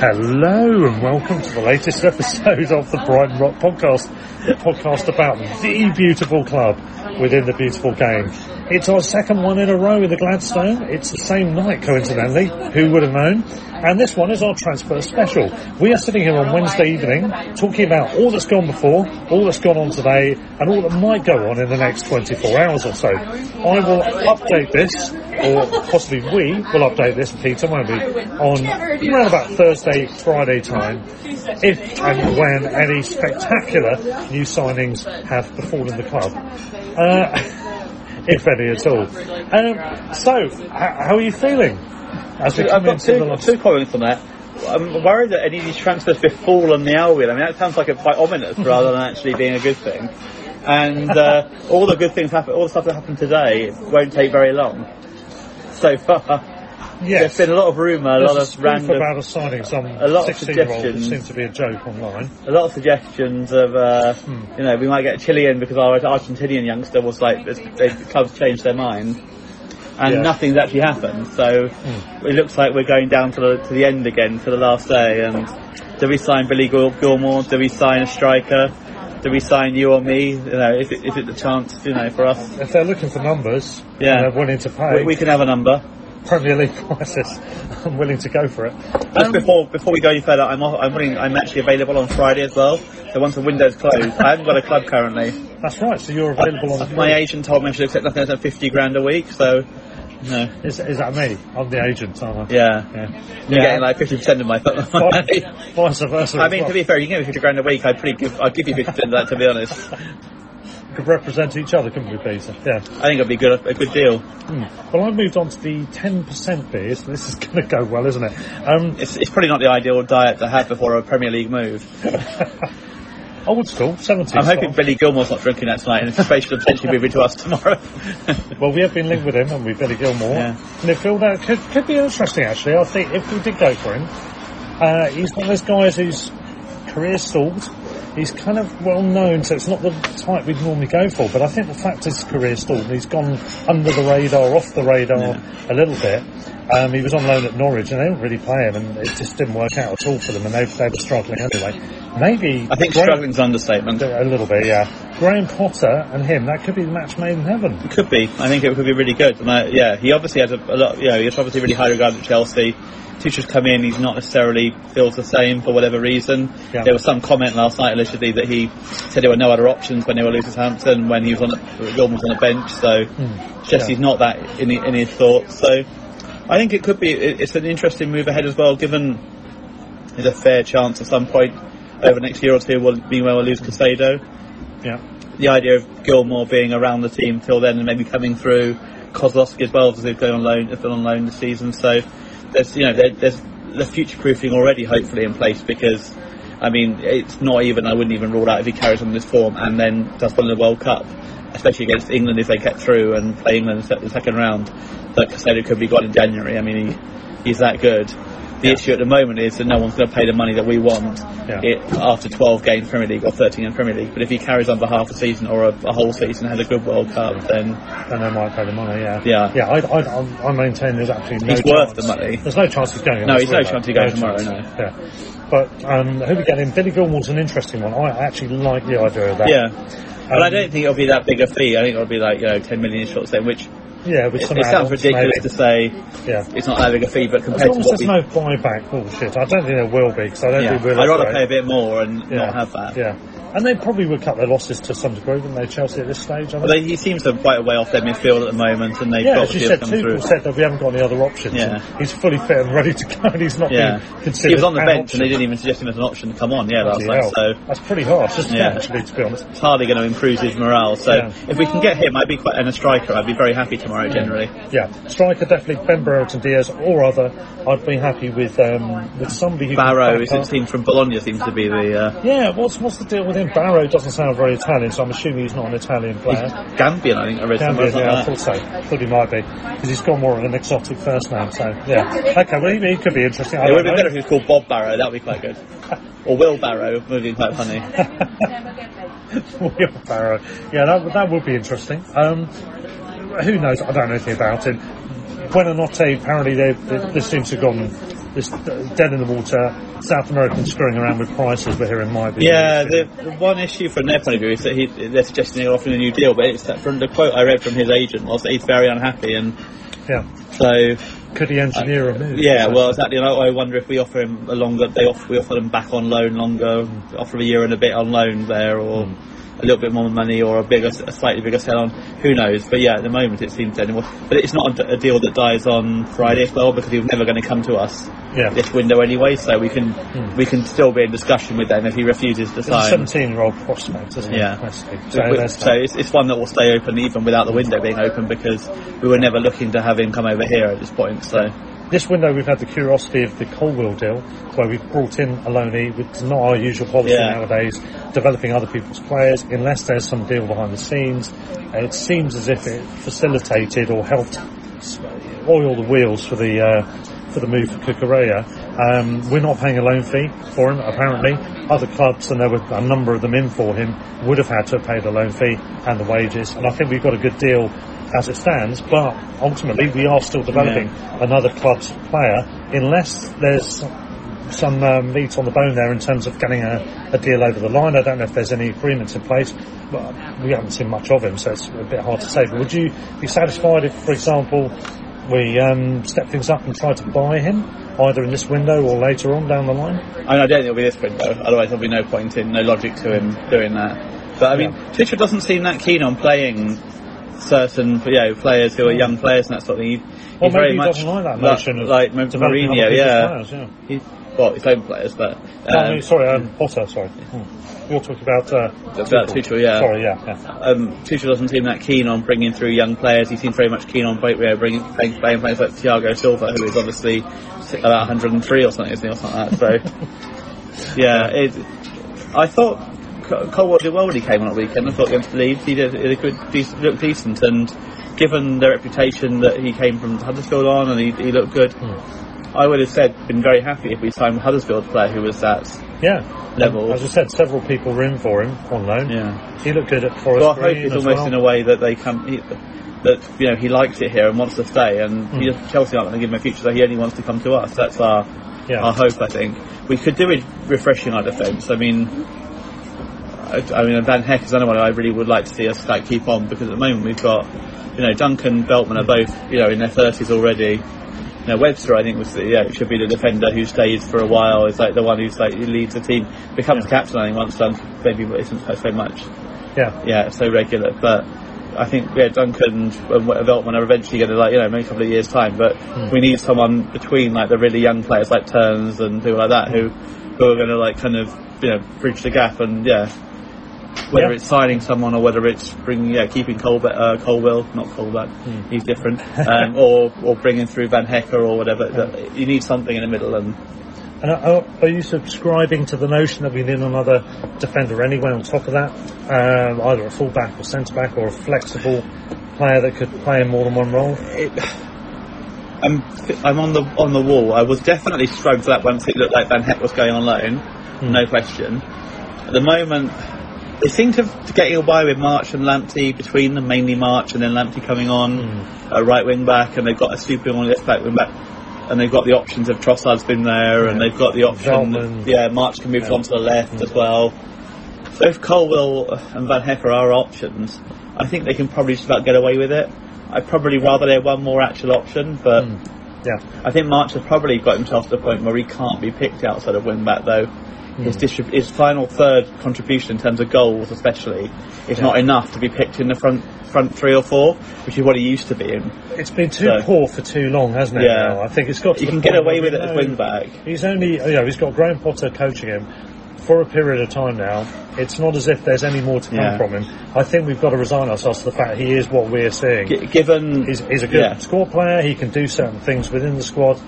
Hello and welcome to the latest episode of the Brighton Rock Podcast, the podcast about the beautiful club within the beautiful game. It's our second one in a row with the Gladstone. It's the same night, coincidentally. Who would have known? And this one is our transfer special. We are sitting here on Wednesday evening talking about all that's gone before, all that's gone on today, and all that might go on in the next 24 hours or so. I will update this, or possibly we will update this, Peter, won't we, on around about Thursday, Friday time, if and when any spectacular new signings have befallen the club. Uh, if any at all. Um, so, how are you feeling? As we I've got two, last... two comments on that. I'm worried that any of these transfers befall on the Albion. I mean, that sounds like a quite ominous rather than actually being a good thing. And uh, all the good things happen, all the stuff that happened today won't take very long. So far, Yes. there's been a lot of rumour, a There's lot of random, about a signing some a lot of 16 year old suggestions. seems to be a joke online. a lot of suggestions of, uh, you know, we might get a Chilean because our Argentinian youngster was like, they, the clubs changed their mind. And Yeah. nothing's actually happened, so it looks like we're going down to the to the end again, for the last day. And do we sign Billy Gil- Gilmour? Do we sign a striker? Do we sign you or me? You know, is it, is it the chance, you know, for us? If they're looking for numbers, Yeah. and they're willing to pay We, we can have a number. Premier League prices, I'm willing to go for it. Just Um, before before we go any further, I'm off, I'm willing, I'm actually available on Friday as well. So once the window's closed, I haven't got a club currently. that's right, so you're available on My agent told me I should accept nothing less than 50 grand a week, so, no. Is, is that me? I'm the agent, aren't I? Yeah. Yeah. You're Yeah. getting like 50% of my. Vice versa. I mean, well. to be fair, you can give me 50 grand a week, I'd pretty give, I'd give you 50% of that, to be honest. could represent each other, couldn't we, Peter? Yeah. I think it'd be good, a good deal. Well, I've moved on to the 10% beers. This is going to go well, isn't it? Um, It's, it's probably not the ideal diet to have before a Premier League move. old school, 70s. I'm hoping style. Billy Gilmour's not drinking that tonight and his face should potentially move to us tomorrow. Well, we have been linked with him, and we've Billy Gilmour. Yeah. Midfield, that could, could be interesting, actually. I think if we did go for him, uh, he's one of those guys whose career stalled. He's kind of well known, so it's not the type we'd normally go for. But I think the fact his career stalled, and he's gone under the radar, off the radar a little bit. Um, he was on loan at Norwich, and they didn't really play him, and it just didn't work out at all for them, and they, they were struggling anyway. Maybe I think Graham- struggling's an understatement. a little bit, yeah. Graham Potter and him, that could be the match made in heaven. It Could be. I think it could be really good. And I, yeah, he obviously has a, a lot. You know, he's obviously really high regard at Chelsea. Tuchel's come in. He's not necessarily feels the same for whatever reason. Yeah. There was some comment last night allegedly that he said there were no other options when they were losing Southampton when he was on the, Gilmour was on the bench. So hmm. Jesse's Yeah. not that in, in his thoughts. So I think it could be. It, it's an interesting move ahead as well, given there's a fair chance at some point over the next year or two we'll meanwhile we'll lose Caicedo Yeah. the idea of Gilmour being around the team till then and maybe coming through Kozlowski as well as they've gone on loan, they've been on loan this season. So there's you know there, there's the future proofing already hopefully in place because I mean it's not even I wouldn't even rule out if he carries on this form and then does well in the World Cup, especially against England if they get through and play England in the second round. That Caicedo could be gone in January. I mean he, he's that good. The issue at the moment is that no one's going to pay the money that we want Yeah. it, after 12 games Premier League or 13 in Premier League. But if he carries on for half a season or a, a whole season, and has a good World Cup, then And they might pay the money, yeah. Yeah. Yeah, I, I, I- maintain there's absolutely no He's chance. worth the money. There's no chance he's going. No, he's no chance he's going tomorrow, chance. no. Yeah. But um, who we get in? Billy Gilmour's an interesting one. I actually like the idea of that. yeah. But I Um, don't think it'll be that big a fee. I think it'll be like you know 10 million short then, which Yeah, with it, some it sounds ridiculous maybe. to say Yeah. it's not that big a fee, but As long to as what there's we, no buyback bullshit. I don't think there will be because I don't yeah, think we'll I'd rather pay a bit more and yeah. not have that. Yeah. And they probably would cut their losses to some degree, wouldn't they, Chelsea, at this stage? I they, he seems to be quite a way off their midfield at the moment, and they've yeah, got as you said, Tuchel through. said that we haven't got any other options. Yeah. He's fully fit and ready to go, and he's not Yeah, being considered he was on the an bench, option. and they didn't even suggest him as an option to come on. Yeah, last Bloody night, so That's pretty harsh, isn't Yeah. it, actually, to be honest? it's hardly going to improve his morale. So Yeah. if we can get him, I'd be quite and a striker. I'd be very happy tomorrow. Generally, Yeah, striker definitely Ben Brereton Diaz or other. I'd be happy with um, with somebody who Barrow, up. seems from Bologna, seems to be the uh, Yeah, what's what's the deal with him? Barrow doesn't sound very Italian, so I'm assuming he's not an Italian he's player. Gambian. I think I read somewhere Gambian, like yeah, I that. thought so. Thought he might be because he's got more of an exotic first name. So yeah, okay, well he, he could be interesting. I It would don't be better if he was called Bob Barrow. That would be quite good. or Will Barrow would be quite funny. Will Barrow. Yeah, that would- that would be interesting. Um, who knows? I don't know anything about him. Buonanotte, apparently they, they, this seems to have gone this uh, dead in the water. South Americans screwing around with prices, here in might be. Yeah, the, the one issue from their point of view is that he, they're suggesting they're offering a new deal, but it's that from the quote I read from his agent was that he's very unhappy, and yeah. so Could he engineer a move? yeah, well exactly. And I, I wonder if we offer him a longer, they offer we offer them back on loan longer, offer him a year and a bit on loan there, or a little bit more money, or a bigger, a slightly bigger sell on. Who knows? But yeah, at the moment it seems anymore. But it's not a, a deal that dies on Friday as well because he was never going to come to us Yeah. this window anyway. So we can hmm. we can still be in discussion with them if he refuses to It's sign. 17 year old prospect, isn't it? Yeah. So, there's so it's, it's one that will stay open even without the window being open because we were never looking to have him come over here at this point. So This window, we've had the curiosity of the Colwill deal, where we've brought in a loanee, which is not our usual policy Yeah. nowadays, developing other people's players, unless there's some deal behind the scenes. It seems as if it facilitated or helped oil the wheels for the uh, for the move for Cucurella. Um, we're not paying a loan fee for him, apparently. Other clubs, and there were a number of them in for him, would have had to have paid the loan fee and the wages. And I think we've got a good deal as it stands, but ultimately we are still developing another club's player unless there's some um, meat on the bone there in terms of getting a, a deal over the line. I don't know if there's any agreements in place, but we haven't seen much of him, so it's a bit hard to say. But would you be satisfied if, for example, we um, step things up and try to buy him, either in this window or later on down the line? I, mean, I don't think it'll be this window. Otherwise, there'll be no point in, no logic to him doing that. But I mean, Yeah. Tuchel doesn't seem that keen on playing certain, you know, players who are young players and that sort of thing. He, he's very much like that like- notion of like Mourinho, yeah. players, yeah. He, well, his own players, but Oh, I um, mean, sorry, um, Potter, sorry. Hmm. You're talking about, uh, About Tuchel, yeah. Sorry, yeah, yeah. um, Tuchel doesn't seem that keen on bringing through young players. He seems very much keen on bringing playing, playing players like Thiago Silva, who is obviously about 103 or something, isn't he, or something like that. So, yeah, it, I thought Co- Colwill did well when he came on at weekend. I thought against Leeds he did, he did good, decent, looked decent, and given the reputation that he came from Huddersfield on, and he, he looked good. I would have said been very happy if we signed a Huddersfield player who was that Yeah. level. As I said, several people were in for him on loan. Yeah. He looked good at Forest Well, I hope it's almost well. in a way that they come he, that you know he likes it here and wants to stay, and he Hmm. just, Chelsea aren't going to give him a future, so he only wants to come to us. That's our Yeah. our hope. I think we could do with refreshing our defence. I mean. I, I mean, Van Hecke is another one I really would like to see us like keep on because at the moment we've got, you know, Duncan, Veltman are both, you know, in their thirties already. You know, Webster, I think was the, yeah, should be the defender who stays for a while. Is like the one who's like who leads the team, becomes Yeah. captain. I think once Duncan maybe isn't so- so much Yeah. yeah, so regular. But I think yeah, Duncan and Veltman are eventually going to like you know maybe a couple of years time. But hmm. we need someone between like the really young players like Turns and people like that who who are going to like kind of you know bridge the gap and yeah. Whether Yeah. it's signing someone or whether it's bringing, yeah, keeping Colbe- uh, Colwill, not Colback, he's different, um, or or bringing through Van Hecke or whatever. That- You need something in the middle, and And are, are you subscribing to the notion that we need another defender anyway on top of that? Um, either a fullback or centre back or a flexible player that could play in more than one role? it, I'm I'm on the on the wall. I was definitely struck for that once it looked like Van Hecke was going on loan, no question. At the moment, they seem to be getting away with March and Lamptey between them, mainly March and then Lamptey coming on, a right wing back, and they've got a super on left back wing back. And they've got the options of Trossard's been there, and they've got the option. Veltman. Yeah, March can move Yeah. on to the left hmm. as well. So if Colwill and Van Hecke are options, I think they can probably just about get away with it. I'd probably rather they had one more actual option, but hmm. Yeah. I think March has probably got himself to the point where he can't be picked outside of wing back though. His, distrib- his final third contribution in terms of goals, especially, is Yeah. not enough to be picked in the front front three or four, which is what he used to be in. It's been too So- poor for too long, hasn't it? Yeah. now? I think it's got to You can get away with it as wing back. He's only, oh, you know, he's got Graham Potter coaching him for a period of time now. It's not as if there's any more to come Yeah. from him. I think we've got to resign ourselves to the fact he is what we're seeing. G- given He's, he's a good yeah. squad player. He can do certain things within the squad,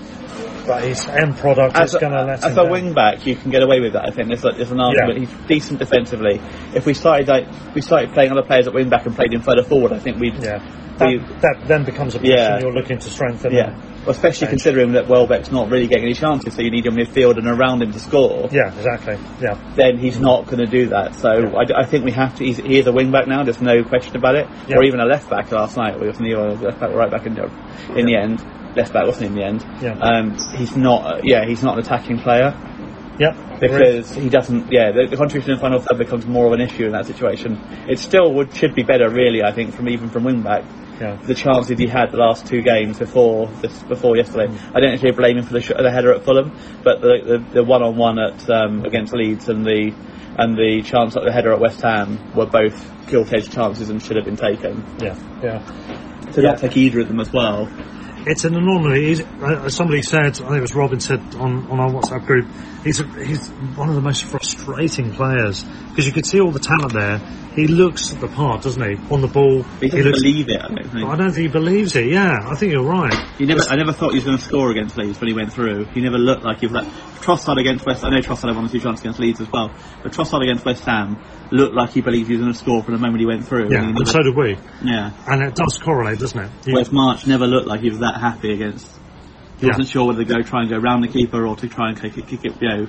but his end product as is going to let as him a down. wing back, you can get away with that. I think there's, a- there's an argument. Yeah. He's decent defensively. If we started like we started playing other players at wing back and played him further forward, I think we'd Yeah, we- that, that then becomes a position Yeah. you're looking to strengthen. yeah. Well, especially Change. considering that Welbeck's not really getting any chances, so you need him midfield and around him to score. yeah, exactly. Yeah, Then he's mm. not going to do that. So I think we have to. He's, he is a wing back now. There's no question about it. Yeah. Or even a left back last night. We was neither a left back or right back in, the- in the end. Left back wasn't in the end. Yeah. Um, he's not. Uh, yeah, he's not an attacking player. yep. because he doesn't. Yeah, the, the contribution in the final third becomes more of an issue in that situation. It still would should be better, really. I think from even from wing back. Yeah. The chances he had the last two games before this before yesterday, Mm. I don't actually blame him for the, sh- the header at Fulham, but the the, the one on one at um, against Leeds and the and the chance at the header at West Ham were both gilt edged chances and should have been taken. Yeah, yeah. To Yeah. not take either of them as well. It's an anomaly. Uh, as somebody said, I think it was Robin said on, on our WhatsApp group, he's a, he's one of the most frustrating players because you could see all the talent there. He looks the part, doesn't he? On the ball, He he doesn't looks. believe it. I don't think. I don't think he believes it. Yeah, I think you're right. He never, I never thought he was going to score against Leeds when he went through. He never looked like he was like Trossard against West. I know Trossard had one or two chances against Leeds as well, but Trossard against West Ham looked like he believed he was going to score from the moment he went through. Yeah, And and so did we. yeah. And it does correlate, doesn't it? Whereas March never looked like he was that happy against. He Yeah. wasn't sure whether to go try and go round the keeper or to try and kick it, kick it, you know,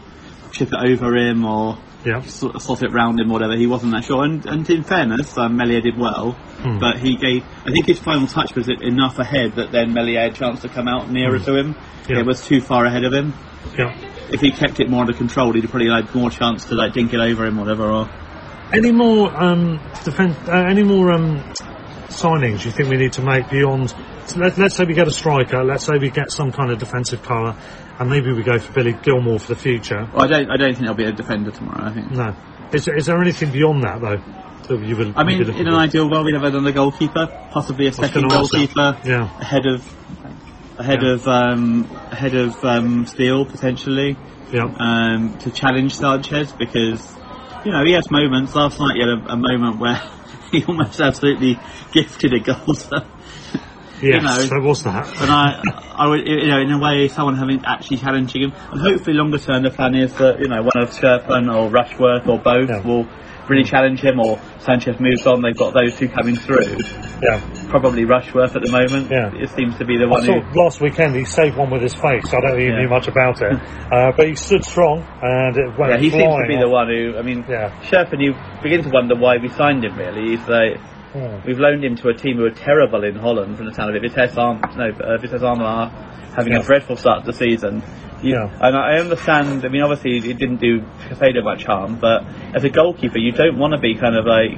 chip it over him or yeah. sort of slot it round him, whatever. He wasn't that sure. And, and in fairness, um, Meslier did well, Hmm. but he gave. I think his final touch was enough ahead that then Meslier had a chance to come out nearer to him. Hmm. Yeah. It was too far ahead of him. Yeah. If he kept it more under control, he'd probably had more chance to like dink it over him, or whatever. Or Any more um, defense? Uh, any more um, signings you think we need to make beyond? so Let, let's say we get a striker. Let's say we get some kind of defensive colour, and maybe we go for Billy Gilmour for the future. Well, I don't. I don't think there'll be a defender tomorrow. I think. No. Is, there- is there anything beyond that though? That you would. I mean, you'd be looking in an ideal world, we'd have another goalkeeper, possibly a second gonna ask that. goalkeeper, Yeah. ahead of ahead Yeah. of um, ahead of um, Steele potentially Yeah. um, to challenge Sanchez because you know he has moments. Last night he had a, a moment where he almost absolutely gifted a goal. So, yes, know- there was that. and I, I would, you know, in a way, someone having actually challenging him, and hopefully longer term, the plan is that you know one of Scherpen or Rushworth or both Yeah. will really challenge him, or Sanchez moves on. They've got those two coming through. Yeah. Probably Rushworth at the moment. Yeah. It seems to be the I one saw who. last weekend he saved one with his face. I don't think he Yeah. knew much about it, uh, but he stood strong and it went Yeah, he seems to be off. the one who. I mean, Yeah. Scherpen. You begin to wonder why we signed him. Really, he's like. Hmm. We've loaned him to a team who are terrible in Holland from the sound of it. Vitesse Arm, no, uh, Vitesse Arnhem are having Yeah. a dreadful start to the season. You- Yeah. And I understand, I mean, obviously it didn't do Caicedo much harm, but as a goalkeeper, you don't want to be kind of like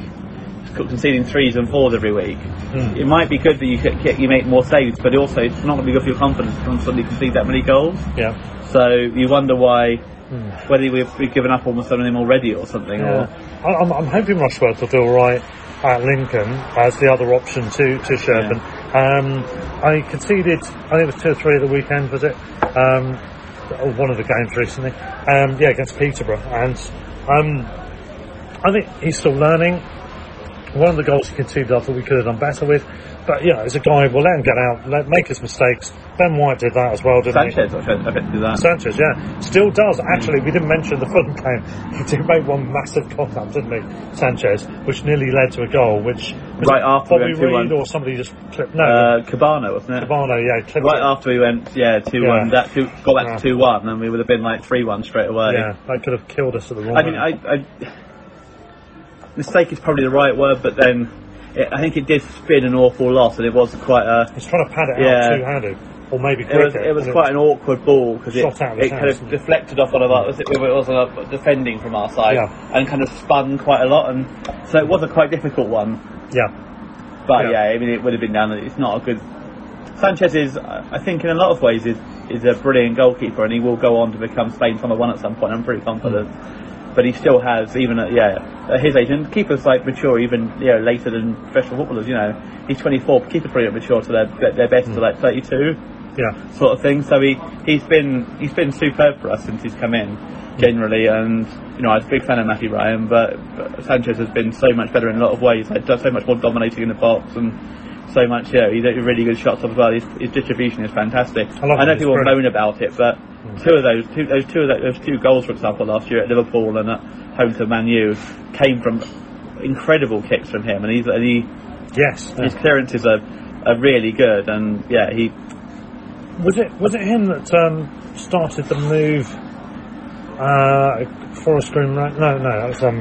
conceding threes and fours every week. Hmm. It might be good that you get, you make more saves, but also it's not going to be good for your confidence to constantly concede that many goals. Yeah. So you wonder why, whether we've, we've given up almost on him already or something. Yeah. Or, I, I'm, I'm hoping Rushworth will do all right at Lincoln as the other option to to Scherpen. Um, I conceded, I think it was two or three at the weekend, was it? Um, one of the games recently. Um, yeah, against Peterborough, and um, I think he's still learning. One of the goals he conceded, I thought we could have done better with. But yeah, as a guy, we'll let him get out, let make his mistakes. Ben White did that as well, didn't he? Sanchez, I bet, do that. Sanchez, yeah, still does. Actually, we didn't mention the Fulham game. He did make one massive contact, didn't he, Sanchez, which nearly led to a goal. Which was Right after Bobby we went 2-1. Reid or somebody just clipped. No, uh, Cabana, wasn't it? Cabano, yeah, clipped Right it. after we went, yeah, 2 1, that two, got back Yeah. to 2 1, and we would have been like 3 1 straight away. Yeah, that could have killed us at the wrong. I mean, I. I. Mistake is probably the right word, but then it, I think it did spin an awful lot, and it was quite a. He's trying to pad it Yeah. out two-handed, or maybe It was, it was quite an awkward ball because it, Shot out of his it kind of deflected off one of our, it was uh, defending from our side Yeah. and kind of spun quite a lot, and so it was a quite difficult one. Yeah, But Yeah. yeah, I mean, it would have been down. It's not a good Sanchez is, I think, in a lot of ways, is is a brilliant goalkeeper, and he will go on to become Spain's number one at some point. I'm pretty confident. But he still has, even at yeah, at his age, and keepers like mature even you know later than professional footballers. You know, he's 24. Keepers pretty mature to their their- their best to like 32 Yeah. sort of thing. So he he's been he's been superb for us since he's come in generally, and you know I was a big fan of Matty Ryan, but, but Sanchez has been so much better in a lot of ways. Like so much more dominating in the box and. So much, yeah. He's a really good shots as well. His, his distribution is fantastic. I I know people brilliant. moan about it, but two of those, two, those two of those, those two goals, for example, last year at Liverpool and at home to Man U, came from incredible kicks from him, and he's and he Yes. yeah. his clearances are, are really good, and yeah, he Was it was it him that um, started the move? Uh, Forest Green, right? No, no, that was um,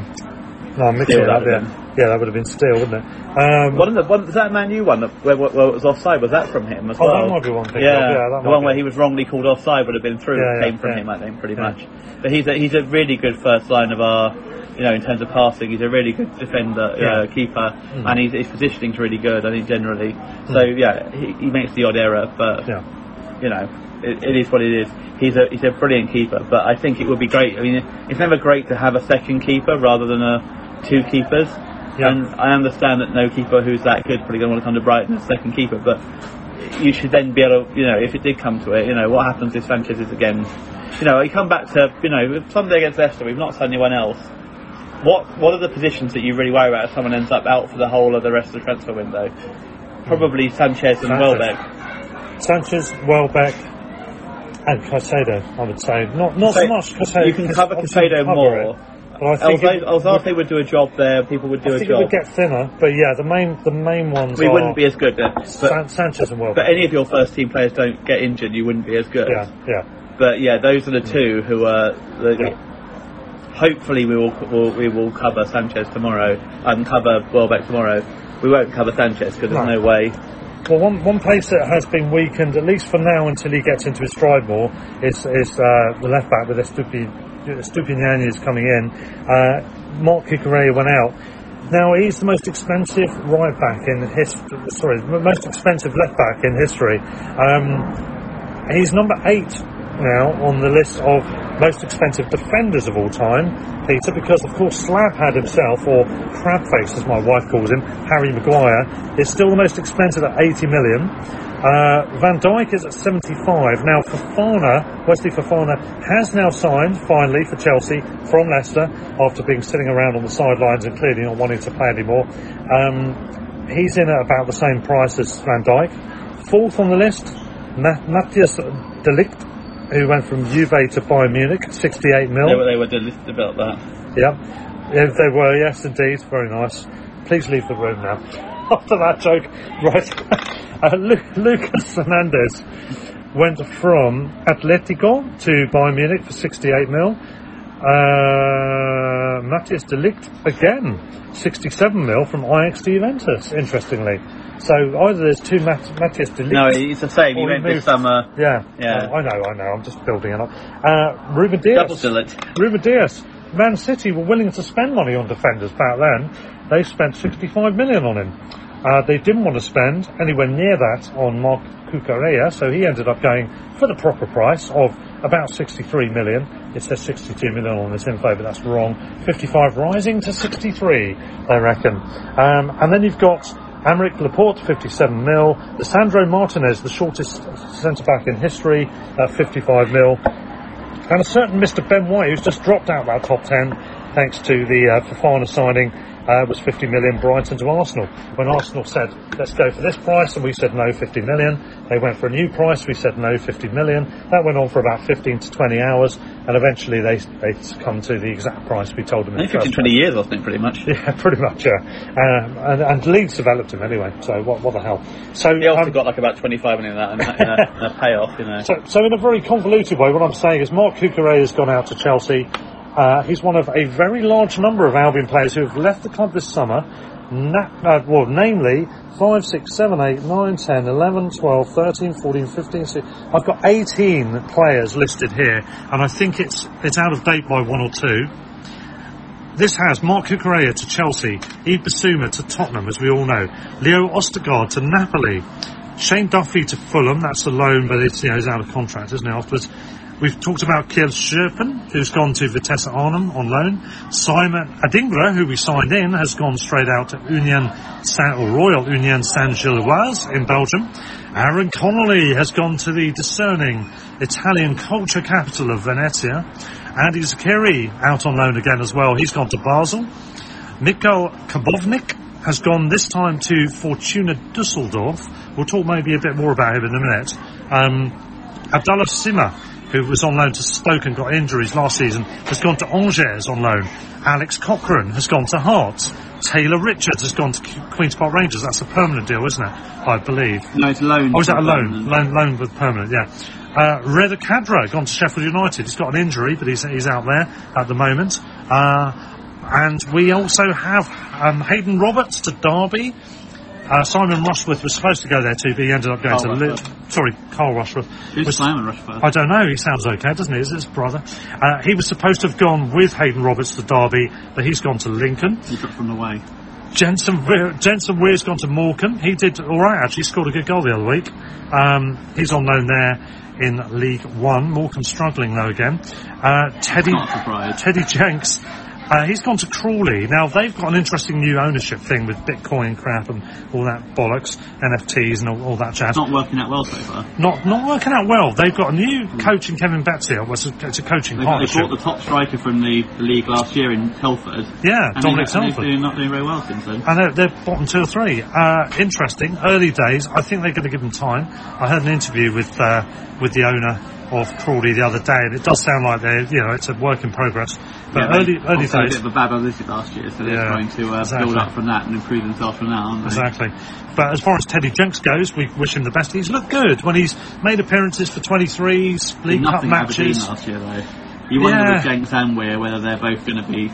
no, I'm mixing Steele, it up. that Yeah, that would have been Steele, wouldn't it? Um, One of the one was that Man U one that, where, where it was offside was that from him as Oh, well? that might be one thing. Yeah, Yeah, that the one be. where he was wrongly called offside would have been through Yeah, yeah, came from yeah. him, I think, pretty much. But he's a, he's a really good first line of our, you know, in terms of passing. He's a really good defender, uh, keeper, Mm. and his, his positioning's really good. I think generally. So yeah, he, he makes the odd error, but you know, it, it is what it is. He's a he's a brilliant keeper, but I think it would be great. I mean, it's never great to have a second keeper rather than a two keepers. Yeah. And I understand that no keeper who's that good is probably going to want to come to Brighton as second keeper, but you should then be able to, you know, if it did come to it, you know, what happens if Sanchez is again, you know, you come back to, you know, Sunday against Leicester, we've not signed anyone else. What what are the positions that you really worry about if someone ends up out for the whole of the rest of the transfer window? Probably Sanchez and Sanchez. Welbeck. Sanchez, Welbeck, and Caicedo, I would say not not so much Caicedo. you can cover cover more. it, I think Alzate it Alzate would, would do a job there. People would do I a think it job. would get thinner. But yeah, the main the main ones we are wouldn't be as good then. But, San- Sanchez and Welbeck. but any of your first team players don't get injured, you wouldn't be as good. yeah, yeah. But yeah, those are the two who are. The, Yeah. Hopefully, we will, will we will cover Sanchez tomorrow and cover Welbeck tomorrow. We won't cover Sanchez because there's No. no way. Well, one, one place that has been weakened, at least for now until he gets into his stride more, is, is uh, the left back with Estupi, Stupiniani is coming in. Uh, Marc Cucurella went out. Now, he's the most expensive right back in history, sorry, most expensive left back in history. Um, he's number eight now on the list of most expensive defenders of all time, Peter, because of course Slab had himself, or Crabface as my wife calls him, Harry Maguire, is still the most expensive at 80 million. Uh, Van Dijk is at 75. Now Fofana, Wesley Fofana, has now signed finally for Chelsea from Leicester after being sitting around on the sidelines and clearly not wanting to play anymore. Um, he's in at about the same price as Van Dijk. Fourth on the list, Ma- Matthias de Ligt, who went from Juve to Bayern Munich, 68 mil. They were, they were delisted about that. Yep. Yeah, they were, yes, indeed. Very nice. Please leave the room now. After that joke, right. Uh, Lu- Lucas Fernandez went from Atletico to Bayern Munich for 68 mil. Uh, Matthias de Ligt again, 67 mil from Ajax to Juventus, interestingly. So either there's two Mat- Matthias de Ligt. No, it's the same. He went this summer. yeah, Yeah. I know, I know. I'm just building it up. Uh, Ruben Dias. Double select. Ruben Dias. Man City were willing to spend money on defenders back then. They spent 65 million on him. Uh, they didn't want to spend anywhere near that on Marc Cucurella, so he ended up going for the proper price of about 63 million. It says 62 million on this info, but that's wrong. 55 rising to 63, I reckon. Um, and then you've got Aymeric Laporte, 57 mil. Sandro Martinez, the shortest centre back in history, at 55 mil. And a certain Mr. Ben White, who's just dropped out of our top 10 thanks to the uh, Fofana signing, uh, was 50 million Brighton to Arsenal. When Arsenal said, let's go for this price, and we said no, 50 million. They went for a new price, we said no, 50 million. That went on for about 15 to 20 hours, and eventually they, they come to the exact price we told them in I the think 15, 20 years, I think, pretty much. yeah, pretty much, yeah. Um, and, and Leeds developed him anyway, so what, what the hell. So, He also um, got like about 25 million of that in a, in a, in a payoff, you know. so, so in a very convoluted way, what I'm saying is Marc Cucurella has gone out to Chelsea. Uh, he's one of a very large number of Albion players who have left the club this summer. Na- uh, well, namely 5, 6, 7, 8, 9, 10, 11, 12, 13, 14, 15, 16. I've got 18 players listed here, and I think it's it's out of date by one or two. This has Marc Cucurella to Chelsea, Yves Bissouma to Tottenham, as we all know, Leo Ostigard to Napoli, Shane Duffy to Fulham. That's the loan, but it's you know he's out of contract, isn't he? Afterwards. We've talked about Kjell Scherpen, who's gone to Vitesse Arnhem on loan. Simon Adingra, who we signed in, has gone straight out to Union Saint, or Royal Union Saint-Gilloise in Belgium. Aaron Connolly has gone to the discerning Italian culture capital of Venezia. Andi Zeqiri out on loan again as well. He's gone to Basel. Mikhail Karbownik has gone this time to Fortuna Dusseldorf. We'll talk maybe a bit more about him in a minute. Um, Abdullah Sima, who was on loan to Stoke and got injuries last season, has gone to Angers on loan. Alex Cochrane has gone to Hearts. Taylor Richards has gone to Queen's Park Rangers. That's a permanent deal, isn't it? I believe. No, it's loan. Oh, is that a loan? Loan, loan with permanent, yeah. Uh, Reda Khadra gone to Sheffield United. He's got an injury, but he's, he's out there at the moment. Uh, and we also have um, Haydon Roberts to Derby. Uh, Simon Rushworth was supposed to go there too, but he ended up going to Li- sorry, Carl Rushworth. Who's Was- Simon Rushworth? I don't know. He sounds okay, doesn't he? Is his brother? Uh, he was supposed to have gone with Haydon Roberts to Derby, but he's gone to Lincoln. He took from the way. Jensen Weir, Jensen Weir's gone to Morecambe. He did all right actually. Scored a good goal the other week. Um, he's on loan there in League One. Morecambe struggling though again. Uh, Teddy Teddy Jenks. Uh, he's gone to Crawley. Now they've got an interesting new ownership thing with Bitcoin crap and all that bollocks, NFTs and all, all that jazz. It's not working out well so far. Not not working out well. They've got a new coach in Kevin Betsy. It's a, it's a coaching They, they partnership. bought the top striker from the, the league last year in Telford. yeah, Dominic they, Telford. they're not doing very well since then. And they're, they're bottom two or three. Uh, interesting. Early days. I think they're going to give them time. I heard an interview with uh, with the owner of Crawley the other day, and it does sound like they're you know it's a work in progress. But Yeah, early early had a bit of a bad publicity last year, so they're Yeah, trying to uh, exactly. build up from that and improve themselves from they? Exactly. But as far as Teddy Jenks goes, we wish him the best. He's looked good when he's made appearances for 23s, League Cup Nothing Aberdeen matches. last year though. You wonder Yeah. with Jenks and Weir whether they're both going to be.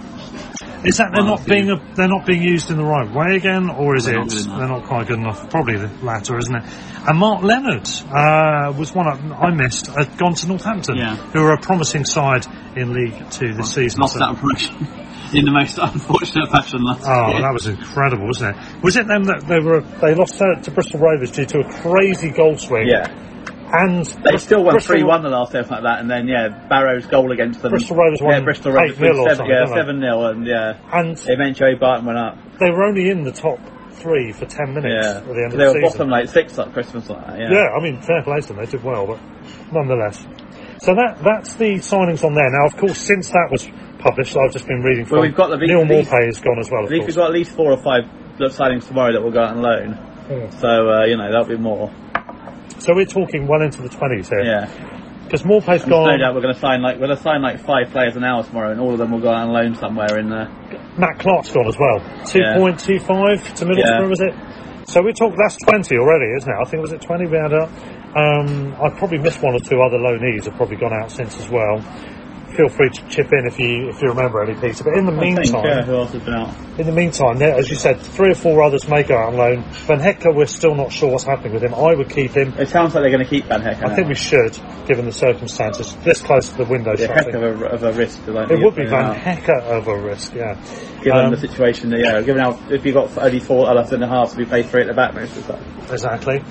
Is that they're not being a, they're not being used in the right way again, or is They're it not they're not quite good enough? Probably the latter, isn't it? And Marc Leonard uh, was one I, I missed. Had gone to Northampton, Yeah. who are a promising side in League Two this season. Lost So- that promotion in the most unfortunate fashion last Oh, year. that was incredible, wasn't it? Was it them that they were they lost out to Bristol Rovers due to a crazy goal swing? Yeah. And They still won 3 1 the last day, something like that, and then, yeah, Barrow's goal against them. Bristol Rovers won Yeah, Bristol Rovers seven, yeah, seven 0 and yeah. and Eventually, Barton went up. they were only in the top three for ten minutes Yeah. at the end of they the were season. bottom like six at Christmas, like that, yeah. Yeah, I mean, fair play to them. They did well, but nonetheless. So that that's the signings on there. Now, of course, since that was published, I've just been reading from. Well, we've got the- Neil these- Maupay is gone as well, At of least course. we've got at least four or five signings tomorrow that will go out on loan. Hmm. So, uh, you know, that'll be more. So we're talking well into the twenties here. Yeah. Because Maupay's And no gone. doubt we're going to sign like, we're going to sign like five players an hour tomorrow, and all of them will go out on loan somewhere in the. Matt Clarke's gone as well. Two Yeah. point two five to Middlesbrough, Yeah. was it? So we talk. That's twenty already, isn't it? I think was it twenty we had up. Um, I've probably missed one or two other loanees have probably gone out since as well. Feel free to chip in if you if you remember any, Peter. But in the I think, meantime, who else has been out? In the meantime, as you said, three or four others may go out on loan. Van Hecke, we're still not sure what's happening with him. I would keep him. It sounds like they're going to keep Van Hecke. I think we should, given the circumstances. This close to the window yeah, heck of a, of a risk. to, It would be Van out. Hecker of a risk, yeah. Given Um, the situation, that, yeah, given how if you've got only four left in the half, we play three at the back most of the time. Exactly.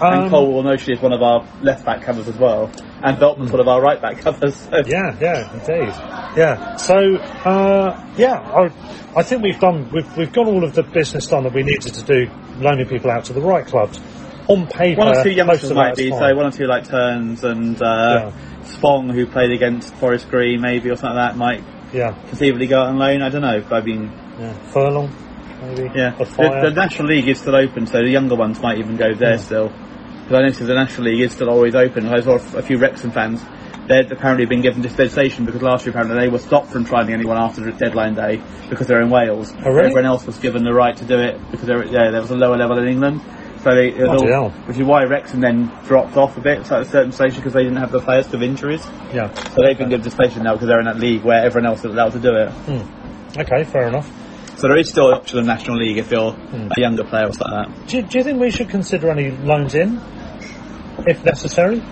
And Um, Cole she is one of our left back covers as well, and Veltman's one of our right back covers. So Yeah, yeah, indeed. Yeah. So, uh, yeah, I, I think we've done, we've, we've got all of the business done that we needed to do, loaning people out to the right clubs. On paper, one or two youngsters might be, so one or two like Turns and uh, Spong, who played against Forest Green, maybe or something like that, might Yeah, conceivably go out on loan. I don't know. I mean, yeah. Furlong, maybe. yeah, The the, the National League is still open, so the younger ones might even go there still. Because I noticed the National League is still always open. I saw a few Wrexham fans. They'd apparently been given dispensation because last year apparently they were stopped from trying anyone after the deadline day because they're in Wales. Oh, really? Everyone else was given the right to do it because there, yeah, there was a lower level in England. So they, all, which is why Wrexham then dropped off a bit at a certain stage because they didn't have the players of injuries. yeah. So they've been given dispensation now because they're in that league where everyone else is allowed to do it. Hmm. Okay, fair enough. So there is still an option of National League if you're Hmm. a younger player or something like that. Do, do you think we should consider any loans in, if necessary,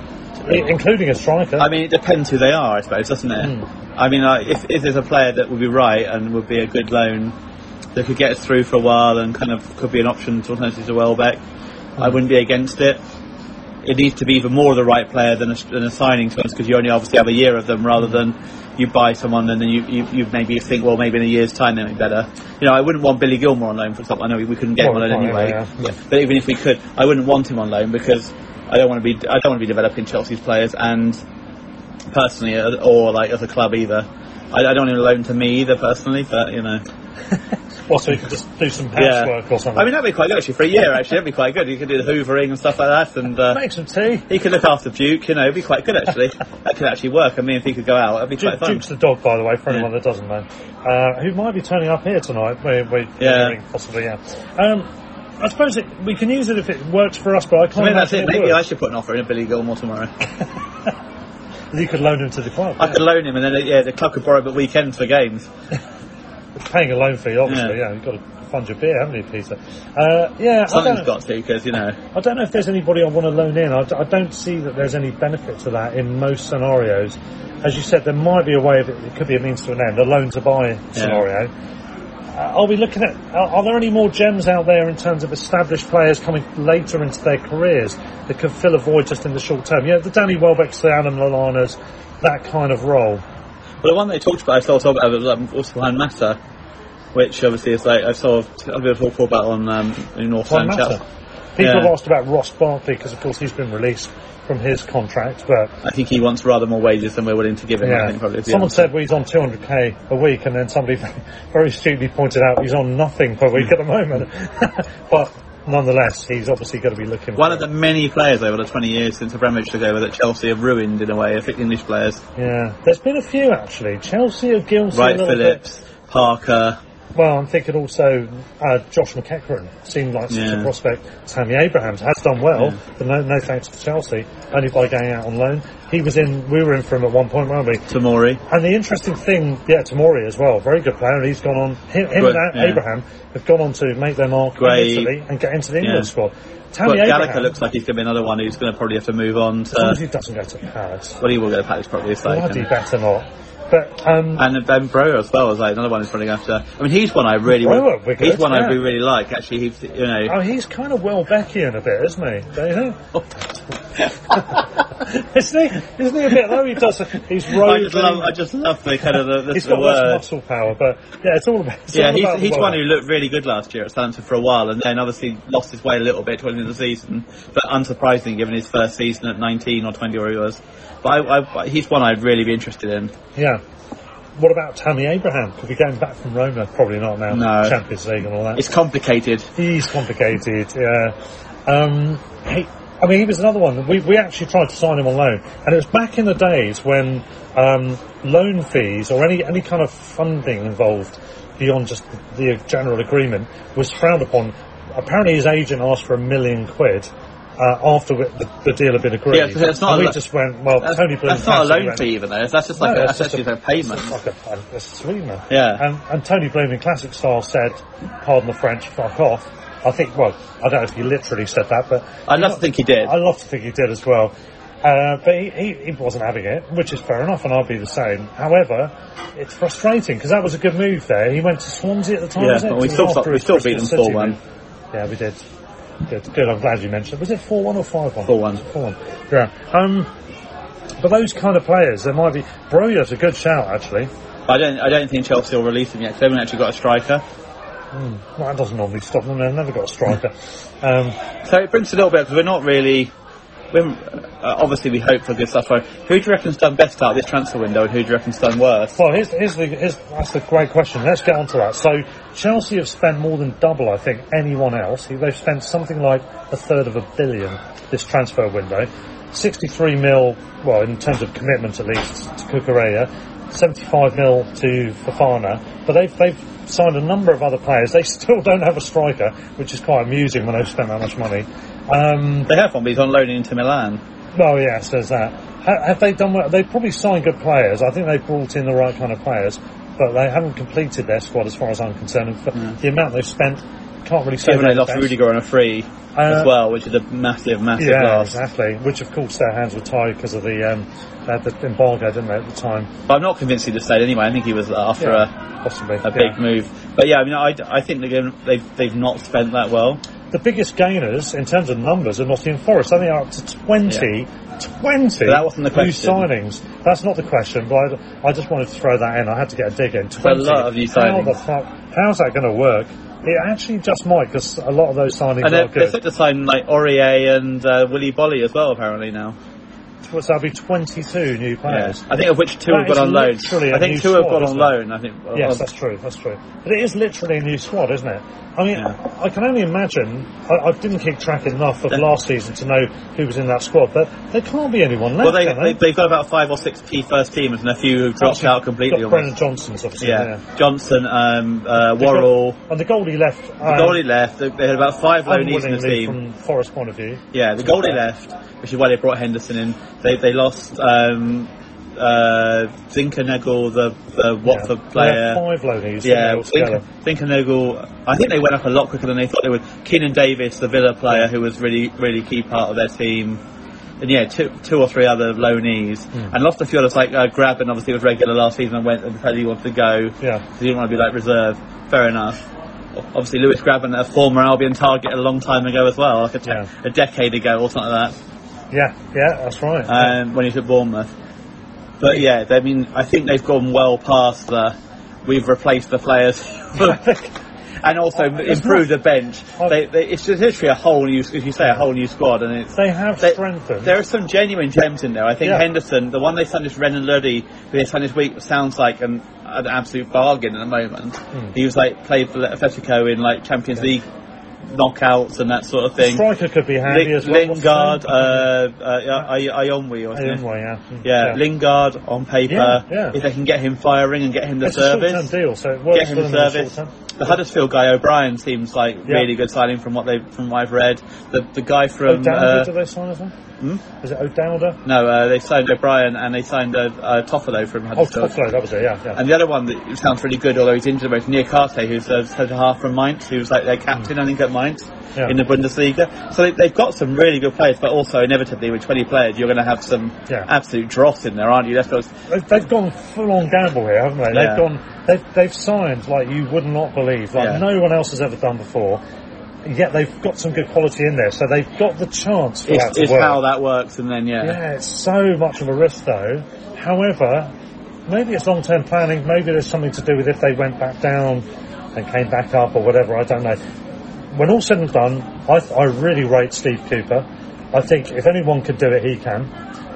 including a striker? I mean, it depends who they are, I suppose, doesn't it? Hmm. I mean, like, if, if there's a player that would be right and would be a good loan that could get us through for a while and kind of could be an option to alternative to Welbeck, I wouldn't be against it. It needs to be even more the right player than a, than a signing to us because you only obviously have a year of them rather than you buy someone and then you, you, you maybe think, well, maybe in a year's time they'll be better. You know, I wouldn't want Billy Gilmour on loan for example. I know we, we couldn't get him on loan anyway. yeah, yeah. But even if we could, I wouldn't want him on loan because I don't want to be I don't want to be developing Chelsea's players and personally uh, or like as a club either. I, I don't want him on loan to me either personally, but you know. Well, so you could just do some Yeah. housework or something. I mean, that'd be quite good actually for a year. Actually, that'd be quite good. You could do the hoovering and stuff like that, and uh, make some tea. he could look after Duke. You know, it'd be quite good actually. that could actually work. I mean, if he could go out, that'd be Duke, quite fun. Duke's the dog, by the way, for Yeah. anyone that doesn't know, uh, who might be turning up here tonight. We're, we're Yeah. possibly, yeah. Um, I suppose it, we can use it if it works for us, but I I can't mean, that's it. it Maybe would. I should put an offer in a Billy Gilmour tomorrow. You could loan him to the club. I could loan him, and then yeah, the club could borrow him at weekends for games. Paying a loan fee, obviously, Yeah. yeah. You've got to fund your beer, haven't you, Peter? Uh, yeah, I Something's don't, got to because you know. I don't know if there's anybody I want to loan in. I, d- I don't see that there's any benefit to that in most scenarios. As you said, there might be a way of it. It could be a means to an end, a loan to buy scenario. Uh, are we looking at? Are, are there any more gems out there in terms of established players coming later into their careers that can fill a void just in the short term? Yeah, the Danny Welbecks, the Adam Lallanas, that kind of role. But the one they talked about, I saw talk about was um, also behind Massa, which obviously is like I saw a bit of talk about on um, in North Why End matter? People Yeah. have asked about Ross Barkley because, of course, he's been released from his contract, but I think he wants rather more wages than we're willing to give him. Yeah. think probably. Someone answer. said well, he's on 200k a week, and then somebody very stupidly pointed out he's on nothing per week at the moment. but nonetheless, he's obviously going to be looking. One of the many players over the 20 years since Abramovich took over that Chelsea have ruined in a way, think English players. Yeah, there's been a few actually. Chelsea are guilty. little Phillips, Parker, Bit. Well, I'm thinking also uh, Josh McEachran seemed like such a prospect. Tammy Abrahams has done well, Yeah. but no, no thanks to Chelsea, only by going out on loan. He was in. We were in for him at one point, weren't we? Tamori. And the interesting thing, yeah, Tamori as well, very good player, and he's gone on, him, him Good, and yeah. Abraham have gone on to make their mark Gray. in Italy and get into the England Yeah. squad. But Tammy Gallagher Abraham, looks like he's going to be another one who's going to probably have to move on as long as he doesn't go to Paris, Well, he will go to Palace probably. Like, bloody better not. But, um, and Ben Bro as well as like another one who's probably going to have to. I mean, he's one I really. Would he's one I yeah. really, really like. Actually, he's you know. oh, he's kind of well Beckian a bit, isn't he? Don't you think? isn't he? Isn't he a bit though? He does, he's I just love. I just love the kind of the, the, he's the got word. muscle power, but yeah, it's all about. It's Yeah, all he's, about he's one who looked really good last year at Southampton for a while, and then obviously lost his way a little bit towards the end of the season. But unsurprisingly, given his first season at 19 or 20 or he was. But I, I, he's one I'd really be interested in. Yeah. What about Tammy Abraham? Could be going back from Roma? Probably not now. No. Champions League and all that. It's complicated. He's complicated, yeah. Um, he, I mean, he was another one. We, we actually tried to sign him on loan, and it was back in the days when um, loan fees or any any kind of funding involved beyond just the, the general agreement was frowned upon. Apparently, his agent asked for a million quid. Uh, after the, the deal had been agreed, Yeah, it's not and we lo- just went. Well, That's, Tony Bloom that's not a loan went, fee even though. That's just like No, a, that's that's just a payment. it's like a, a, a sweetener. Yeah. And, and Tony Bloom in classic style said, pardon the French, fuck off. I think, well, I don't know if he literally said that, but I'd love to think he did. I love to think he did as well. Uh, but he, he, he wasn't having it, which is fair enough, and I'd be the same. However, it's frustrating because that was a good move there. He went to Swansea at the time. Yeah, but we still- we still beat them City 4-1. Yeah, we did. Good, good. I'm glad you mentioned. It. Was it four one or five one? 4-1. Four one. Yeah. Um, but those kind of players, there might be. Broja's a good shout, actually. I don't. I don't think Chelsea will release him yet. they haven't actually got a striker. Well, that doesn't normally stop them. They've never got a striker. Um, So it brings a little bit because we're not really. We're, uh, obviously, we hope for good stuff. Who do you reckon's done best out of this transfer window, and who do you reckon's done worse? well, here's, here's the, here's, that's the great question. Let's get on to that. So, Chelsea have spent more than double, I think, anyone else. They've spent something like a third of a billion this transfer window. 63 mil, well, in terms of commitment at least, to Cucurella. 75 mil to Fofana. But they've, they've signed a number of other players. They still don't have a striker, which is quite amusing when they've spent that much money. Um, They have one, but he's on loan into Milan. well, yes, there's that. Ha- Have they done well? They've probably signed good players. I think they've brought in the right kind of players, but they haven't completed their squad as far as I'm concerned. And for the amount they've spent, can't really say. Given they lost best. Rudiger on a free Uh, as well, which is a massive, massive Yeah, loss. exactly. Which, of course, their hands were tied because of the um, had the embargo, didn't they, at the time? But I'm not convinced he'd have stayed anyway. I think he was after Yeah, possibly a, a big move. But yeah, I mean, I, I think they've they've not spent that well. The biggest gainers in terms of numbers are Nottingham Forest. I think they're up to 20, 20 that wasn't the new signings. That's not the question, but I, I just wanted to throw that in. I had to get a dig in. 20. lot of new How signings. the fuck? How's that going to work? It actually just might because a lot of those signings And are they're, they're set to sign like Aurier and uh, Willy Boly as well, apparently now. So that'll be 22 new players. I think of which two That have is on loan. I think two have squad, gone on loan. I think. Yes, uh, that's true. That's true. But it is literally a new squad, isn't it? I mean, Yeah. I, can only imagine. I, I didn't keep track enough of Yeah. last season to know who was in that squad, but there can't be anyone well, left. they, they, they? they've got about five or six key first teamers and a few who have dropped Obviously, out completely. Got. Brennan Johnson's obviously. Yeah. there. Johnson, um, uh, They've got- Worrall. and the goalie left. The Um, goalie left. They they had about five loanees in the team. from Forest point of view. Yeah, the goalie left, which is why they brought Henderson in. They they lost um, uh, Zinckernagel, the, the Watford yeah. They player. five loanees. Yeah. Zinckernagel. I think they went up a lot quicker than they thought they would. Keinan Davis, the Villa player, who was really really key part of their team. And yeah, two, two or three other loanees, Hmm. and lost a few others like uh, Grabban. Obviously, was regular last season and went and said he wanted to go. Yeah. because he didn't want to be like reserve. Fair enough. Obviously, Lewis Grabban, a former Albion target a long time ago as well, like a, te- Yeah. a decade ago or something like that Yeah, yeah, that's right. um, when he's at Bournemouth. But yeah, I mean, I think they've gone well past the. We've replaced the players, and also improved the bench. They, they, it's just literally a whole new, as you say, a whole new squad, and it's. they have they- strengthened. There are some genuine gems in there. I think Yeah. Henderson, the one they signed this Renan Lodi, who they signed this week, sounds like an, an absolute bargain at the moment. Hmm. He was like played for Atletico in like Champions League knockouts and that sort of thing. Striker could be handy Ling- as well. Lingard, name? uh, uh, or something. Awoniyi, yeah. Mm, Yeah, Lingard on paper. Yeah, yeah. If they can get him firing and get him the It's service, deal, so get him the service. The Huddersfield guy O'Brien seems like Yeah. really good signing from what they from what I've read. The the guy from O'Dowda, uh, did they sign as well? Hmm? Is it O'Dowda? no, uh, they signed O'Brien and they signed uh, uh, Toffolo from Huddersfield. Oh, Huddersfield. Toffolo, that was it, yeah. yeah. And the other one that sounds really good, although he's injured, Moussa Niakhaté, who's a centre half from Mainz, who's like their captain, I think, at Mainz Yeah. in the Bundesliga. So they, they've got some really good players, but also inevitably with 20 players, you're going to have some Yeah. absolute dross in there, aren't you? That's got They've, they've gone full on gamble here, haven't they? Yeah. They've gone, they've, they've signed like you would not believe, like no one else has ever done before. Yet they've got some good quality in there, so they've got the chance for that it's, to it's work. how that works, and then yeah, Yeah, it's so much of a risk though. However, maybe it's long term planning, maybe there's something to do with if they went back down and came back up or whatever, I don't know. When all said and done, I, I really rate Steve Cooper. I think if anyone could do it, he can,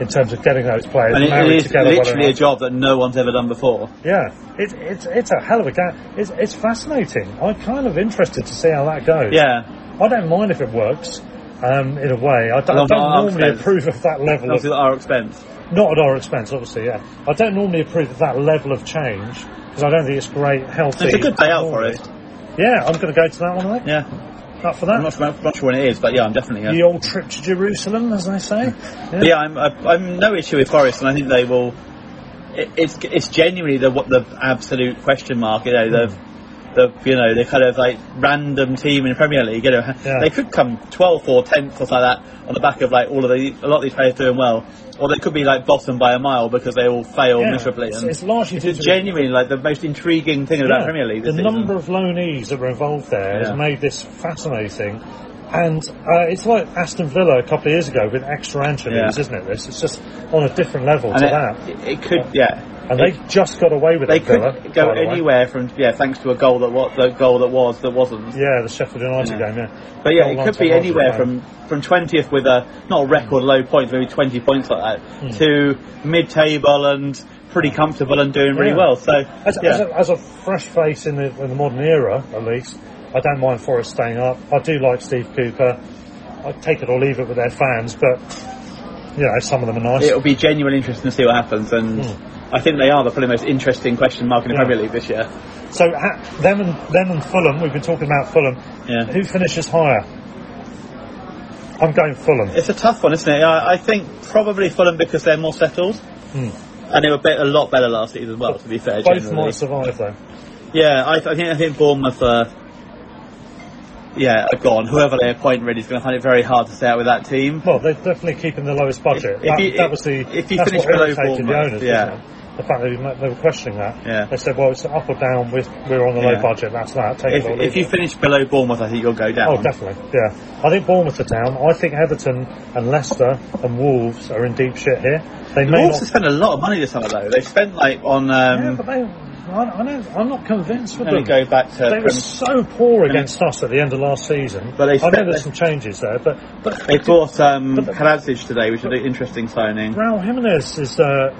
in terms of getting those players and it, married it is together. literally a job that no one's ever done before. Yeah, it, it's it's a hell of a game. It's, it's fascinating. I'm kind of interested to see how that goes. Yeah, I don't mind if it works. Um, in a way, I don't, I don't normally approve of that level of obviously at our expense. not at our expense, obviously, yeah. I don't normally approve of that level of change because I don't think it's great, healthy. It's a good day out for it. Yeah, I'm going to go to that one. Yeah, Up for that? I'm not, sure- not sure when it is, but yeah, I'm definitely. Yeah. The old trip to Jerusalem, as they say. But yeah, I'm, I'm no issue with Forest, and I think they will. It, it's it's genuinely the what the absolute question mark. You know the. Hmm. The, you know the kind of like random team in the Premier League. You know Yeah. they could come 12th or 10th or something like that on the back of like all of the a lot of these players doing well, or they could be like bottom by a mile because they all fail Yeah, miserably. it's- and it's largely it's genuinely like the most intriguing thing about Yeah, Premier League. The season. number of loanees that were involved there has made this fascinating. And uh, it's like Aston Villa a couple of years ago with extra anchovies, Yeah. isn't it? This it's just on a different level and to it, that. it, could yeah. And they just got away with They it, could Villa, go anywhere from yeah, thanks to a goal that was the goal that was that wasn't. Yeah, the Sheffield United Yeah. game, yeah. But yeah, it could be anywhere from from twentieth with a not a record low points, maybe twenty points like that, to mid table and pretty comfortable and doing really Yeah. well. So As, yeah. as, a, as a fresh face in the, in the modern era, at least, I don't mind Forest staying up. I do like Steve Cooper. I take it or leave it with their fans, but you know, some of them are nice. it'll be genuinely interesting to see what happens, and hmm. I think they are the probably most interesting question mark in the. Yeah. Premier League this year. So ha- them and them and Fulham. We've been talking about Fulham. Yeah. Who finishes higher? I'm going Fulham. It's a tough one, isn't it? I, I think probably Fulham because they're more settled. Hmm. And they were a lot better last season as well, to be fair. Both generally. might survive though. Yeah, I, I think I think Bournemouth are, yeah, are gone. Whoever they appoint really is going to find it very hard to stay out with that team. Well, they're definitely keeping the lowest budget. If that, you- that was the if you finish below irritated the Bournemouth, owners, yeah. The fact that they were questioning that. Yeah. They said, well, it's up or down. We're, we're on the Yeah. low budget. That's that. Take If, it if you finish below Bournemouth, I think you'll go down. Oh, definitely. Yeah. I think Bournemouth are down. I think Everton and Leicester and Wolves are in deep shit here. They The may Wolves not. have spent a lot of money this summer, though. They've spent like on. Um, yeah. I, I'm not convinced with them. go back to. They were so poor against us at the end of last season. But they I know there's some changes there, but but They bought um, today, which is an interesting signing. Raul Jimenez is uh,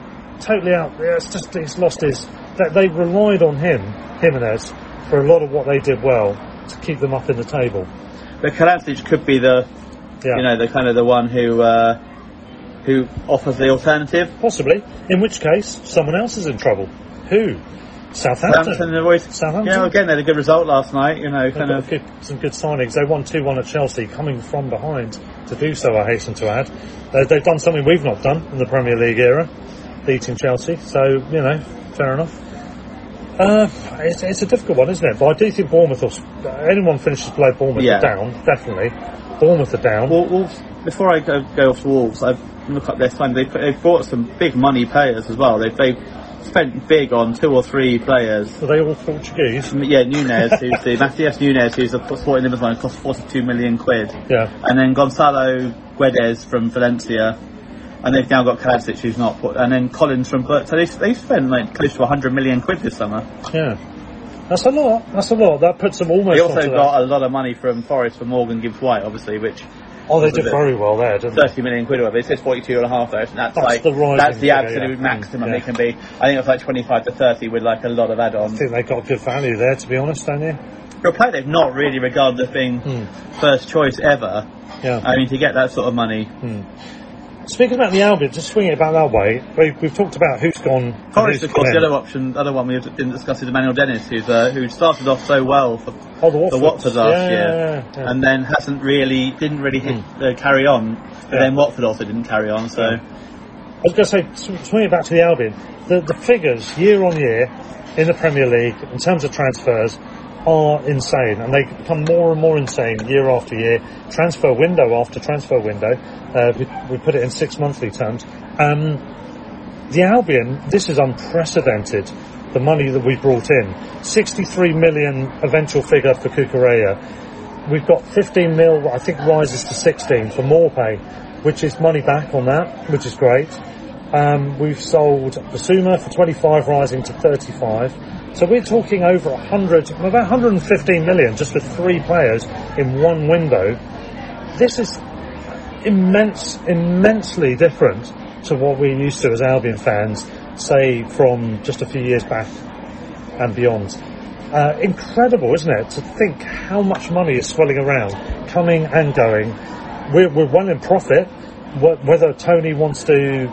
totally out. Yeah, it's just he's lost his. They, they relied on him, Jimenez, for a lot of what they did well to keep them up in the table. But Kalajdzic could be the, Yeah, you know, the kind of the one who uh, who offers the alternative. possibly. In which case, someone else is in trouble. Who? Southampton. Southampton Southampton. Yeah, again, they had a good result last night. You know, kind of. good, some good signings. They won 2 1 at Chelsea, coming from behind to do so, I hasten to add. They, they've done something we've not done in the Premier League era, beating Chelsea. So, you know, fair enough. Uh, it's, it's a difficult one, isn't it? But I do think Bournemouth, will, anyone finishes below Bournemouth Yeah. are down, definitely. Bournemouth are down. Well, Wolves, before I go, go off to Wolves, I look up their sign. They they've bought some big money players as well. They've, they've spent big on two or three players. Are they all Portuguese? Yeah, Nunes, who's the Matheus Nunes, who's a Sporting Liverpool, cost 42 million quid. Yeah. and then Gonzalo Guedes from Valencia, and they've now got Kalajdzic who's not put, and then Collins from Burt. So they they spent like close to 100 million quid this summer. Yeah. That's a lot. That's a lot. That puts them almost They also onto that. got a lot of money from Forest for Morgan Gibbs White, obviously, which Oh, they did very well there, didn't they? 30 million quid or whatever. It says 42 and a half though, and that's, That's like the rising that's the figure, absolute yeah. maximum Yeah. it can be. I think it's like 25 to 30 with like a lot of I add-ons. I think they got good value there, to be honest, don't you? For a player they've not really regarded as being Hmm. first choice ever. Yeah. I mean, to get that sort of money, Speaking about the Albion, just swing it about that way. We've, we've talked about who's gone. of course, the other option, the other one we didn't discuss is Emmanuel Dennis, who's uh, who started off so well for Oh, the Watford, the Watford last yeah, year, yeah, yeah, and then hasn't really, didn't really hit, uh, carry on. But then Watford also didn't carry on. So. I was going to say, sw- swing it back to the Albion. The, the figures year on year in the Premier League in terms of transfers are insane, and they become more and more insane year after year. Transfer window after transfer window. Uh, we, we put it in six monthly terms. Um, the Albion, this is unprecedented. The money that we brought in, 63 million eventual figure for Cucurella. We've got 15 mil, I think rises to 16 for Maupay, which is money back on that, which is great. Um, we've sold Bissouma for 25, rising to 35. So we're talking over 100, about 115 million just with three players in one window. This is immense, immensely different to what we're used to as Albion fans, say from just a few years back and beyond. Uh, incredible, isn't it, to think how much money is swelling around, coming and going. We're, we're well in profit. Whether Tony wants to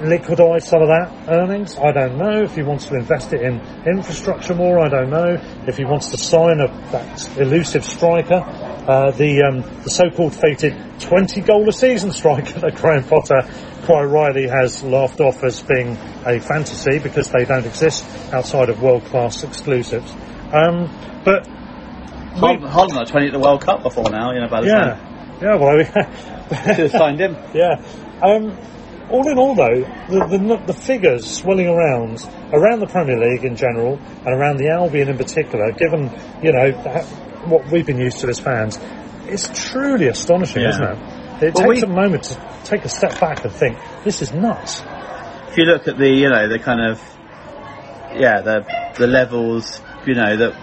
liquidise some of that earnings, I don't know. If he wants to invest it in infrastructure more, I don't know. If he wants to sign a, that elusive striker, uh, the, um, the so-called fated 20 goal a season striker that Graham Potter quite rightly has laughed off as being a fantasy because they don't exist outside of world-class exclusives. Um, but Haaland, Haaland are 20 at the World Cup before now. You know, by the time yeah, yeah, well, should have signed him. Yeah. Um, all in all, though, the, the the figures swelling around around the Premier League in general and around the Albion in particular, given you know ha- what we've been used to as fans, it's truly astonishing, Yeah. isn't it? It Well, takes we- a moment to take a step back and think this is nuts. If you look at the, you know, the kind of, yeah, the the levels, you know, that,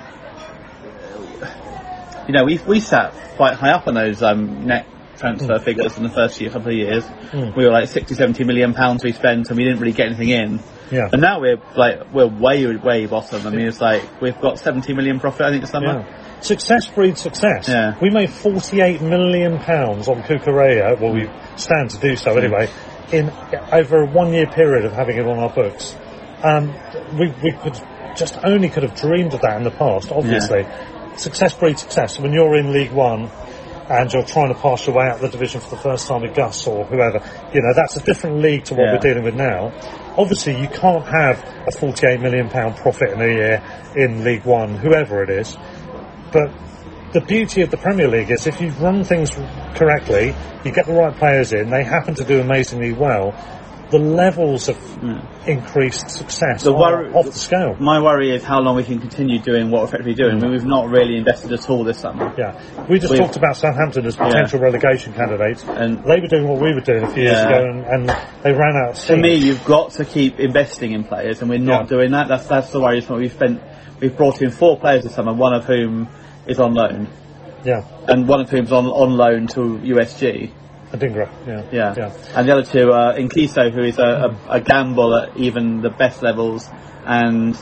you know, we we sat quite high up on those um, net transfer figures in the first year, couple of years. Mm. We were like 60, 70 million pounds we spent, and we didn't really get anything in. Yeah. And now we're like we're way way bottom. I mean, it's like we've got 70 million profit. I think this summer. Yeah. Success breeds success. Yeah. We made 48 million pounds on Cucurella, well we stand to do so anyway, in over a one year period of having it on our books. Um, we, we could just only could have dreamed of that in the past, obviously. Success breeds success. When you're in League One and you're trying to pass your way out of the division for the first time with Gus or whoever, you know, that's a different league to what Yeah. we're dealing with now. Obviously you can't have a 48 million pound profit in a year in League One, whoever it is. But the beauty of the Premier League is if you run things correctly, you get the right players in, they happen to do amazingly well, the levels of hmm. increased success The are worry- off the scale. My worry is how long we can continue doing what we're effectively doing. I mean, we've not really invested at all this summer. Yeah, we just We've- talked about Southampton as potential relegation candidates, And- they were doing what we were doing a few years ago, and, and they ran out. Of To me, you've got to keep investing in players, and we're not Yeah. doing that. That's that's the worry. We've spent, we've brought in four players this summer, one of whom is on loan, yeah, and one of whom's on on loan to USG. Adingra, yeah, Yeah. yeah. And the other two are Enciso, who is a, a, a gamble at even the best levels, and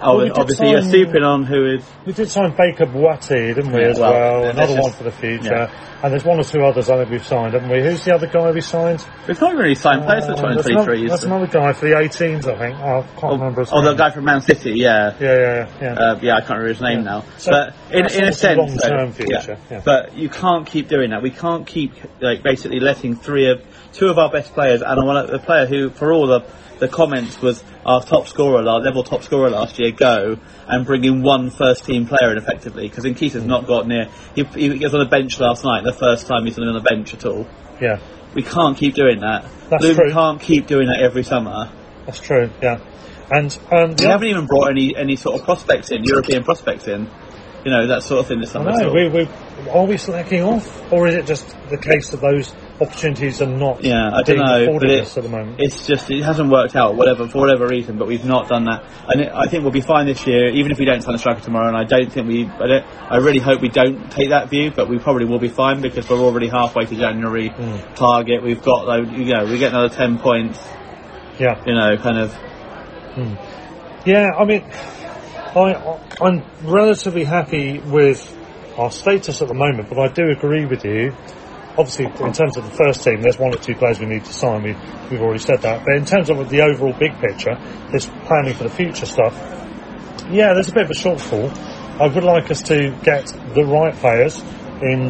Well, we did obviously you're suping on who is We did sign Baker Buati, didn't we, Yeah, as well, well? Another one for the future. yeah. And there's one or two others I think we've signed, haven't we? Who's the other guy we signed? we've not really signed players for Uh, that's, another, 2023. that's another guy for the 18s, I think. Oh, I can't remember his Oh, the guy from Man City, yeah. Yeah, yeah, yeah. Uh, yeah, I can't remember his name now. So but in, in a sense, long-term though, future, yeah. But you can't keep doing that. We can't keep like basically letting three of two of our best players and one of the player who, for all the the comments, was our top scorer, our level top scorer last year, go and bring in one first team player in effectively because Enciso's not got near. He, he was on the bench last night, the first time he's been on the bench at all. yeah, We can't keep doing that. That's Luton true. can't keep doing that every summer. that's true, yeah. And um, We the haven't even brought any any sort of prospects in, European prospects in. You know that sort of thing this summer. know, we, we, are we slacking off? Or is it just the case of those opportunities are not Yeah, I being don't know, but it- at the moment? It's just it hasn't worked out, whatever for whatever reason. But we've not done that, and it, I think we'll be fine this year, even if we don't sign a striker tomorrow. And I don't think we, I don't, I really hope we don't take that view, but we probably will be fine because we're already halfway to January mm. target. We've got, like, you know, we get another ten points. yeah. You know, kind of. Mm. Yeah, I mean, I, I'm relatively happy with our status at the moment, but I do agree with you. Obviously, in terms of the first team, there's one or two players we need to sign. We've, we've already said that. But in terms of the overall big picture, this planning for the future stuff, yeah, there's a bit of a shortfall. I would like us to get the right players in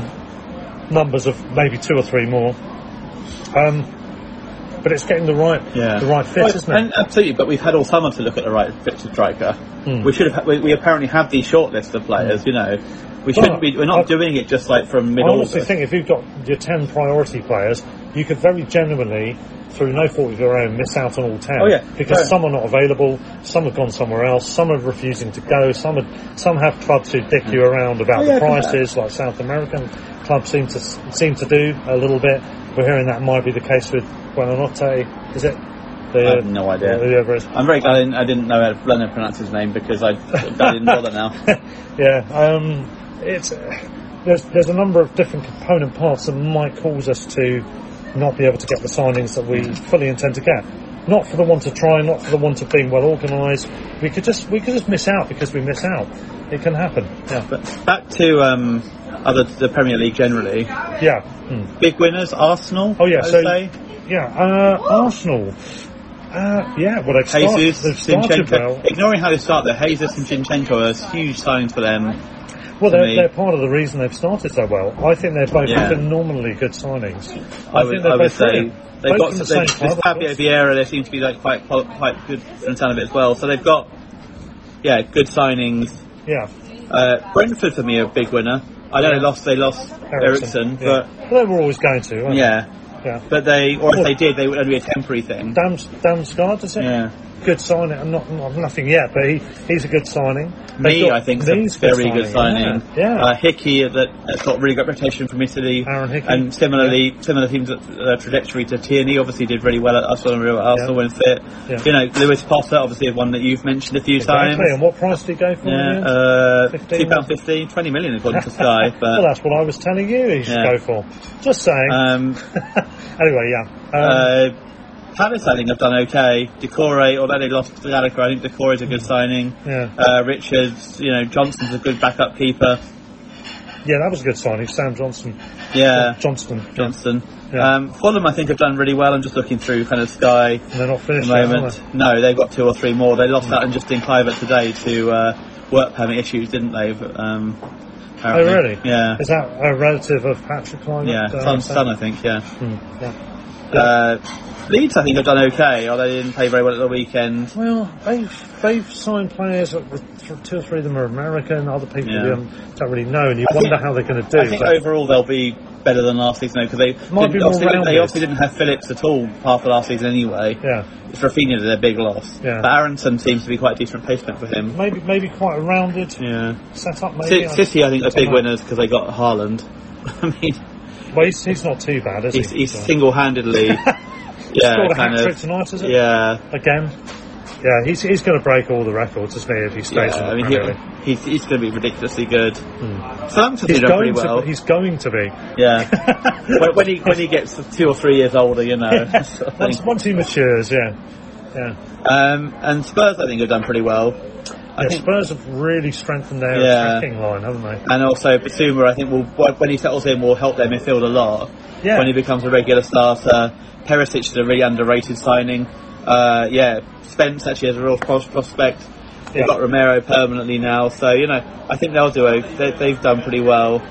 numbers of maybe two or three more. Um, but it's getting the right, Yeah. the right fit, Well, isn't it? and absolutely, but we've had all summer to look at the right fit to striker. Hmm. We should have. We, we apparently have these short list of players. You know, we shouldn't Well, be. We're not I- doing it just like from mid I honestly think if you've got your 10 priority players, you could very genuinely, through no fault of your own, miss out on all 10. Oh, yeah. Because Yeah. some are not available, some have gone somewhere else, some are refusing to go, some are, some have clubs who dick you around about Oh, the yeah, think prices, like South American clubs seem to seem to do a little bit. We're hearing that might be the case with Buonanotte, is it? The, I have no idea. I'm very glad I didn't, I didn't know how to learn how to pronounce his name because I, I didn't bother now. yeah, um, it's there's there's a number of different component parts that might cause us to not be able to get the signings that we fully intend to get. Not for the want of trying, not for the want of being well organised. We could just we could just miss out because we miss out. It can happen. Yeah, But back to um, other the Premier League generally. yeah, Hmm. Big winners, Arsenal. Oh yeah, so say. yeah, uh, Arsenal. Uh, yeah, well they've Jesus, they've started well. Ignoring how they start, the Jesus and Zinchenko are huge signings for them. Well, they're, they're part of the reason they've started so well. I think they're both Yeah. phenomenally good signings. I, I, would, think they're I would both say they've got the same this club, Fabio. Vieira. They seem to be like quite quite good from the sound of it as well. So they've got yeah good signings. Yeah. Uh, Brentford for me a big winner. I know they lost they lost Eriksen, yeah. but Well, they were always going to, yeah, they? Yeah. but they or if they did, they would only be a temporary thing. Damn, damn Damsgaard, is it? Yeah. Good signing. I'm not, not nothing yet, but he, he's a good signing. Mee, I think, is a very good signing. Yeah. yeah. Uh, Hickey, that has got really good reputation from Italy. Aaron Hickey. And similarly, similar teams uh, trajectory to Tierney. Obviously, did really well at Arsenal, at Arsenal when fit. Yeah. You know, Lewis Potter, obviously, one that you've mentioned a few exactly. times. And what price did he go for? Yeah, uh, 15, two pound fifteen, twenty million according to Sky. well, that's what I was telling you he should Yeah. go for. Just saying. um, anyway, yeah. Um, uh, Palace, I think, have done okay. Doucouré, although they lost to Gallagher, I think Doucouré is a good signing. Yeah. Uh, Richards, you know, Johnson's a good backup keeper. yeah, that was a good signing. Sam Johnson. Yeah. Johnston. Johnston. Yeah. Um, Fulham, I think, have done really well. I'm just looking through kind of Sky And they're not at finished the yet, moment. they? No, they've got two or three more. They lost out and Justin Kluivert today to uh, work permit issues, didn't they? But, Um, Oh, really? Yeah. Is that a relative of Patrick Kluivert? Yeah, uh, son's Sam? son, I think. Yeah. Hmm, yeah. Uh, Leeds, I think, have done okay, although they didn't play very well at the weekend. Well, they've they've signed players. Two or three of them are American. Other people Yeah. don't, really know, and you I wonder think- how they're going to do. I think but- overall they'll be better than last season because they Might didn't- more obviously, they obviously didn't have Phillips at all half of last season anyway. yeah, It's Raphinha their big loss. Yeah. But Aaronson seems to be quite a decent replacement for him. maybe maybe quite a rounded Yeah. setup. Maybe Ci- City, I think, are big know. winners because they got Haaland. I mean, Well, he's, he's not too bad, is he's, he? he's So- single-handedly, yeah, Scored a kind of, tonight, is it? yeah, Again. Yeah, he's he's going to break all the records, isn't he? If he stays yeah. I mean, he, he's, he's going to be ridiculously good. Southampton He's did pretty going well. to. He's going to be. Yeah, when, when he when he gets two or three years older, you know. sort of Once, once he matures, yeah, yeah. Um, and Spurs, I think, have done pretty well. I yeah think, Spurs have really strengthened their Yeah. attacking line, haven't they? and also Bissouma, I think, will when he settles in, will help their midfield a lot. Yeah. When he becomes a regular starter, Perisic is a really underrated signing. Uh, yeah, Spence actually has a real pros- prospect. They've Yeah. got Romero permanently now, so you know, I think they'll do. o- They, they've done pretty well.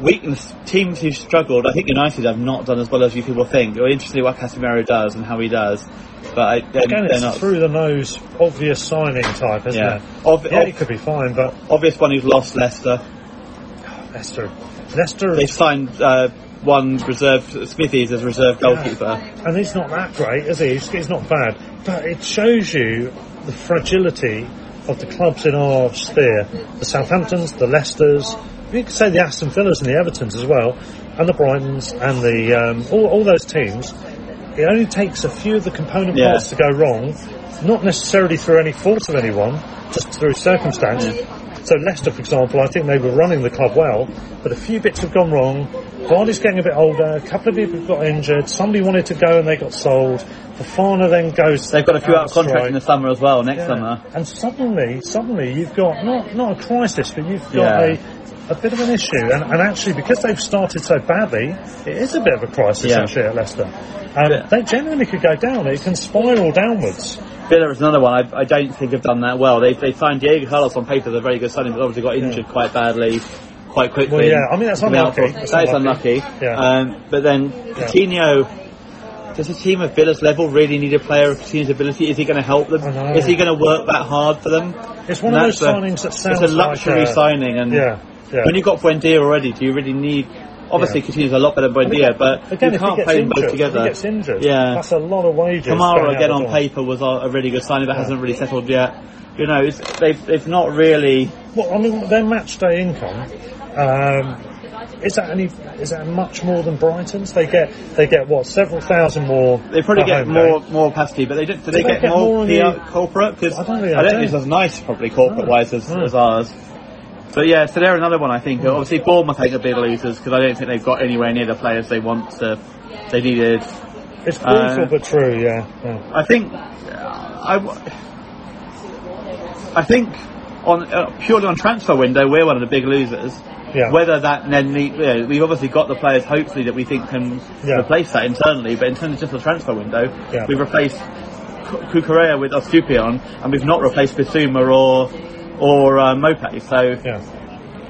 Weakness teams who struggled. I think United have not done as well as you people think. It'll interesting what Casemiro does and how he does, but they're, Again, they're it's not. through the nose, obvious signing type, isn't Yeah. it? Ob- yeah, ob- he could be fine, but obvious one who's lost Leicester. Leicester, Leicester, They signed uh, one reserve Smithies as reserve goalkeeper. and he's not that great, is he? He's, he's not bad, but it shows you the fragility of the clubs in our sphere: the Southamptons, the Leicesters. You could say the Aston Villas and the Evertons as well, and the Brightons and the um, all, all those teams. It only takes a few of the component Yeah. parts to go wrong, not necessarily through any fault of anyone, just through circumstance. So Leicester, for example, I think they were running the club well, but a few bits have gone wrong. Vardy's getting a bit older. A couple of people got injured. Somebody wanted to go and they got sold. Fofana then goes. They've got a few out of contract in the summer as well. Next Yeah. summer, And suddenly, suddenly you've got not not a crisis, but you've got Yeah. a a bit of an issue. And, and actually, because they've started so badly, it is a bit of a crisis Yeah. actually at Leicester. Um, Yeah. They genuinely could go down. It can spiral downwards. Villa is another one. I, I don't think have done that well. They they signed Diego Carlos on paper They're very good signing, but obviously got injured quite badly, quite quickly. Well, yeah, I mean, that's unlucky. That's That is unlucky. unlucky. Yeah. Um, but then Coutinho. Does a team of Villa's level really need a player of Coutinho's ability? Is he going to help them? Is he going to work that hard for them? It's one And of those signings that sounds It's a luxury like a- signing, and Yeah, yeah. when you've got Buendia already, do you really need? Obviously, Yeah. Coutinho's a lot better than Buendia, but Again, you can't play them both together. If he gets injured, Yeah. that's a lot of wages. Kamara again on paper was a really good signing, but hasn't really settled yet. You know, it's, they've they've not really. Well, I mean, their match day income. Um, is that any? Is that much more than Brighton's? They get they get what several thousand more. They probably get more more capacity, but they don't. Do they they get, get more, more PR the- corporate? Because I don't really I don't think it's as nice probably corporate wise as, No. as ours. But yeah, so they're another one I think. Obviously, Bournemouth I think are big losers because I don't think they've got anywhere near the players they want to. They needed. It's brutal Uh, but true. Yeah. yeah. I think. I. I think on uh, purely on transfer window, we're one of the big losers. Yeah. Whether that then you know, we've obviously got the players hopefully that we think can Yeah. replace that internally, but in terms of just the transfer window, we've replaced Ku- Cucurella with Estupiñán, and we've not replaced Bissouma or or uh, Maupay. So Yeah.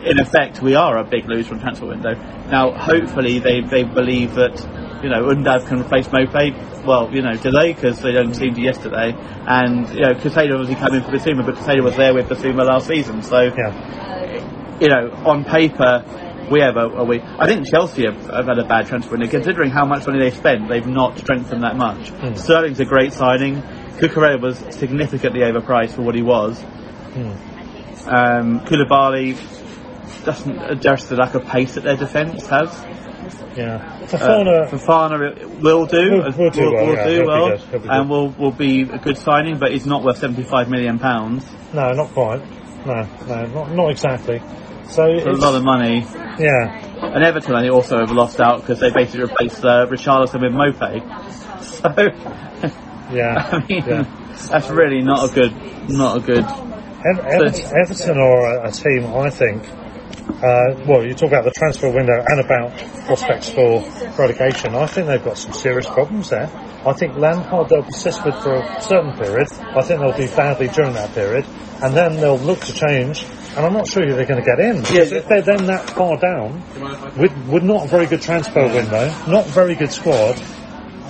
in effect, we are a big loser from transfer window. Now, hopefully, they they believe that you know Undav can replace Maupay. Well, you know, they? Because they don't seem to yesterday. And you know, Caicedo obviously came in for Bissouma, but Caicedo was there with Bissouma last season. So Yeah. you know, on paper, we have a, a we. I think Chelsea have, have had a bad transfer window. Considering how much money they've spent, they've not strengthened that much. Hmm. Sterling's a great signing. Cucurella was significantly overpriced for what he was. Hmm. Um, Koulibaly doesn't address the lack of pace that their defence has. Yeah. Uh, Fofana. Will do. Will- will do well, yeah, do well, good, he'll be and will will be a good signing. But he's not worth seventy-five million pounds. no, not quite. No, no, not not exactly. So It's a lot of money. yeah. And Everton, I think, also have lost out because they basically replaced uh, Richarlison with Maupay. So, Yeah. I mean, yeah. that's really not a good, not a good. Ev- Everton, are a, team, I think, uh, well, you talk about the transfer window and about prospects for relegation. I think they've got some serious problems there. I think Lampard they'll persist with for a certain period. I think they'll do badly during that period, and then they'll look to change. And I'm not sure who they're going to get in. Because if they're then that far down, with, with not a very good transfer window, not very good squad,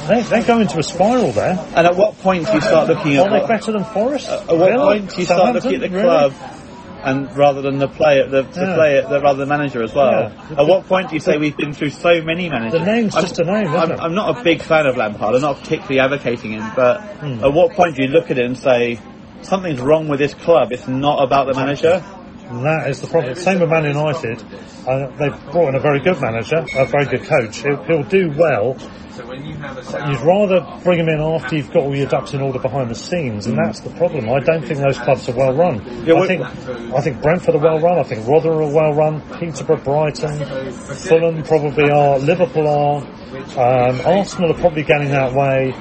they, they go into a spiral there. And at what point do you start looking at Are they better than Forest? at what Villa? point do you start looking at the club and rather than the player, the, the Yeah. player, the, rather the manager as well? Yeah. At what point do you say we've been through so many managers? The name's I'm- just a name, isn't I'm, it? I'm not a big fan of Lampard. I'm not particularly advocating him, but Hmm. at what point do you look at it and say something's wrong with this club? It's not about the manager. And that is the problem. Same with Man United. Uh, they've brought in a very good manager, a very good coach. He'll, he'll do well. You'd rather bring him in after you've got all your ducks in order behind the scenes, and that's the problem. I don't think those clubs are well run. Yeah, I think I think Brentford are well run. I think Rotherham are well run. Peterborough, Brighton, Fulham probably are. Liverpool are. Um, Arsenal are probably getting that way.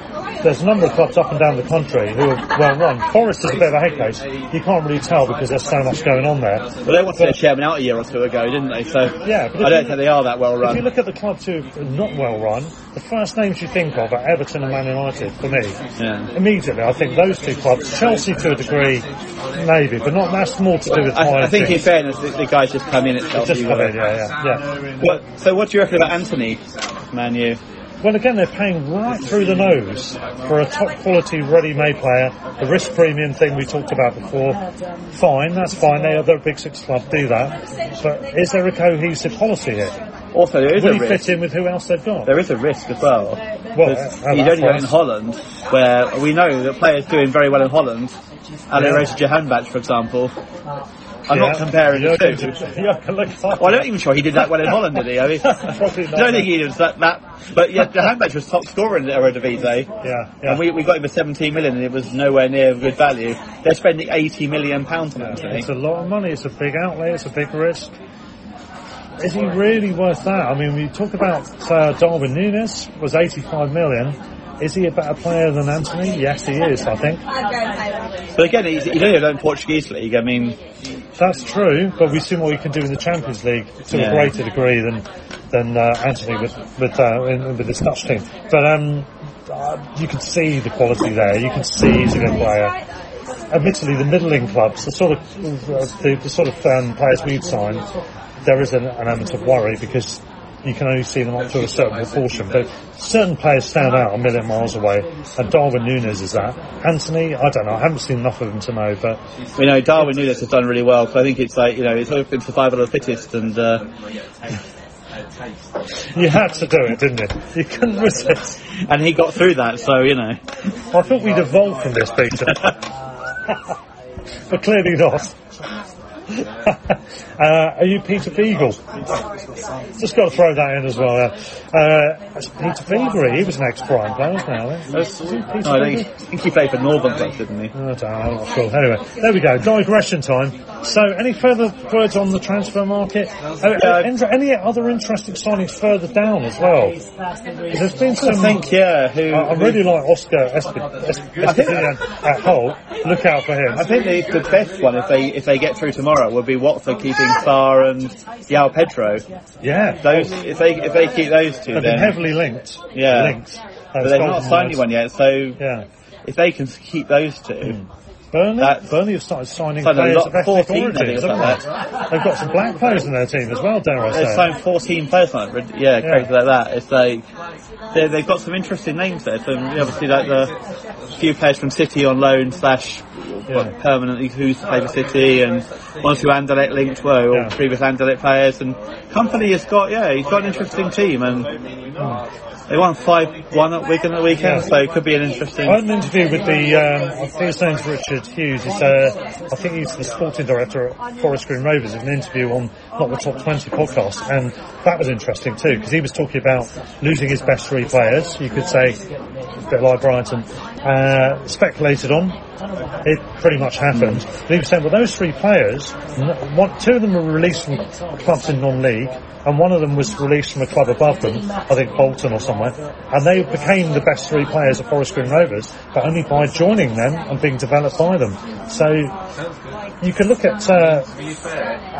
There's a number of clubs up and down the country who are well run. Forest is a bit of a head case. You can't really tell because there's so much going on there. Well, they wanted their chairman out a year or two ago, didn't they? So Yeah, but I don't you- think they are that well run. If you look at the clubs who are not well run, the first names you think of are Everton and Man United for me. Yeah. Immediately, I think those two clubs, Chelsea to a degree, maybe, but not that's more to do with I, I think in fairness, the, the guys just come in at Chelsea. just come in, yeah, yeah, yeah. What, so what do you reckon about Antony, Man U? Well, again, they're paying right through the nose for a top quality ready-made player. The risk premium thing we talked about before, fine, that's fine. They are the big six club do that, but is there a cohesive policy here? Also, there is Will a risk. fit in with who else they've got? There is a risk as well. Well, Because you don't do it in. Holland, where we know that players doing very well in Holland. Ali Yeah. Reza Jahanbakhsh, for example. I'm Yeah. not comparing the Jurgen- two. Jurgen looked like- Well, I'm not even sure he did that well in Holland, did he? I mean, Probably I not. don't think he was that, that but yeah, Jahanbakhsh was top scorer in the Eredivisie. Yeah, yeah. And we, we got him for 17 million and it was nowhere near good value. They're spending 80 million pounds on Antony. It's a lot of money. It's a big outlay. It's a big risk. Is he really worth that? I mean, we talk about uh, Darwin Nunez was 85 million. Is he a better player than Antony? Yes, he is. I think But again, he's, he's only alone Portuguese league. I mean, that's true. But we've seen what he can do in the Champions League to Yeah. a greater degree than than uh, Antony with with uh, in, with his Dutch team. But um, uh, you can see the quality there. You can see he's a good player. admittedly, the middling clubs, the sort of uh, the, the sort of um, players we've signed, there is an, an element of worry because you can only see them up to a certain proportion. But certain players stand out a million miles away, and Darwin Nunez is that. Antony, I don't know. I haven't seen enough of him to know, but you know, Darwin Nunez has done really well. So I think it's like you know, it's always been survival of the fittest, and uh, you had to do it, didn't you? You couldn't resist. and he got through that. So you know, I thought we'd evolved from this, Peter. but clearly not. uh, are you Peter Beagle? Just got to throw that in as well. Uh, uh, that's Peter Beagle, he was an ex-Prime player, wasn't he? I think? He Peter No, I think, he played for Northern Club, didn't he? I don't know, I'm not sure. Anyway, there we go. Digression time. So, any further words on the transfer market? Uh, uh, any- other interesting signings further down as well? There's been some. I think yeah. Who I I really like Oscar Estupiñán at Hull. Look out for him. I think the, the best one, if they if they get through tomorrow, would be Watford keeping Sarr and João Pedro. Yeah, Those if they if they keep those two, they've been heavily linked. Yeah. linked. but they've not signed anyone yet. So Yeah, if they can keep those two, hmm. Burnley. That's- Burnley have started signing players of ethnic 14 origins, haven't they? They've got some black players in their team as well. Dare I they've say? signed 14 players on it. Yeah, crazy like that. It's like they they've got some interesting names there. So obviously like the few players from City on loan slash Yeah. permanently who's to play for City and ones who Anderlecht linked were or Yeah. previous Anderlecht players and company has got yeah he's got an interesting team and hmm. They won five one at Wigan at the weekend Yeah. so it could be an interesting. I had an interview with the, um, I think his name's Richard Hughes. He's, uh, I think he's the sporting director at Forest Green Rovers. An interview on Not the Top 20 podcast, and that was interesting too, because he was talking about losing his best three players. You could say, a bit like Brighton, uh, speculated on. It pretty much happened. But he was saying, well, those three players, one, two of them were released from clubs in non-league, and one of them was released from a club above them, I think Bolton or somewhere, and they became the best three players at Forest Green Rovers, but only by joining them and being developed by them. So you can look at uh,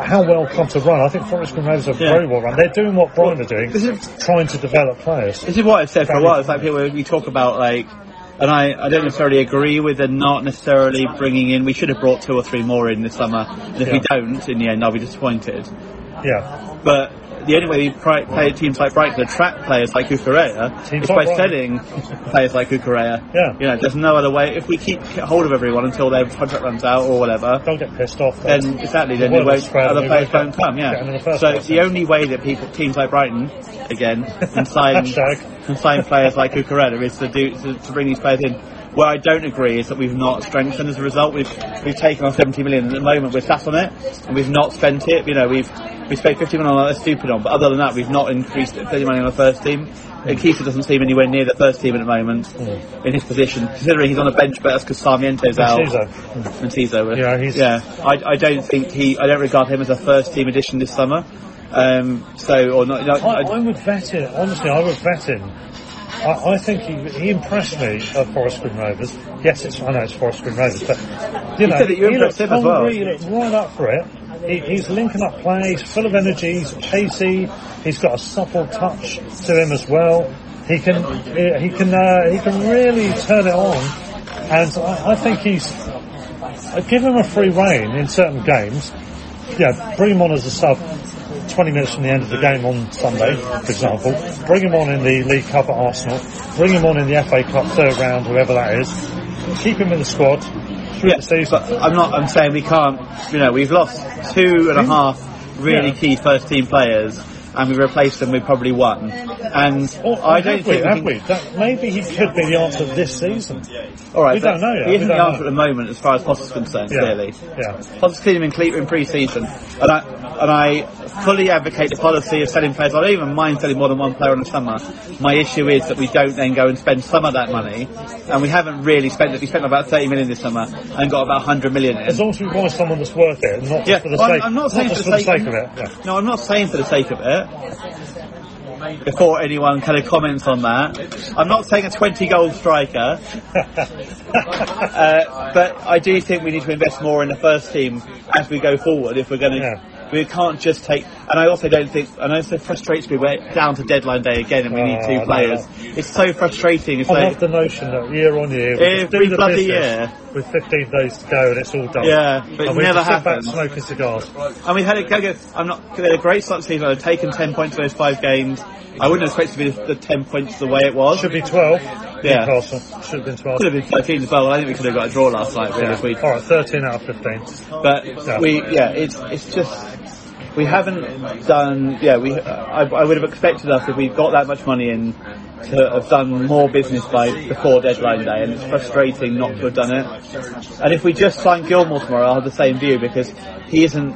how well clubs are run. I think Forest Green Rovers are Yeah. very well run. They're doing what Brighton are doing, is- trying to develop players. This is what I've said for a while. It's like people we talk about like, and I, I don't necessarily agree with the not necessarily bringing in. We should have brought two or three more in this summer, and if we don't, in the end, I'll be disappointed. Yeah, But the only way we pri- play teams like Brighton attract players like Cucurella Teams is by selling players like Cucurella. Yeah. You know, there's no other way. If we keep hold of everyone until their contract runs out or whatever, don't get pissed off. then exactly, then The they word won't, is spread other players won't won't come. in the Yeah. So the only way that people, teams like Brighton, again, can sign can sign players like Cucurella is to do to, to bring these players in. Where I don't agree is that we've not strengthened as a result. We've we've taken on 70 million at the moment. We're sat on it and we've not spent it. You know, we've we spent 50 million on a stupid on, but other than that, we've not increased 50 money on the first team. Hmm. And Keita doesn't seem anywhere near the first team at the moment hmm. in his position, considering he's on a bench, but that's because Sarmiento's out. Ciso. Hmm. And Tizo. Yeah, he's- yeah. I, I don't think he. I don't regard him as a first team addition this summer. Um, so or not. not I, I would vet him. Honestly, I would vet him. I, I think he, he impressed me at Forest Green Rovers. Yes, it's I know it's Forest Green Rovers, but you know you he looked as well. hungry, He looked right up for it. He, he's linking up plays, full of energy. He's pacey. He's got a supple touch to him as well. He can he can uh, he can really turn it on, and I, I think he's I give him a free rein in certain games. Yeah, bring him on as a sub 20 minutes from the end of the game on Sunday, for example. Bring him on in the League Cup at Arsenal. Bring him on in the FA Cup third round, whoever that is. Keep him in the squad through Yeah, the season. I'm not. I'm saying we can't. You know, we've lost two and a half really Yeah. key first team players, and we replaced them with probably one. And Or, I don't we, think have we? That, maybe he could be the answer this season. All right, we don't know yet, He we isn't the answer know. at the moment, as far as Potter's concerned. Yeah. Clearly, Yeah. Poss clean him in, cle- in pre-season, and I and I fully advocate the policy of selling players. I don't even mind selling more than one player in the summer. My issue is that we don't then go and spend some of that money, and we haven't really spent it. We spent about 30 million this summer and got about 100 million in. As long as we buy someone that's worth it, not just Yeah, for the sake, I'm not saying for for the the sake- sake of it. Yeah. No, I'm not saying for the sake of it. Before anyone kind of comments on that, I'm not saying a 20 goal striker, uh, but I do think we need to invest more in the first team as we go forward. If we're going to, Yeah. We can't just take. And I also don't think. I know it frustrates me. We're down to deadline day again, and we need two oh, players. It's so frustrating. It's I like, love the notion that year on year, Every bloody year. with 15 days to go and it's all done. Yeah, but and we never just sit back happens. smoking cigars. And we had a go. I'm not. We had a great start season. I'd taken 10 points in those five games. I wouldn't expect it to be the, the 10 points the way it was. Should be 12. Yeah. Newcastle. Should have been 12. Could have been 13 as well. I think we could have got a draw last night, really, if we All right, 13 out of 15. But Yeah. we, yeah, it's it's just we haven't done. Yeah, we. I, I would have expected us if we got that much money in to have done more business by before deadline day, and it's frustrating not to have done it. And if we just sign Gilmour tomorrow, I'll have the same view because he isn't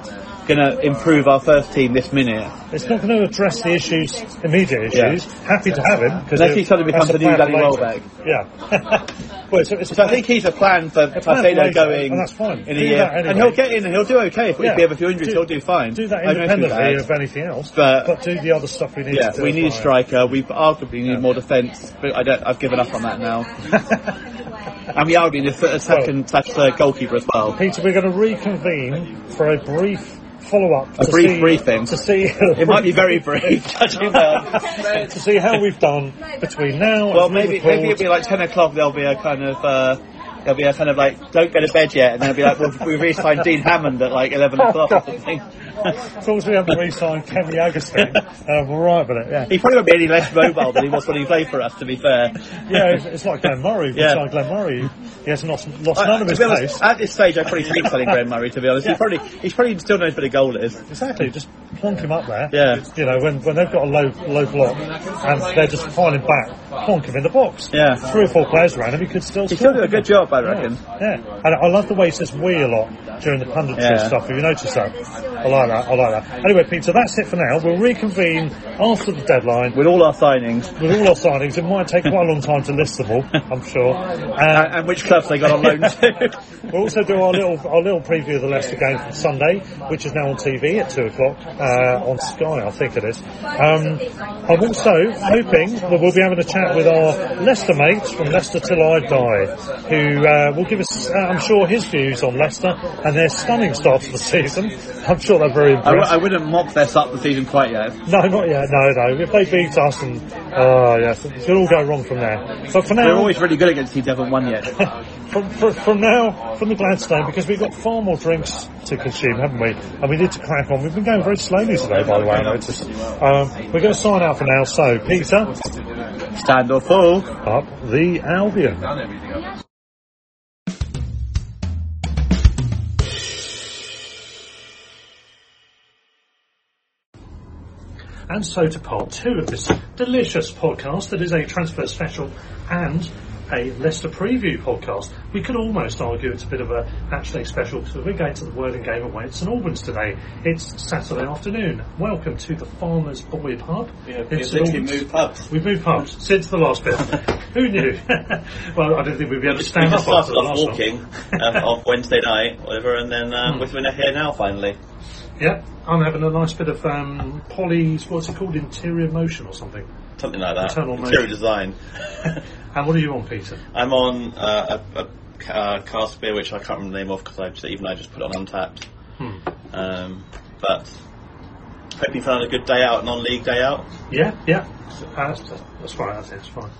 going to improve our first team this minute. It's not going to address the issues, immediate Yeah. issues. Happy to have him. because Unless he suddenly becomes the new Danny. Welbeck. Yeah. well, it's, it's So I think he's a plan for later, going and that's fine. in a year, anyway. and he'll get in and he'll do okay. If, Yeah. we have a few injuries, Do- he'll do fine. do that I know he'll do independently of anything else, But- do the other stuff we need Yeah, to do. we need a striker. We arguably need more defence, but I don't. I've given up on that now. and we arguably need a second slash third uh, goalkeeper as well. Peter, we're going to reconvene for a brief follow-up. A to brief see, briefing. To see, It might be very brief, judging by. to see how we've done between now Well, and maybe record. maybe it'll be like ten o'clock. There'll be a kind of. Uh, There'll be a kind of like, don't go to bed yet, and then it'll be like, well, we re-signed Dean Hammond at like 11 o'clock or something. As long as we haven't re-signed Kenny Agustin, uh, we're all right with it. Yeah. He probably won't be any less mobile than he was when he played for us, to be fair. Yeah, it's, it's like Glenn Murray. Yeah. It's like Glenn Murray. He has lost, lost Uh, none of his be honest, pace. at this stage, I probably take selling Graham Murray. To be honest, Yeah. he probably he's probably still knows what a goal is. Exactly, just plonk him up there. Yeah. You know, when, when they've got a low low block and they're just filing back, plonk him in the box. Yeah. Three or four players around him, he could still He still do a good job. Up, I reckon. Yeah, and I love the way he says "we" a lot during the punditry Yeah. stuff. Have you noticed that? I like that. I like that. Anyway, Peter, that's it for now. We'll reconvene after the deadline With all our signings with all our signings. It might take quite a long time to list them all. I'm sure. and, Uh, and which clubs they got on loan to. We'll also do our little our little preview of the Leicester game from Sunday, which is now on TV at two o'clock uh, on Sky, I think it is. Um, I'm also hoping that we'll be having a chat with our Leicester mates from Leicester Till I Die, who uh, will give us, uh, I'm sure, his views on Leicester and their stunning start to the season. I'm sure they're very I, w- impressed. I wouldn't mock their start of the season quite yet. no, not yet. No, no. If they beat us, and oh yes, it could all go wrong from there. But for now, They're always really good against teams that haven't won yet. from, from, from now, from the Gladstone, because we've got far more drinks to consume, haven't we? And we need to crack on. We've been going very slowly today, by the way, I noticed. Um, we're going to sign out for now. So, Peter, Stand or fall. up the Albion. And so to part two of this delicious podcast that is a transfer special and a Leicester preview podcast. We could almost argue it's a bit of a match day special because we're going to the Worthing game away at St Albans today. It's Saturday afternoon. Welcome to the Farmers Boy Pub. in St Albans. pubs. We've moved pubs since the last bit. Who knew? well, I don't think we'd be able to We stand just up after started the off last one. walking um, on Wednesday night, whatever, and then um, we're we're here now finally. Yeah, I'm having a nice bit of um, Polly's, what's it called, interior motion or something. Something like that. Internal Interior motion. design. And what are you on, Peter? I'm on uh, a, a ca- uh, cask beer which I can't remember the name of because even I just put it on Untappd. Hmm. Um, but hope you found a good day out, non-league day out. Yeah, yeah. Uh, that's, that's fine, That's, think it's fine.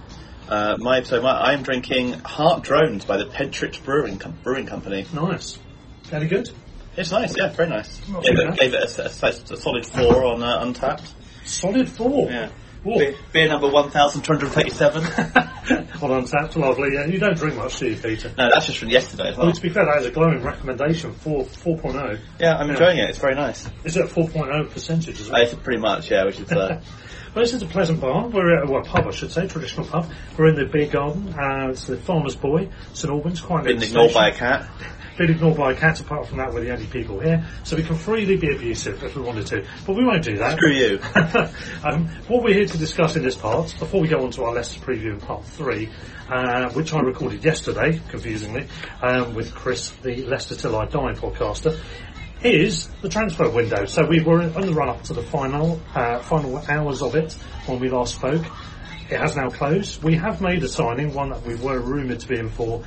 Uh, my so my, I'm drinking Heart Drones by the Pentrich Brewing Com- Brewing Company. Nice. Very good. It's nice, yeah, very nice. Not Gave too it, bad. gave it a, a- a solid four on uh, Untappd. Solid four. Yeah. Whoa. Beer, beer number 1,237. well, that's lovely. Yeah, you don't drink much, do you, Peter? no, that's just from yesterday as well. Well, to be fair, that is a glowing recommendation for 4.0. Yeah, I'm enjoying it. It's very nice. Is it a 4.0 percentage as Uh, well? It's pretty much, yeah, which is uh, Well, this is a pleasant bar. We're at, well, pub, I should say, traditional pub. We're in the beer garden. Uh, it's the Farmer's Boy, St Albans, quite near been the ignored by a cat. Been ignored by a cat. Apart from that, we're the only people here, so we can freely be abusive if we wanted to. But we won't do that. Screw you. um, what we're here to discuss in this part, before we go on to our Leicester preview in part three, uh, which I recorded yesterday, confusingly, um, with Chris, the Leicester Till I Die podcaster, is the transfer window. So we were on the run up to the final, uh, final hours of it when we last spoke. It has now closed. We have made a signing, one that we were rumoured to be in for,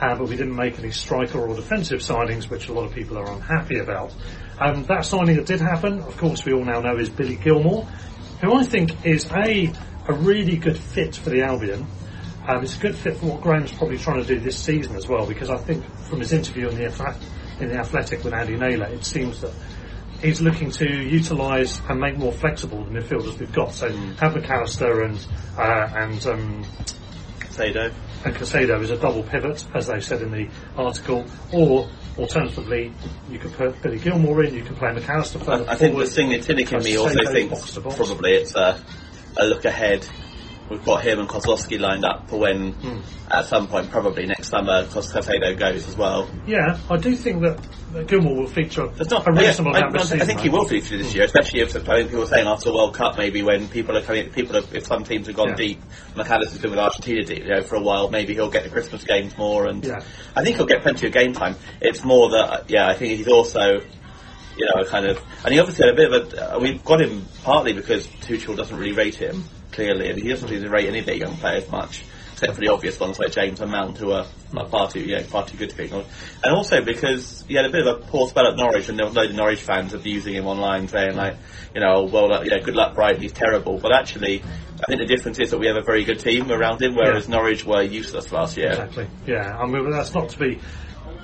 uh, but we didn't make any striker or defensive signings, which a lot of people are unhappy about. Um, that signing that did happen, of course, we all now know is Billy Gilmour, who I think is a a really good fit for the Albion. Um, it's a good fit for what Graham's probably trying to do this season as well, because I think from his interview in the Athletic, in the Athletic with Andy Naylor, it seems that he's looking to utilise and make more flexible the midfielders we've got. So have McAllister and uh, and um, Caicedo. And Caicedo is a double pivot, as they said in the article, or alternatively, you could put Billy Gilmour in, you can play McAllister I, I think the forward. thing that Tinnick in me also Caicedo thinks box box. probably it's a, a look ahead. We've got him and Kozlowski lined up for when, Hmm. at some point, probably next summer, Cos- goes as well. Yeah, I do think that Gilmour will feature There's not, a yeah, reasonable I, amount of I season. think he will feature this year, especially if I think people were saying after the World Cup, maybe when people are coming, people have, if some teams have gone Yeah. deep, McAllister's been with Argentina deep, you know, for a while, maybe he'll get the Christmas games more, and Yeah. I think he'll get plenty of game time. It's more that, yeah, I think he's also, you know, kind of, and he obviously had a bit of a, uh, we've got him partly because Tuchel doesn't really rate him clearly, and he doesn't really rate any of their young players much. Except for the obvious ones like James and Mount, who are like, far too, know, far too good to be ignored. And also because he had a bit of a poor spell at Norwich, and there was loads of Norwich fans abusing him online, saying like, you know, well, uh, you know, good luck, Brighton, he's terrible. But actually, I think the difference is that we have a very good team around him, whereas Yeah. Norwich were useless last year. Exactly. Yeah, I mean that's not to be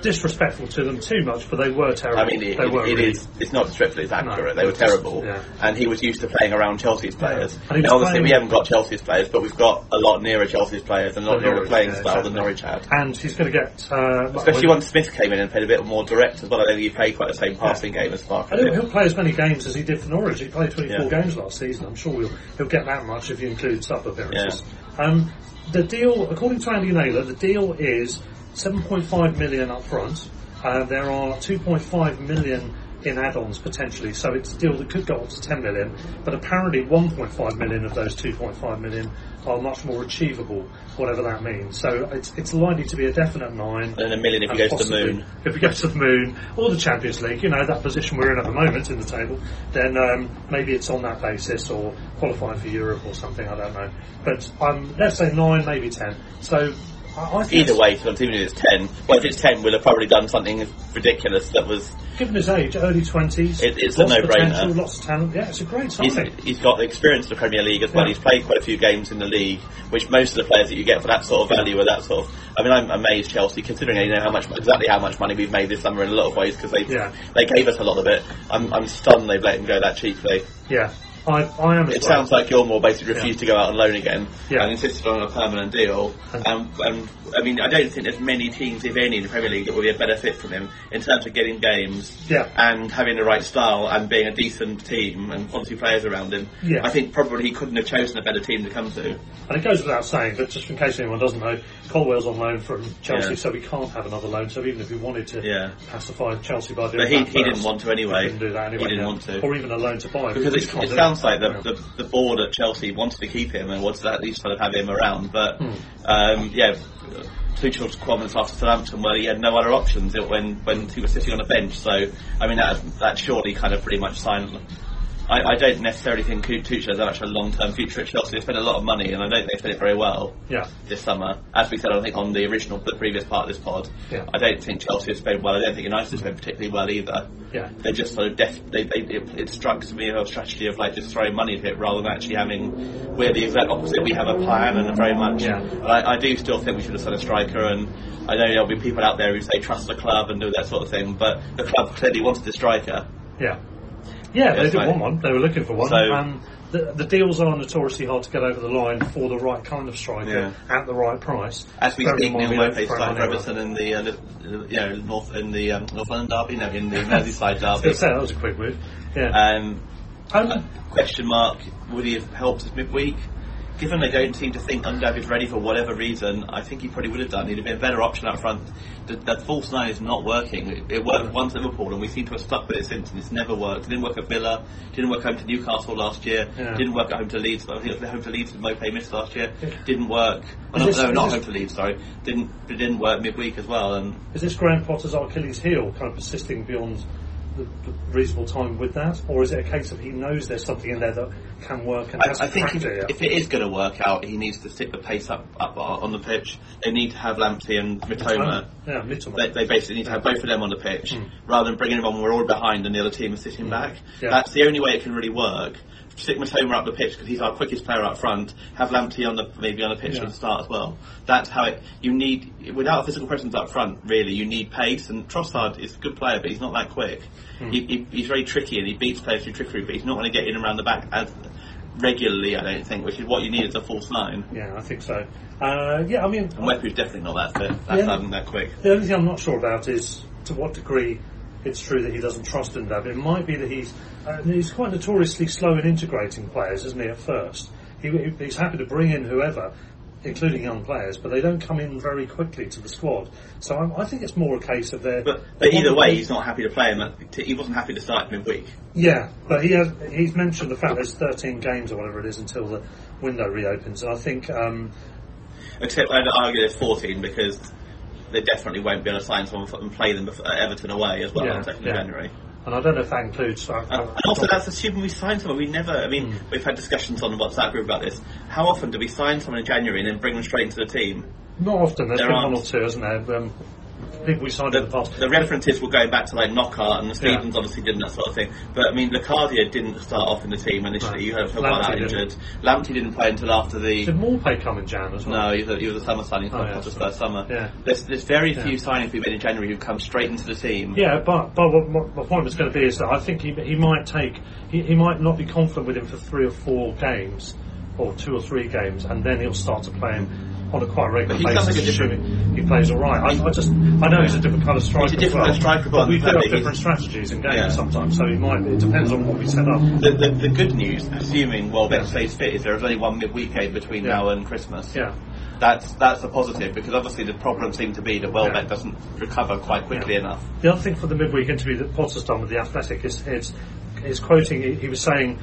disrespectful to them too much, but they were terrible. I mean, it, they were it really- is. It's not disrespectful. It's accurate. No, they were terrible, yeah. and he was used to playing around Chelsea's players. Was Now, obviously, we haven't got Chelsea's players, but we've got a lot nearer Chelsea's players and a lot nearer Norwich, playing yeah, style than. Norwich had. And he's going to get, uh, Especially once Smith came in and played a bit more direct as well. I don't think he played quite the same passing game as Farke. I don't think he'll play as many games as he did for Norwich. He played 24 Yeah. games last season. I'm sure he'll, he'll get that much if you include sub appearances. Um, the deal, according to Andy Naylor, the deal is 7.5 million up front. Uh, there are 2.5 million in add-ons potentially, so it's a deal that could go up to 10 million. But apparently, 1.5 million of those 2.5 million are much more achievable, whatever that means. So it's it's likely to be a definite nine. And a million if you and go to the moon. If we go to the moon or the Champions League, you know that position we're in at the moment in the table, then um, maybe it's on that basis or qualifying for Europe or something. I don't know. But um, let's say nine, maybe ten. So Oh, Think Either way, so even if it's 10, well, if it's 10, we'll have probably done something ridiculous that was. given his age, early twenties, It- it's a no-brainer. Lots of talent. Yeah, it's a great He's, signing. he's got the experience of the Premier League as well. Yeah. He's played quite a few games in the league, which most of the players that you get for that sort of value are that sort of. I mean, I'm amazed Chelsea, considering you know how much exactly how much money we've made this summer in a lot of ways because they Yeah. they gave us a lot of it. I'm, I'm stunned they've let him go that cheaply. Yeah, I, I am. It sounds like Gilmour basically refused Yeah. to go out on loan again Yeah. and insisted on a permanent deal. And- Um, and I mean, I don't think there's many teams, if any, in the Premier League that will be a better fit for him in terms of getting games Yeah. and having the right style and being a decent team and quality players around him. I think probably he couldn't have chosen a better team to come to. And it goes without saying, but just in case anyone doesn't know, Colwill's on loan from Chelsea, so we can't have another loan. So even if we wanted to Yeah. pacify Chelsea by doing But he- that he didn't want to anyway. we didn't do that He didn't want to. or even a loan to buy Because we it, it do sounds like the, the, the board at Chelsea wanted to keep him and wanted to at least sort of have him around. But Hmm. um, yeah, Tuchel's comments after Southampton where he had no other options when when he was sitting on a bench. So I mean that that surely kind of pretty much signed. I, I don't necessarily think Tuchel has actually a long-term future at Chelsea. They spent a lot of money, and I don't think they spent it very well yeah, this summer. As we said, I think on the original, the previous part of this pod, Yeah. I don't think Chelsea has spent well. I don't think United has spent particularly well either yeah. they just sort of def- they, they, it, it strikes me a strategy of like just throwing money at it rather than actually having we're the exact opposite we have a plan and a very much Yeah. I, I do still think we should have signed a striker and I know there'll be people out there who say trust the club and do that sort of thing but the club clearly wanted a striker Yeah. Yeah, they did right. want one. They were looking for one. So- um, the, the deals are notoriously hard to get over the line for the right kind of striker at the right price. as we speak Neal Maupay throw starting for money Everton around. in the uh, you know North in the um, North London derby no in the Merseyside derby say, that was a quick move. Yeah. um, Um, question mark would he have helped us midweek? Given they don't seem to think Undav is ready for whatever reason, I think he probably would have done. He'd have been a better option up front. The, that false nine is not working. It, it worked once at Liverpool, and we seem to have stuck with it since. And it's never worked. It didn't work at Villa. Didn't work home to Newcastle last year. Yeah. Didn't work at home to Leeds. I think it was home to Leeds with Maupay missed last year. Yeah. Didn't work. Well, this- no, not home to Leeds. Sorry. Didn't. It didn't work midweek as well. And is this Graham Potter's Achilles heel kind of persisting beyond the, the reasonable time with that? Or is it a case of he knows there's something in there that can work and I, I think if, if it is going to work out, he needs to stick the pace up, up uh, on the pitch. They need to have Lamptey and Mitoma. Yeah, Mitoma. They, they basically need to have both of them on the pitch hmm. rather than bringing them on when we're all behind and the other team is sitting hmm. back. Yeah. That's the only way it can really work. Stick Mitoma up the pitch because he's our quickest player up front. Have Lamptey on the maybe on the pitch Yeah. from the start as well. That's how it. You need without a physical presence up front. Really, you need pace. And Trossard is a good player, but he's not that quick. Hmm. He, he, he's very tricky and he beats players through trickery, but he's not going to get in and around the back as regularly. I don't think, which is what you need as a false nine. yeah, I think so. Uh, yeah, I mean, And Wepu's definitely not that fit. That's Yeah. not that quick. The only thing I'm not sure about is to what degree it's true that he doesn't trust Undav. It might be that he's uh, he's quite notoriously slow in integrating players, isn't he? At first, he, he's happy to bring in whoever, including young players, but they don't come in very quickly to the squad. So I, I think it's more a case of their. But, but either way, he's not happy to play him. at- He wasn't happy to start him in week. Yeah, but he has he's mentioned the fact there's 13 games or whatever it is until the window reopens, and I think. Um, Except I'd argue there's 14 because they definitely won't be able to sign someone and play them at Everton away as well Yeah, on 2nd yeah. of January. and I don't know if that includes. Uh, And also, that's assuming we sign someone. We never. I mean, we've had discussions on the WhatsApp group about this. How often do we sign someone in January and then bring them straight into the team? not often. There's There been aren't. one or two, isn't there? Um, people we signed The, in the past. the references were going back to like Knockout and the Stevens obviously didn't that sort of thing. But I mean, Locadia didn't start off in the team initially. Right. You heard him Lamptey out injured. Lamptey didn't play until after the. Did Maupay come in Jan as well? No, he was a, he was a summer signing for Oh, yeah, sorry. first summer. Yeah. There's, there's very Yeah. few signings we've made in January who come straight into the team. Yeah, but but what, what my point was going to be is that I think he he might take he, he might not be confident with him for three or four games, or two or three games, and then he'll start to play him on a quite regular But basis. like assuming he plays all right. I, I just I know he's a different kind of striker. He's a different well, kind of striker, but but we do have he's- different strategies in games Yeah. sometimes. So he might. It depends on what we set up. The, the, the good news, assuming Welbeck stays fit, is there is only one midweek game between Yeah. now and Christmas. Yeah. that's that's a positive because obviously the problem seemed to be that Welbeck Yeah. doesn't recover quite quickly Yeah. enough. The other thing for the midweek interview that Potter's done with the Athletic is, is, is quoting. He, he was saying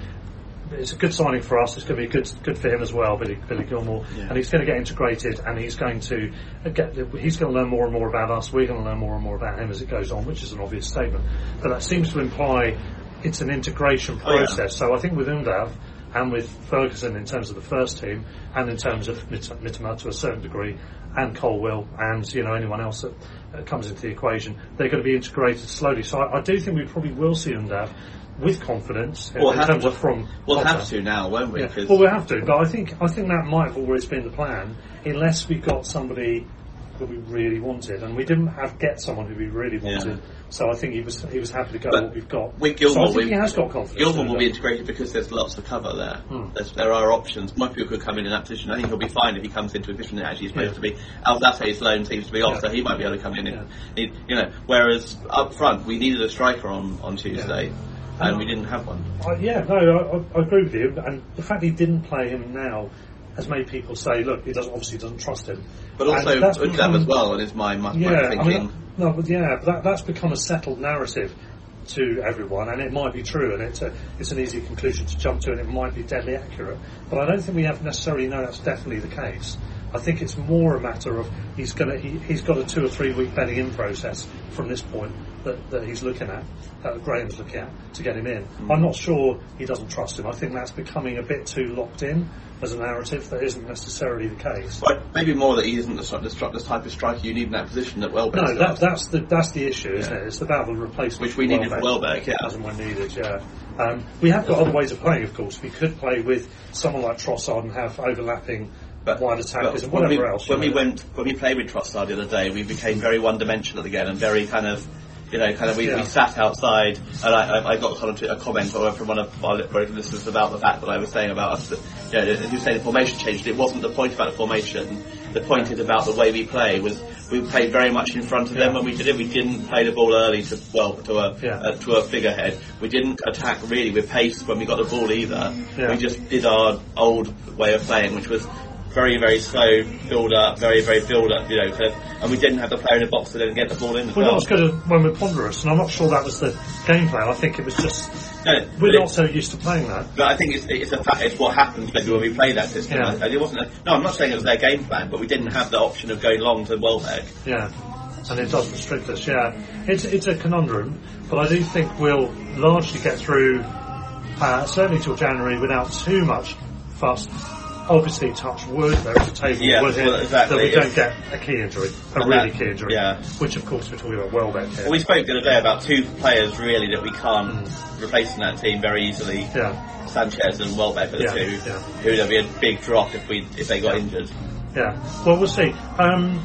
it's a good signing for us. It's going to be good good for him as well, Billy, Billy Gilmour, Yeah. and he's going to get integrated and he's going to get. He's going to learn more and more about us. We're going to learn more and more about him as it goes on, which is an obvious statement. But that seems to imply it's an integration Oh, yeah. process. So I think with Undav and with Ferguson in terms of the first team and in terms of Mittermeier to a certain degree and Colwill and you know anyone else that comes into the equation, they're going to be integrated slowly. So I, I do think we probably will see Undav with confidence We'll in have- terms we'll- of from. We'll Potter. have to now, won't we? Yeah. Well, we have to, but I think I think that might have always been the plan, unless we got somebody that we really wanted, and we didn't have get someone who we really wanted. So I think he was he was happy to go But with what we've got. with so I think he has got confidence. Gilmour will be integrated because there's lots of cover there. Hmm. There are options. Most people could come in in that position. I think he'll be fine if he comes into a position that actually he's supposed Yeah. to be. Alzate's loan seems to be off, Yeah. so he might be able to come in. Yeah. And, you know, whereas up front we needed a striker on on Tuesday, and we didn't have one. Uh, yeah, no, I, I- agree with you. And the fact he didn't play him now has made people say, look, he doesn't obviously doesn't trust him. But also that's become- as well, and is my my, Yeah, my I thinking. mean, no, but yeah, but that, that's become a settled narrative to everyone, and it might be true, and it's a, it's an easy conclusion to jump to, and it might be deadly accurate. But I don't think we have necessarily know that's definitely the case. I think it's more a matter of he's going to he, he's got a two or three week bedding in process from this point that, that he's looking at, that Graham's looking at to get him in. I'm not sure he doesn't trust him. I think that's becoming a bit too locked in as a narrative that isn't necessarily the case. But maybe more that he isn't the, the, the type of striker you need in that position that Welbeck No, that, that's the that's the issue, isn't it? It's about the replacement Which we needed for Welbeck, yeah. as and when needed. Yeah, um, we have got other ways of playing. Of course, we could play with someone like Trossard and have overlapping but and when we, else. When we know. went, when we played with Trossard the other day, we became very one-dimensional again and very kind of, you know, kind of. We, Yeah. we sat outside, and I, I, I got kind of a comment from one of our listeners about the fact that I was saying about us that, you know, he was saying the formation changed. It wasn't the point about the formation. The point is about the way we play. Was we played very much in front of them Yeah. when we did it. We didn't play the ball early to well to a Yeah. uh, to a figurehead. We didn't attack really with pace when we got the ball either. We just did our old way of playing, which was very, very slow build up, very, very build up, you know, kind of, and we didn't have the player in the box to then get the ball in We're well. not as good as when we're ponderous, and I'm not sure that was the game plan. I think it was just No, we're not it, so used to playing that. but I think it's, it's a fact, it's what happens maybe when we play that system. Yeah. And it wasn't, a, no, I'm not saying it was their game plan, but we didn't have the option of going long to Welbeck. Yeah, and it does restrict us. Yeah, it's it's a conundrum, but I do think we'll largely get through, uh, certainly till January, without too much fuss. Obviously, touch wood. There is a table Yeah, wood here well, exactly. that we don't get a key injury, a And really that- key injury. yeah. Which, of course, we're talking about Welbeck here. Well, we spoke the other day about two players really that we can't replace in that team very easily. yeah, Sanchez and Welbeck are the Yeah, two. yeah. Who there'd be a big drop if we if they got injured. yeah. Well, we'll see. Um,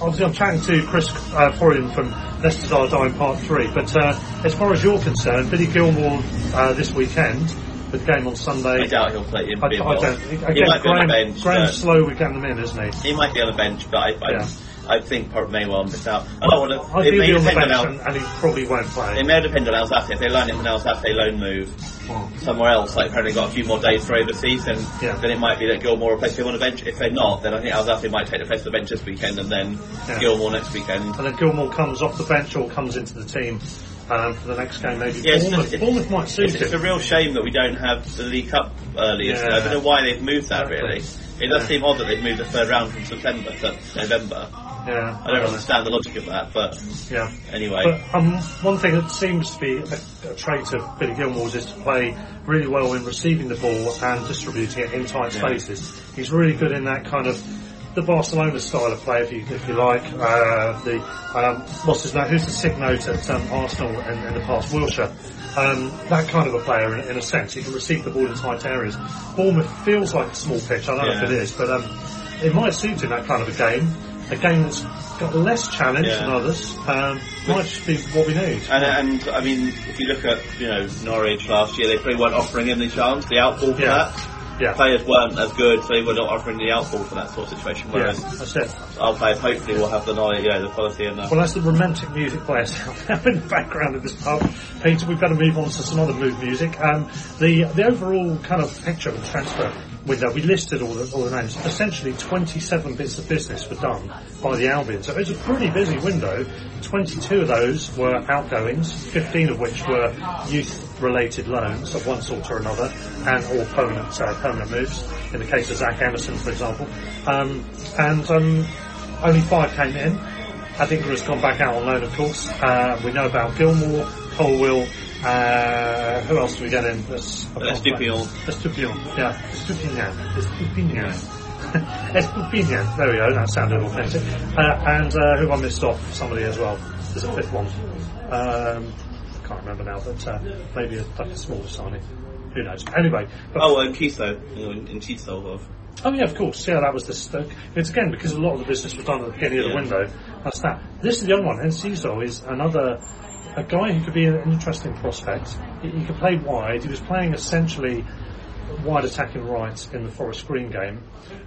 obviously, I'm chatting to Chris uh, Forryan from Leicester's Dying Part Three. But uh, as far as you're concerned, Billy Gilmour uh, this weekend the game on Sunday. I doubt he'll play. I, I don't. he Again, might be on the bench. Graham's but- slow with getting them in, isn't he? He might be on the bench, but I, I, Yeah. I think probably may well miss out. I don't want to. It may he'll be on the depend on and, and he probably won't play. it may depend on Alzate. If they line him an Alzate loan move somewhere else, like apparently got a few more days for overseas, then Yeah. then it might be that Gilmour replaces him on the bench. If they're not, then I think Alzate might take the place of the bench this weekend, and then Yeah. Gilmour next weekend. And then Gilmour comes off the bench or comes into the team um, for the next game. Maybe Yeah, it's Bournemouth, just- Bournemouth might suit It's, it's a real shame that we don't have the League Cup earlier. Yeah. I don't know why they've moved that really. It does Yeah. seem odd that they've moved the third round from September to November. Yeah, I don't understand the logic of that, but Yeah. anyway. But um, one thing that seems to be a, a trait of Billy Gilmour's is to play really well in receiving the ball and distributing it in tight spaces. He's really good in that kind of the Barcelona style of play, if you if you like. Uh, the um, what's his name? Who's the sick note at um, Arsenal in, in the past? Wilshere. Um, that kind of a player, in, in a sense, he can receive the ball in tight areas. Bournemouth feels like a small pitch. I don't know if it is, but um, it might suit in that kind of a game. A game that's got less challenge Yeah. than others. Um, might just be what we need. And, and I mean, if you look at you know Norwich last year, they probably weren't offering him the chance, the outball for Yeah. that. Yeah. Players weren't as good, so they were not offering the outball for that sort of situation. Yeah, Whereas that's it. our players hopefully will have the knowledge, you know, the quality and the. Well, that's the romantic music players out in the background of this pub. Peter, we've got to move on to some other move music. Um, the the overall kind of picture of the transfer window. We listed all the, all the names. Essentially, 27 bits of business were done by the Albion. So it was a pretty busy window. 22 of those were outgoings, 15 of which were youth-related loans of one sort or another, and all permanent uh, permanent moves. In the case of Zach Emerson, for example, um, and um, only five came in. I think has gone back out on loan, of course. Uh, we know about Gilmour, Colwill, uh, who else do we get in? Estupiñán. Estupiñán, yeah. Estupiñán. Estupiñán. Estupiñán. There we go, that sounded authentic. Uh, and uh, who I missed off? Somebody as well. There's a fifth one. Um, can't remember now, but uh, maybe a, like a smaller signing. Who knows? Anyway. But Oh, and Kiso, you know, in, Enciso of. Oh yeah, of course. Yeah, that was the. St- it's again because a lot of the business was done at the beginning of the window. That's that. This is the young one, Enciso, is another a guy who could be an interesting prospect. He, he could play wide. He was playing essentially wide attacking right in the Forest Green game,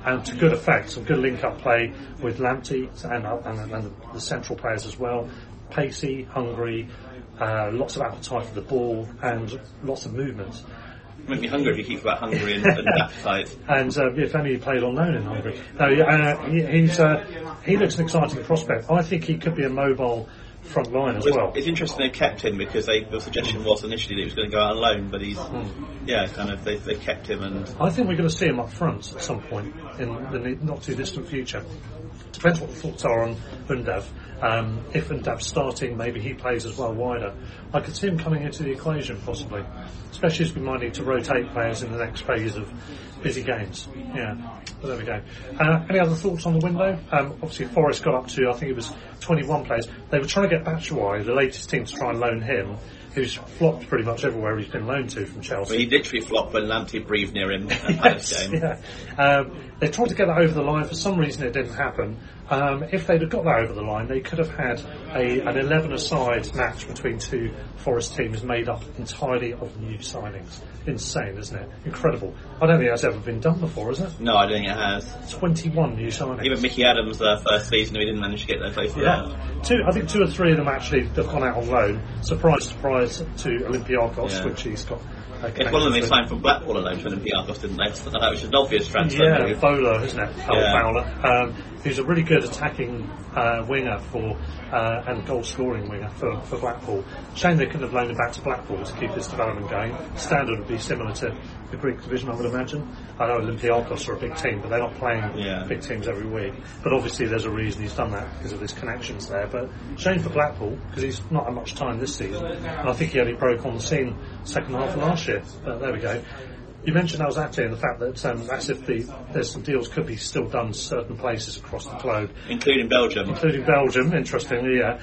and to good effect. Some good link-up play with Lamptey and, uh, and, and the central players as well. Pacey, hungry, uh, lots of appetite for the ball, and lots of movement. Make me hungry if you keep about hungry and, and appetite. and uh, if only he played on loan in Hungary. No, uh, he, he's uh, he looks an exciting prospect. I think he could be a mobile front line as It's, well. it's interesting they kept him because they, the suggestion was initially that he was going to go out on loan, but he's yeah, kind of they, they kept him and I think we're going to see him up front at some point in the not too distant future. Depends what the thoughts are on Undav. Um, if Undav's starting, maybe he plays as well wider. I could see him coming into the equation possibly, especially as we might need to rotate players in the next phase of busy games. Yeah, but there we go. Uh, any other thoughts on the window? Um, obviously, Forest got up to I think it was 21 players. They were trying to get Batshuayi, the latest team, to try and loan him. Who's flopped pretty much everywhere he's been loaned to from Chelsea. but he literally flopped when Lamptey breathed near him at the Palace Yes, game. yeah. Um, they tried to get that over the line. For some reason, it didn't happen. Um, if they'd have got that over the line, they could have had a, an 11-a-side match between two Forest teams made up entirely of new signings. Insane, isn't it? Incredible. I don't think that's ever been done before, is it? No, I don't think it has. 21 new signings. Even Micky Adams' uh, first season, we didn't manage to get there close Yeah, that. two. I think two or three of them actually have gone out on loan. Surprise, surprise to Olympiacos, Yeah. which he's got. It's one of them they connections with. signed from Blackpool alone to Olympiacos, didn't they? So that was an obvious transfer Yeah, move. Bowler, isn't it? Paul Yeah. Bowler. Um, who's a really good attacking uh, winger for uh, and goal scoring winger for, for Blackpool. Shame they couldn't have loaned him back to Blackpool to keep his development going. Standard would be similar to the Greek division, I would imagine. I know Olympiacos are a big team, but they're not playing Yeah. big teams every week. But obviously, there's a reason he's done that because of his connections there. But shame for Blackpool because he's not had much time this season, and I think he only broke on the scene second half of last year. But there we go. You mentioned Alzate and the fact that um, that's if the, there's some deals could be still done certain places across the globe, Including Belgium. including Belgium. Interestingly, yeah.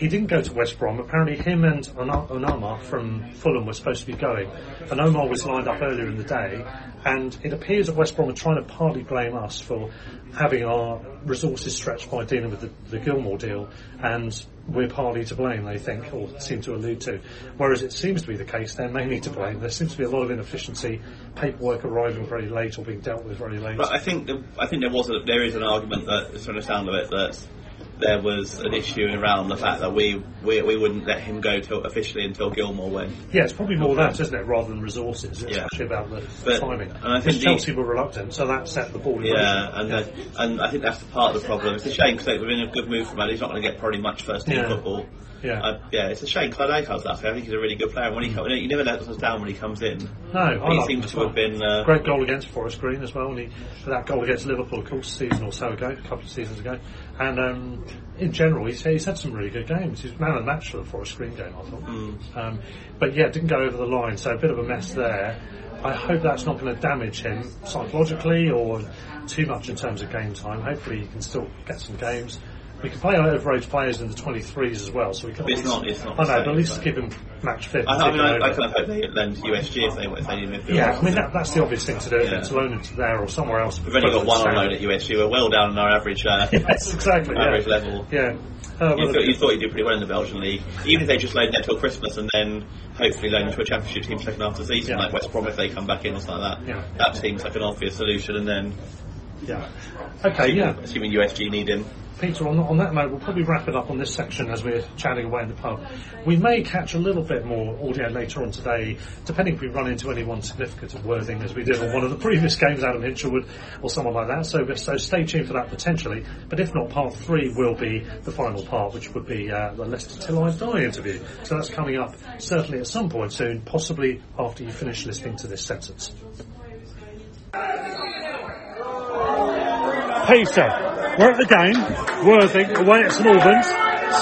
He didn't go to West Brom. Apparently, him and Onomah from Fulham were supposed to be going, and Omar was lined up earlier in the day. And it appears that West Brom are trying to partly blame us for having our resources stretched by dealing with the, the Gilmour deal, and we're partly to blame, they think, or seem to allude to. Whereas it seems to be the case they're mainly to blame. There seems to be a lot of inefficiency, paperwork arriving very late or being dealt with very late. But I think the, I think there was a, there is an argument that, from the sound of it, that there was an issue around the fact that we we, we wouldn't let him go till officially until Gilmour went. Yeah, it's probably more that, isn't it, rather than resources. It's Yeah. actually about the But- timing. and I think the- Chelsea were reluctant, so that set the ball in Yeah, and yeah. The, and I think that's the part of the problem. It's a shame because they've been a good move from him. He's not going to get probably much first team Yeah. football. Yeah. Uh, yeah, it's a shame because I like Alzate. I think he's a really good player. And when he comes, you never let us down when he comes in. no, I he like seems to have been. Uh, Great goal against Forest Green as well, and he, that goal against Liverpool, of course, a season or so ago, a couple of seasons ago. And um, in general, he's, he's had some really good games. He's man of the match for the Forest Green game, I thought. Mm. Um, but yeah, didn't go over the line, so a bit of a mess there. I hope that's not going to damage him psychologically or too much in terms of game time. Hopefully, he can still get some games. We can play overage players in the 23s as well, so we can. But it's not- it's not I know, same, but at least but- give him match fit. I, I mean, I, I kind of hope they lend USG if they if they need midfield. Yeah, I mean that, that's the obvious thing to do. Yeah. To loan him to there or somewhere else. We've only got one on loan at USG. We're well down on our average uh, Yes, exactly. average Yeah. level. Yeah. Uh, You well, thought, you thought you did pretty well in the Belgian league, even if they just loaned that till Christmas and then hopefully loan him to a championship team second half of the season, Yeah. like West Brom if they come back in or something like that. Yeah. That seems like an obvious solution. And then, yeah. Okay. Yeah. assuming USG need him, Peter, on, on that note, we'll probably wrap it up on this section as we're chatting away in the pub. We may catch a little bit more audio later on today, depending if we run into anyone significant at Worthing, as we did on one of the previous games, Adam Hinshelwood or someone like that. So, so stay tuned for that potentially. But if not, part three will be the final part, which would be uh, the Leicester Till I Die interview. So that's coming up certainly at some point soon, possibly after you finish listening to this sentence. Peter, we're at the game, Worthing, away at St Albans,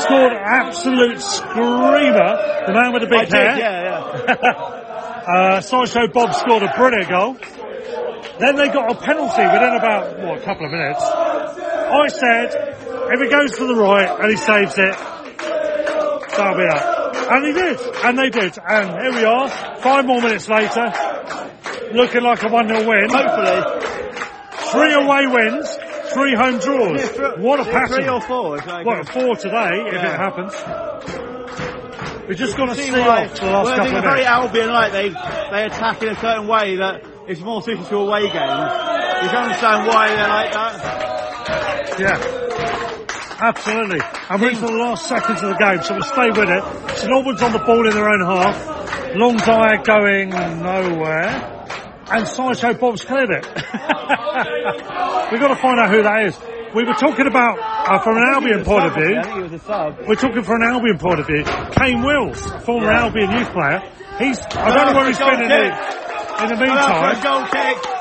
scored an absolute screamer, the man with the big I hair. did, yeah, yeah. uh, Sideshow Bob scored a brilliant goal. Then they got a penalty within about, what, a couple of minutes. I said, if it goes to the right and he saves it, that'll be that. And he did, and they did. And here we are, five more minutes later, looking like a 1-0 win. Hopefully. Three away wins, three home draws. Yeah, what a Three pattern. or four. Like, What, four today, if it happens. We've just got to See why- off the last Worthing couple of very. Albion like they they attack in a certain way that is more suited to away games. You can understand why they're like that. Yeah. Absolutely. And we're into the last seconds of the game, so we'll stay with it. St Albans on the ball in their own half. Long dive going nowhere. And Sideshow Bob's cleared it. We've got to find out who that is. We were talking about, uh, from an Albion point of view, I think he was a sub. we're talking from an Albion point of view. Kane Wills, former Yeah. Albion youth player. He's, I don't know where he's been in the, in the meantime. for a goal kick.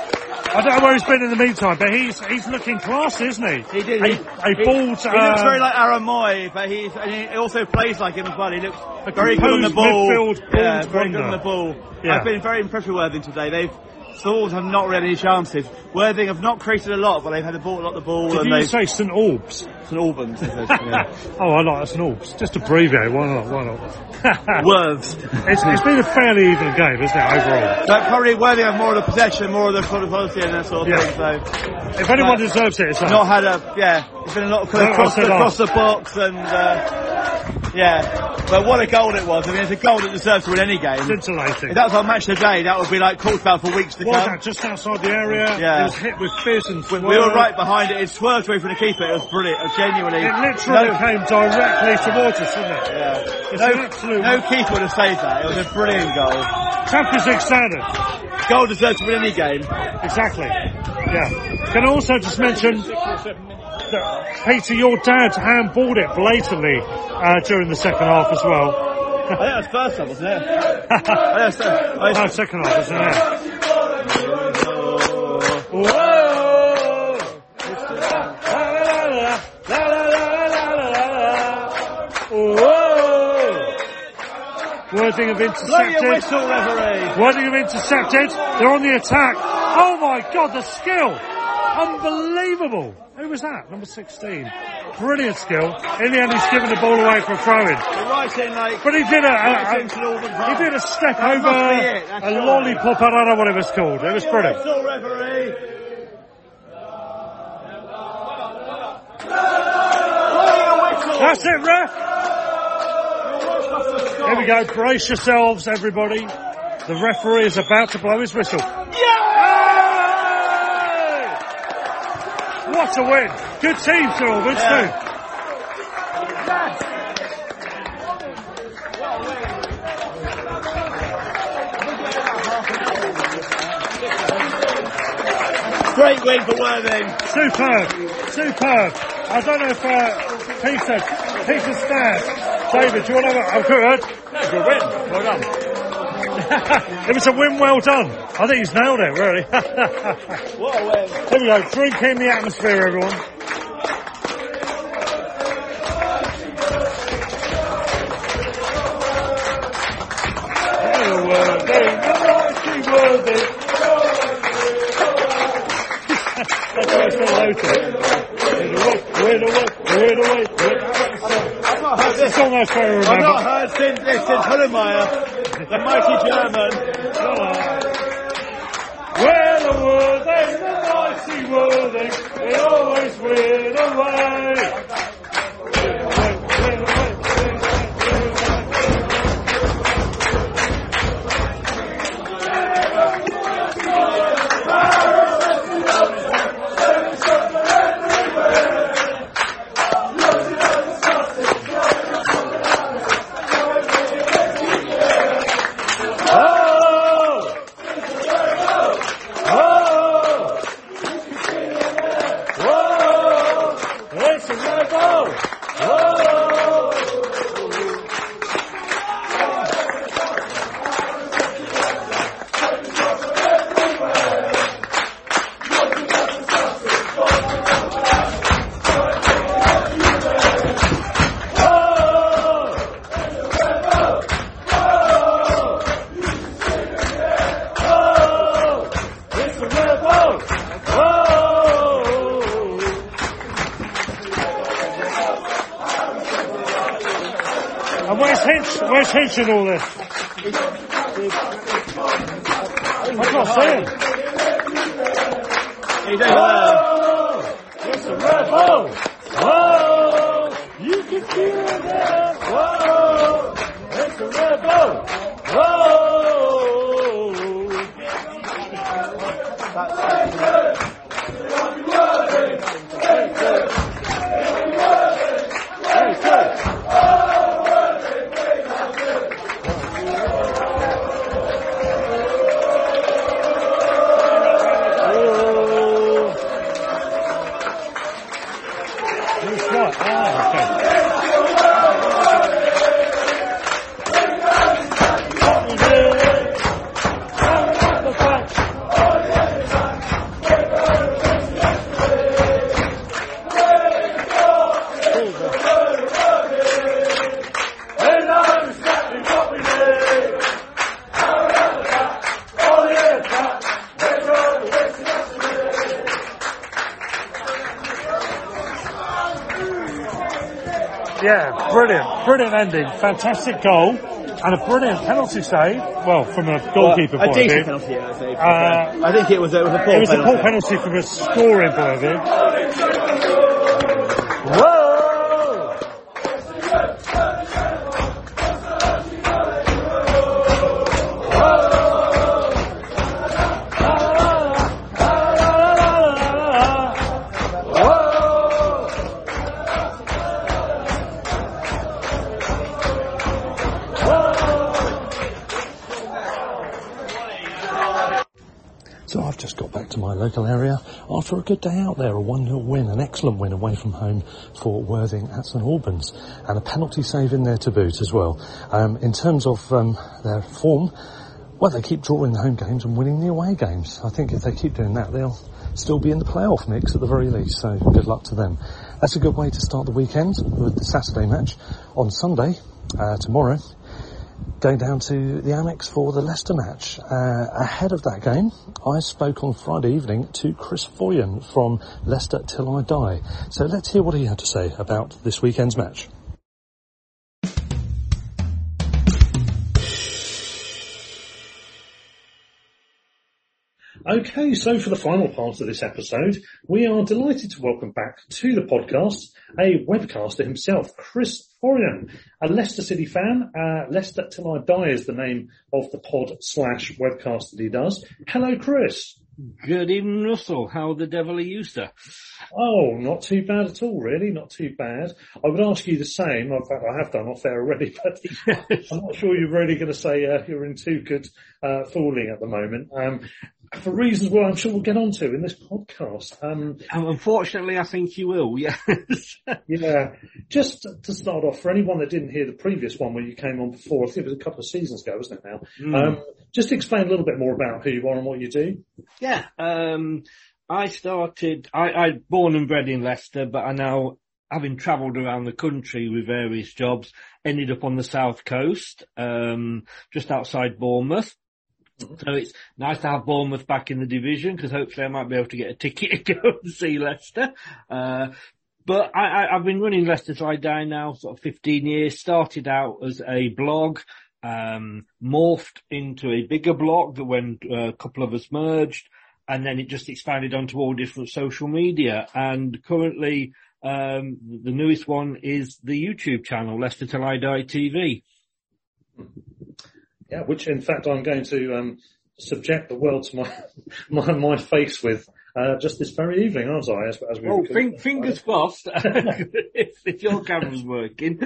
I don't know where he's been in the meantime, but he's he's looking classy, isn't he? He did. A, he, a he, bald. he looks uh, very like Aaron Mooy, but he's and he also plays like him as well. He looks very good on the ball. midfield yeah, very good on the ball. Yeah. I've been very impressed with Worthing today. They've Swords have not really any chances. Worthing have not created a lot, but they've had the ball, a lot of the ball, Did and you they've say St Albans? St Albans. yeah. Oh, I like that St Albans. Just abbreviate. Why not? Why not? Worths. it's, it's been a fairly even game, isn't it, overall? But probably Worthing have more of the possession, more of the sort of quality and that sort of Yeah. thing. So If anyone deserves it, it's us. not had a yeah. It's been a lot of No, across, the, across the box and uh, yeah. But what a goal it was! I mean, it's a goal that deserves to win any game. Scintillating. If that was our match today, that would be like talked about for weeks to was that just outside the area? Yeah. It was hit with fizz and When we were right behind it, it swerved away from the keeper. It was brilliant. It genuinely. It literally no, came directly towards us, didn't it? yeah. It's no, an absolute no keeper would have saved that. It was a brilliant goal. Champions League standard. Goal deserves to win any game. Exactly. Yeah. Can I also just mention that Peter, your dad handballed it blatantly uh, during the second half as well. I think that was first half, wasn't it? I think that's- I- No, second half, wasn't it? Worthing have intercepted. whistle. Worthing have intercepted. They're on the attack. Oh my god, the skill! Unbelievable! Who was that? Number 16. Brilliant skill. In the end, he's given the ball away for a throw-in. Right in like. But he did a, a, right a he did a step That over must be it, that's a right. lollipop. I don't know what it was called. It was brilliant. whistle, referee. That's it, ref. Here we go. Brace yourselves, everybody. The referee is about to blow his whistle. Yay! What a win! Good team, Sir Albans, Yeah. too. Great win for Worthing. Superb, superb. I don't know if uh, Peter, Peter Stan, David, do you want to have a, good? Good win. Well done. it was a win well done. I think he's nailed it, really. What a win. Here we go, drink in the atmosphere, everyone. Worthing, mighty Worthing. That's why it's not loaded. Wait away, wait away, wait away, wait I've not heard this. nice fair I've not heard since since Hullenmeyer, the mighty German. Well, the Worthing, the mighty Worthing, they always win away. In all this? Brilliant, ending, fantastic goal, and a brilliant penalty save. Well, from a goalkeeper Well, a point of decent view. penalty, I think. Uh, I think it was, it was a poor It was a penalty. poor penalty from a scoring point of view. After a good day out there, a 1-0 win, an excellent win away from home for Worthing at St Albans, and a penalty save in there to boot as well. Um, in terms of um, their form, well, they keep drawing the home games and winning the away games. I think if they keep doing that, they'll still be in the playoff mix at the very least, so good luck to them. That's a good way to start the weekend with the Saturday match. On Sunday, uh, tomorrow, going down to the Amex for the Leicester match. Uh, ahead of that game, I spoke on Friday evening to Chris Forryan from Leicester Till I Die. So let's hear what he had to say about this weekend's match. Okay, so for the final part of this episode, we are delighted to welcome back to the podcast a webcaster himself, Chris Forryan, a Leicester City fan. Uh, Leicester Till I Die is the name of the pod slash webcast that he does. Hello, Chris. Good evening, Russell. How the devil are you, sir? Oh, not too bad at all, really. Not too bad. I would ask you the same. In fact, I have done off there already, but I'm not sure you're really going to say uh, you're in too good uh, fooling at the moment. Um, for reasons well, I'm sure we'll get onto in this podcast. Um, Um, Unfortunately, I think you will, yes. yeah, just to start off, for anyone that didn't hear the previous one where you came on before, I think it was a couple of seasons ago, wasn't it now? Mm. Um, just explain a little bit more about who you are and what you do. yeah, um, I started, I, I born and bred in Leicester, but I now, having travelled around the country with various jobs, ended up on the south coast, um, just outside Bournemouth. So it's nice to have Bournemouth back in the division because hopefully I might be able to get a ticket to go and see Leicester. Uh, but I, I've been running Leicester Till I Die now sort of 15 years. Started out as a blog, um, morphed into a bigger blog when uh, a couple of us merged, and then it just expanded onto all different social media. And currently, um, the newest one is the YouTube channel, Leicester Till I Die TV. Yeah, which in fact I'm going to um, subject the world to my my, my face with uh, just this very evening, aren't I? As, as we Oh, fing- fingers crossed if, if your camera's working.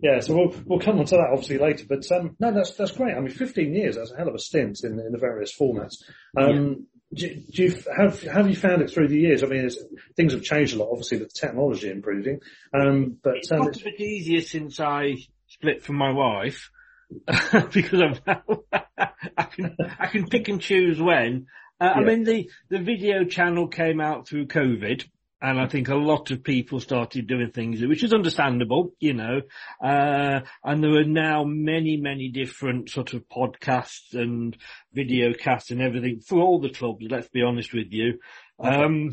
Yeah, so we'll we'll come on to that obviously later. But um, no, that's that's great. I mean, 15 years that's a hell of a stint in in the various formats. Um, do, do you have have you found it through the years? I mean, it's, things have changed a lot, obviously, with technology improving. Um, but It's um, got a bit easier since I split from my wife because I can I can pick and choose when. Uh, I mean the the video channel came out through COVID. And I think a lot of people started doing things, which is understandable, you know, uh, and there are now many, many different sort of podcasts and video casts and everything for all the clubs, let's be honest with you. Um,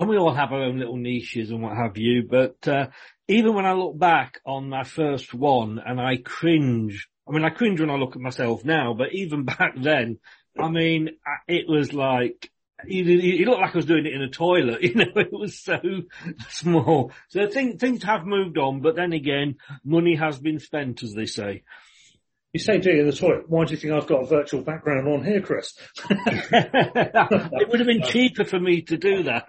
and we all have our own little niches and what have you, but, uh, even when I look back on my first one and I cringe, I mean, I cringe when I look at myself now, but even back then, I mean, it was like, it looked like I was doing it in a toilet, you know, it was so small. So things, things have moved on, but then again, money has been spent, as they say. You say do it in the toilet. Why do you think I've got a virtual background on here, Chris? it would have been cheaper for me to do that.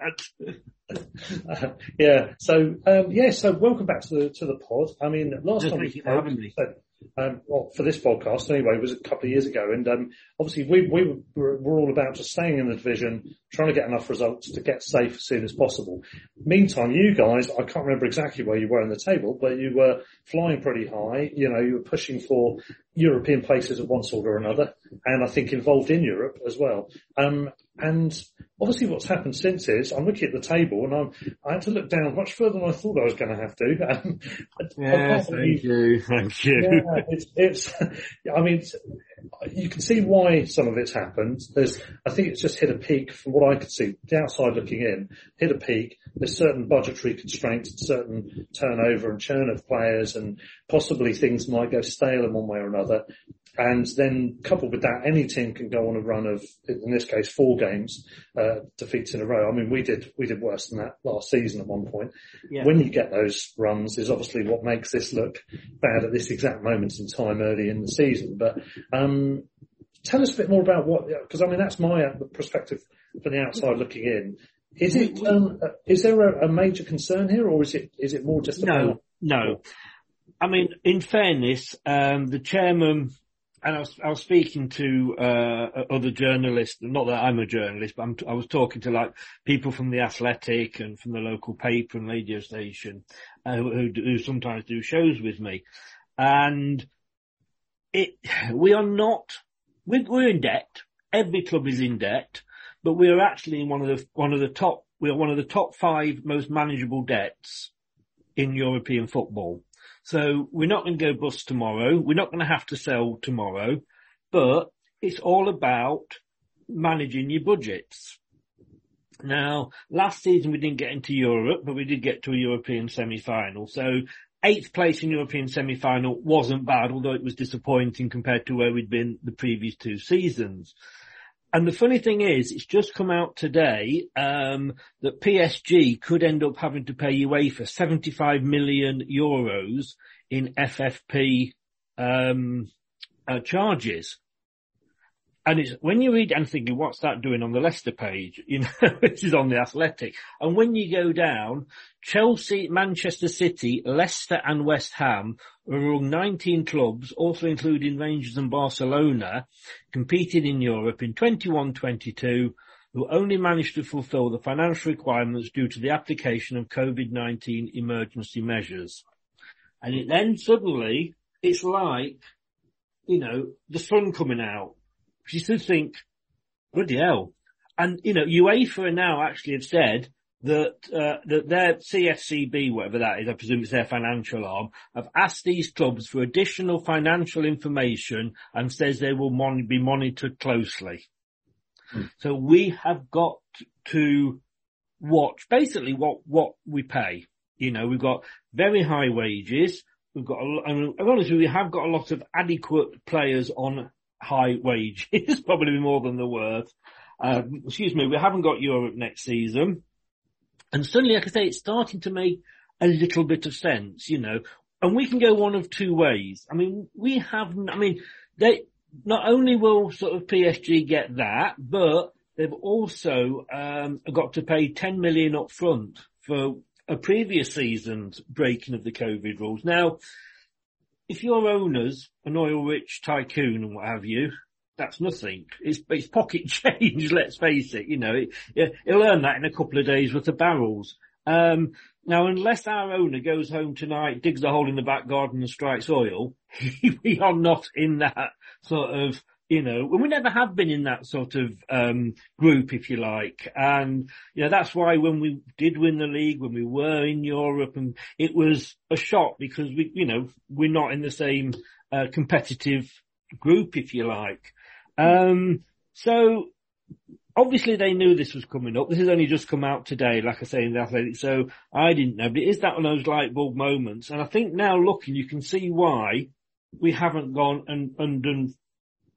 Uh, yeah. So um, yeah. So welcome back to the to the pod. I mean, last time we spoke, um, well, for this podcast anyway, was a couple of years ago. And um, obviously we, we were, were, all about just staying in the division, trying to get enough results to get safe as soon as possible. Meantime, you guys, I can't remember exactly where you were in the table, but you were flying pretty high. You know, you were pushing for European places of one sort or another, and I think involved in Europe as well. Um, and obviously what's happened since is I'm looking at the table and I'm, I had to look down much further than I thought I was going to have to. Um, yeah, thank you. Thank you. Yeah, it's, it's, I mean, it's, you can see why some of it's happened. There's, I think it's just hit a peak from what I could see, the outside looking in, hit a peak. There's certain budgetary constraints, certain turnover and churn of players and possibly things might go stale in one way or another. And then coupled with that, any team can go on a run of, in this case, four games, uh, defeats in a row. I mean, we did, we did worse than that last season at one point. Yeah. When you get those runs is obviously what makes this look bad at this exact moment in time early in the season. But, um, tell us a bit more about what, because I mean, that's my uh, perspective from the outside looking in. Is it, um, uh, is there a, a, major concern here or is it, is it more just about? No, no. I mean, in fairness, um, the chairman and I was, I was speaking to uh, other journalists. Not that I'm a journalist, but I'm, i was talking to like people from the Athletic and from the local paper and radio station uh, who, who sometimes do shows with me, and it we are not we're, we're in debt. Every club is in debt, but we are actually in one of the one of the top. We are one of the top five most manageable debts in European football. So we're not going to go bust tomorrow. We're not going to have to sell tomorrow, but it's all about managing your budgets. Now, last season we didn't get into Europe, but we did get to a European semi-final. So eighth place in European semi-final wasn't bad, although it was disappointing compared to where we'd been the previous two seasons. And the funny thing is, it's just come out today um, that PSG could end up having to pay UEFA 75 million euros in FFP um, uh, charges. And it's when you read and thinking, what's that doing on the Leicester page? You know, which is on the Athletic. And when you go down, Chelsea, Manchester City, Leicester and West Ham among 19 clubs, also including Rangers and Barcelona, competing in Europe in 21-22, who only managed to fulfill the financial requirements due to the application of COVID-19 emergency measures. And it then suddenly, it's like, you know, the sun coming out you still think, bloody hell. And, you know, UEFA now actually have said that, uh, that their CFCB, whatever that is, I presume it's their financial arm, have asked these clubs for additional financial information and says they will mon- be monitored closely. Mm. So we have got to watch basically what, what we pay. You know, we've got very high wages. We've got, a, I mean, honestly, we have got a lot of adequate players on high wages, probably more than they're worth. Um, excuse me, we haven't got Europe next season. And suddenly, like I say, it's starting to make a little bit of sense, you know, and we can go one of two ways. I mean, we have, I mean, they, not only will sort of PSG get that, but they've also, um, got to pay 10 million up front for a previous season's breaking of the COVID rules. Now, if your owner's an oil-rich tycoon and what have you, that's nothing. It's, it's pocket change, let's face it. You know, it, he'll earn that in a couple of days worth of barrels. Um, now, unless our owner goes home tonight, digs a hole in the back garden and strikes oil, we are not in that sort of you know, and we never have been in that sort of um, group, if you like. And, you know, that's why when we did win the league, when we were in Europe, and it was a shock because we, you know, we're not in the same uh, competitive group, if you like. Um, so obviously they knew this was coming up. This has only just come out today, like I say in the athletic, so I didn't know, but it is that one of those light bulb moments. And I think now looking, you can see why we haven't gone and, and done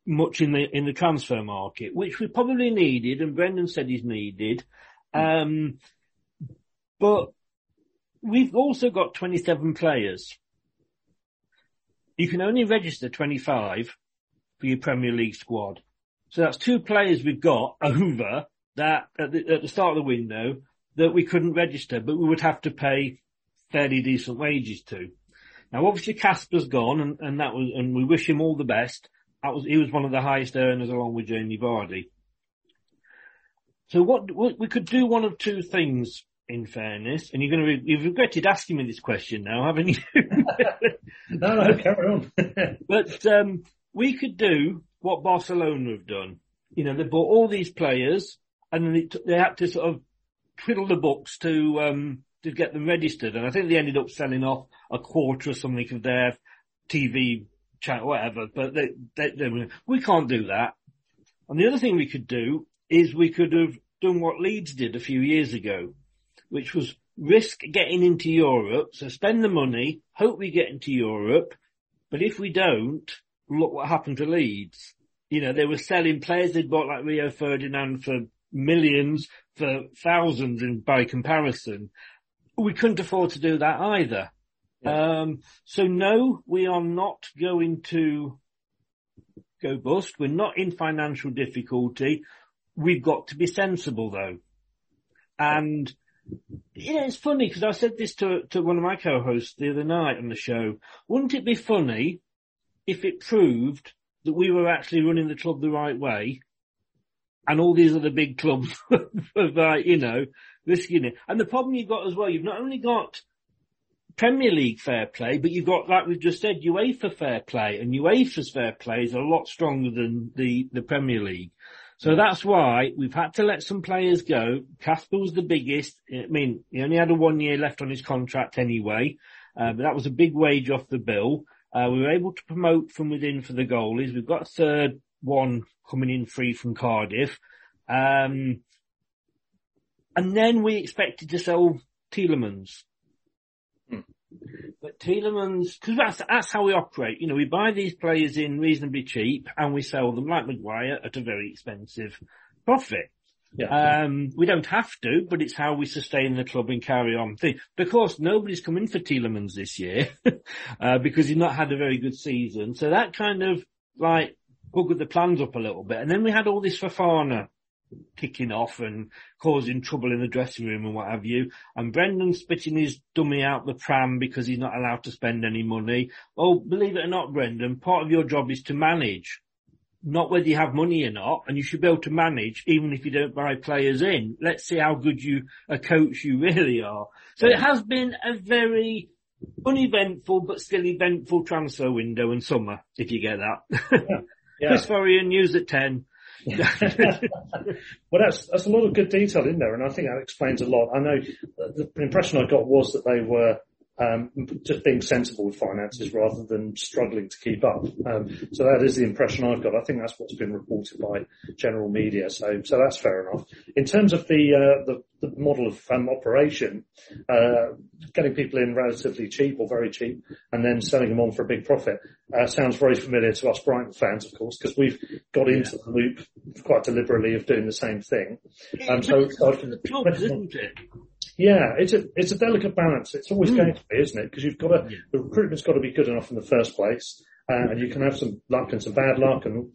much in the, in the transfer market, which we probably needed and Brendan said he's needed. Um, but we've also got 27 players. You can only register 25 for your Premier League squad. So that's two players we've got over that at the, at the start of the window that we couldn't register, but we would have to pay fairly decent wages to. Now obviously Kasper's gone and, and that was, and we wish him all the best. That was, he was one of the highest earners along with Jamie Vardy. So what, what, we could do one of two things in fairness, and you're going to, re- you've regretted asking me this question now, haven't you? no, no, carry on. but, um, we could do what Barcelona have done. You know, they bought all these players and then it, they had to sort of twiddle the books to, um, to get them registered. And I think they ended up selling off a quarter or something of their TV channel, whatever, but they, they, they, we can't do that. And the other thing we could do is we could have done what Leeds did a few years ago, which was risk getting into Europe. So spend the money, hope we get into Europe. But if we don't, look what happened to Leeds. You know, they were selling players they'd bought like Rio Ferdinand for millions, for thousands in, by comparison. We couldn't afford to do that either. Yeah. Um, so no, we are not going to go bust. We're not in financial difficulty. We've got to be sensible though. And, you know, it's funny because I said this to, to one of my co-hosts the other night on the show. Wouldn't it be funny if it proved that we were actually running the club the right way and all these other big clubs were, you know, risking it. And the problem you've got as well, you've not only got Premier League fair play, but you've got, like we've just said, UEFA fair play, and UEFA's fair play is a lot stronger than the, the Premier League. So that's why we've had to let some players go. Kasper was the biggest. I mean, he only had a one year left on his contract anyway, uh, but that was a big wage off the bill. Uh, we were able to promote from within for the goalies. We've got a third one coming in free from Cardiff. Um, and then we expected to sell Tielemans. Hmm. But Tielemans, cause that's, that's how we operate. You know, we buy these players in reasonably cheap and we sell them like Maguire at a very expensive profit. Yeah. Um, we don't have to, but it's how we sustain the club and carry on. Because nobody's come in for Tielemans this year, uh, because he's not had a very good season. So that kind of like buggered the plans up a little bit. And then we had all this Fofana kicking off and causing trouble in the dressing room and what have you. And Brendan spitting his dummy out the pram because he's not allowed to spend any money. Oh, believe it or not, Brendan, part of your job is to manage not whether you have money or not, and you should be able to manage even if you don't buy players in. Let's see how good you, a coach you really are. So it has been a very uneventful but still eventful transfer window in summer, if you get that. Yeah. yeah. Chris Forryan, news at 10. well, that's that's a lot of good detail in there, and I think that explains a lot. I know the impression I got was that they were um, just being sensible with finances rather than struggling to keep up. Um, so that is the impression I've got. I think that's what's been reported by general media. So, so that's fair enough. In terms of the uh, the, the, model of um, operation, uh, getting people in relatively cheap or very cheap, and then selling them on for a big profit uh, sounds very familiar to us Brighton fans, of course, because we've got into the loop quite deliberately of doing the same thing. Um, so, so the club, isn't it? Yeah, it's a it's a delicate balance. It's always mm. going to be, isn't it? Because you've got to yeah. the recruitment's got to be good enough in the first place, uh, and you can have some luck and some bad luck, and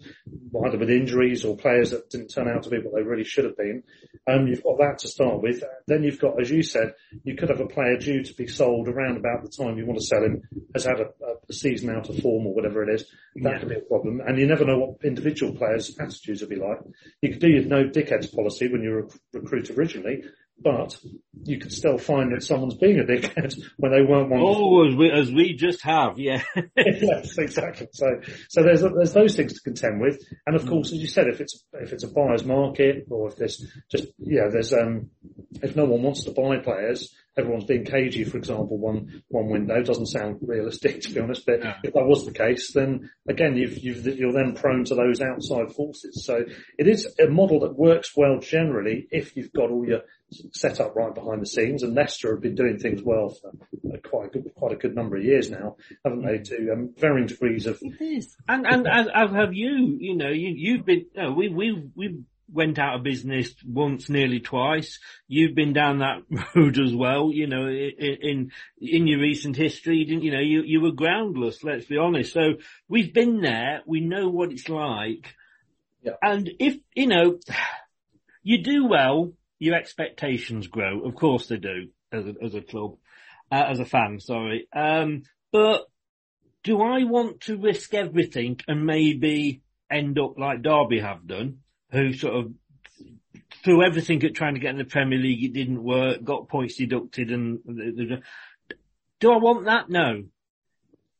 either with injuries or players that didn't turn out to be what they really should have been. Um, you've got that to start with. Then you've got, as you said, you could have a player due to be sold around about the time you want to sell him has had a, a season out of form or whatever it is. That yeah. could be a problem, and you never know what individual players' attitudes will be like. You could do your no dickheads policy when you rec- recruit originally, but you could still find that someone's being a dickhead when they weren't one. Oh, as we, as we just have, yeah. yes, exactly. So, so there's there's those things to contend with, and of course, as you said, if it's if it's a buyer's market, or if there's just yeah, there's um, if no one wants to buy players, everyone's being cagey, for example, one one window doesn't sound realistic to be honest. But if that was the case, then again, you've, you've, you're then prone to those outside forces. So it is a model that works well generally if you've got all your set up right behind the scenes. And Leicester have been doing things well for quite a good, quite a good number of years now, haven't they? To um, varying degrees of. It is, and and as, as have you. You know, you you've been. You know, we we we went out of business once, nearly twice. You've been down that road as well. You know, in in, your recent history, you didn't. You know, you you were groundless. Let's be honest. So we've been there. We know what it's like. Yeah. And if you know, you do well, your expectations grow. Of course they do as a, as a club, uh, as a fan. Sorry. Um, but do I want to risk everything and maybe end up like Derby have done, who sort of threw everything at trying to get in the Premier League, it didn't work, got points deducted and do I want that? No.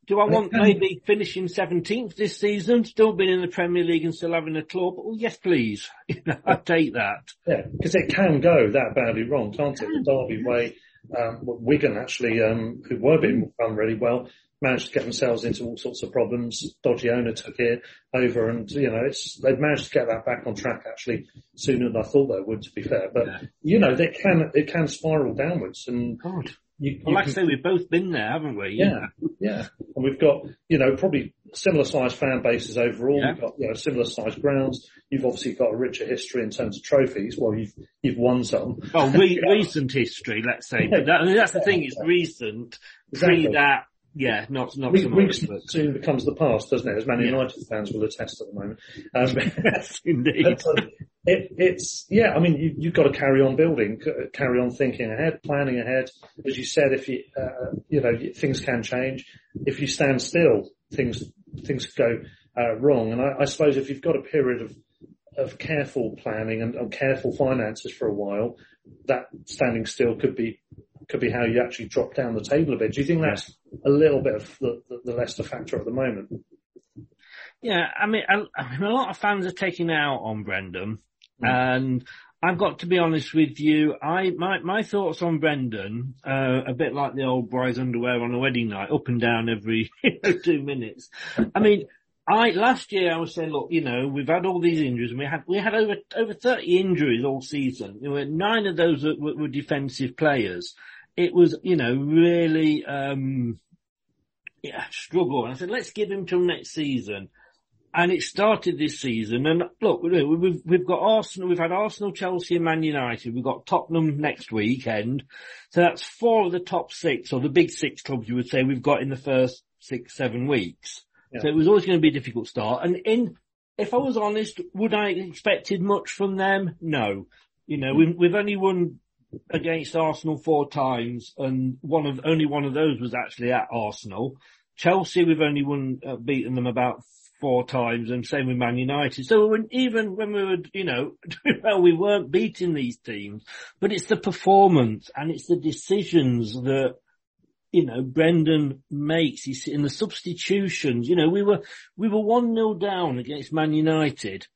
Do I want maybe finishing 17th this season, still being in the Premier League and still having a club? Oh yes, please. I'd take that. Yeah, because it can go that badly wrong, can't it? The Derby way, um, Wigan actually, um, who were being run really well, managed to get themselves into all sorts of problems. Dodgy owner took it over and, you know, it's, they've managed to get that back on track actually sooner than I thought they would, to be fair. But, yeah. you know, they can, it can spiral downwards and. God. You, well, like can, I say, we've both been there, haven't we? Yeah, yeah. And we've got, you know, probably similar sized fan bases overall. Yeah. We've got, you know, similar sized grounds. You've obviously got a richer history in terms of trophies. Well, you've, you've won some. Well, re- recent history, let's say. But that, I mean, that's the thing, it's recent. Exactly. Pre that, yeah, not not we, so much. But... soon becomes the past, doesn't it? As Man United yeah. fans will attest at the moment. Um, yes, indeed. But, uh, it, it's yeah. I mean, you, you've got to carry on building, carry on thinking ahead, planning ahead. As you said, if you uh, you know things can change. If you stand still, things things go uh, wrong. And I, I, suppose if you've got a period of of careful planning and, and careful finances for a while, that standing still could be could be how you actually drop down the table a bit. Do you think that's a little bit of the, the, the Leicester factor at the moment? Yeah, I mean, I, I mean, a lot of fans are taking out on Brendan, mm. and I've got to be honest with you. I my my thoughts on Brendan, uh, a bit like the old bride's underwear on a wedding night, up and down every two minutes. I mean, I last year I was saying, look, you know, we've had all these injuries, and we had we had over over thirty injuries all season. You know, nine of those were, were defensive players it was, you know, really, um, yeah, struggle. And I said, let's give him till next season. And it started this season. And look, we've, we've got Arsenal, we've had Arsenal, Chelsea and Man United. We've got Tottenham next weekend. So that's four of the top six or the big six clubs you would say we've got in the first six, seven weeks. Yeah. So it was always going to be a difficult start. And in, if I was honest, would I expected much from them? No. You know, we've, we've only won against Arsenal four times, and one of only one of those was actually at Arsenal. Chelsea, we've only won uh, beaten them about four times, and same with Man United. So when, even when we were, you know, well, we weren't beating these teams, but it's the performance and it's the decisions that you know, Brendan makes he's in the substitutions. You know, we were, we were one 0 down against Man United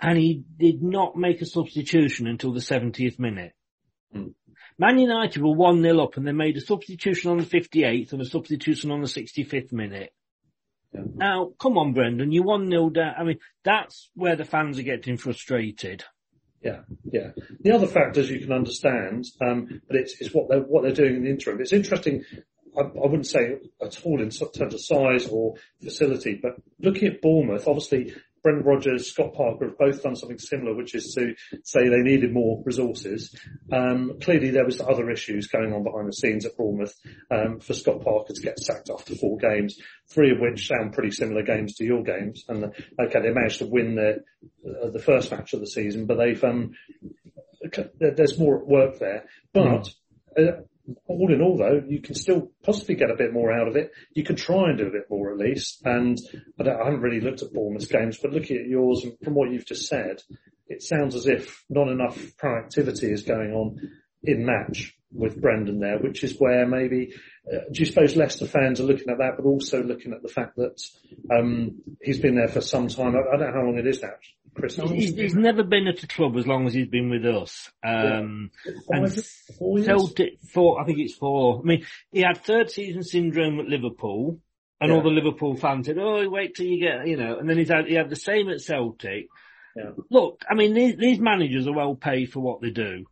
and he did not make a substitution until the 70th minute. Mm. Man United were 1-0 up and they made a substitution on the 58th and a substitution on the 65th minute. Yeah. Now, come on, Brendan, you 1-0 down. I mean, that's where the fans are getting frustrated. Yeah, yeah. The other factors you can understand, um, but it's, it's what they're, what they're doing in the interim. It's interesting. I, I wouldn't say at all in terms of size or facility, but looking at Bournemouth, obviously Brendan Rodgers, Scott Parker have both done something similar, which is to say they needed more resources. Um, clearly there was other issues going on behind the scenes at Bournemouth, um, for Scott Parker to get sacked after four games, three of which sound pretty similar games to your games. And okay, they managed to win the, uh, the first match of the season, but they've, um, there's more at work there. But, uh, all in all though, you can still possibly get a bit more out of it. You can try and do a bit more at least. And I, I haven't really looked at Bournemouth's games, but looking at yours and from what you've just said, it sounds as if not enough proactivity is going on in match with Brendan there, which is where maybe, uh, do you suppose Leicester fans are looking at that, but also looking at the fact that um, he's been there for some time. I, I don't know how long it is now. Chris He's, he's never been at a club as long as he's been with us. Um, and Five, four? Celtic, four, I think it's four. I mean, he had third season syndrome at Liverpool, and Yeah. all the Liverpool fans said, "Oh, wait till you get," you know. And then he's had he had the same at Celtic. Yeah. Look, I mean, these, these managers are well paid for what they do.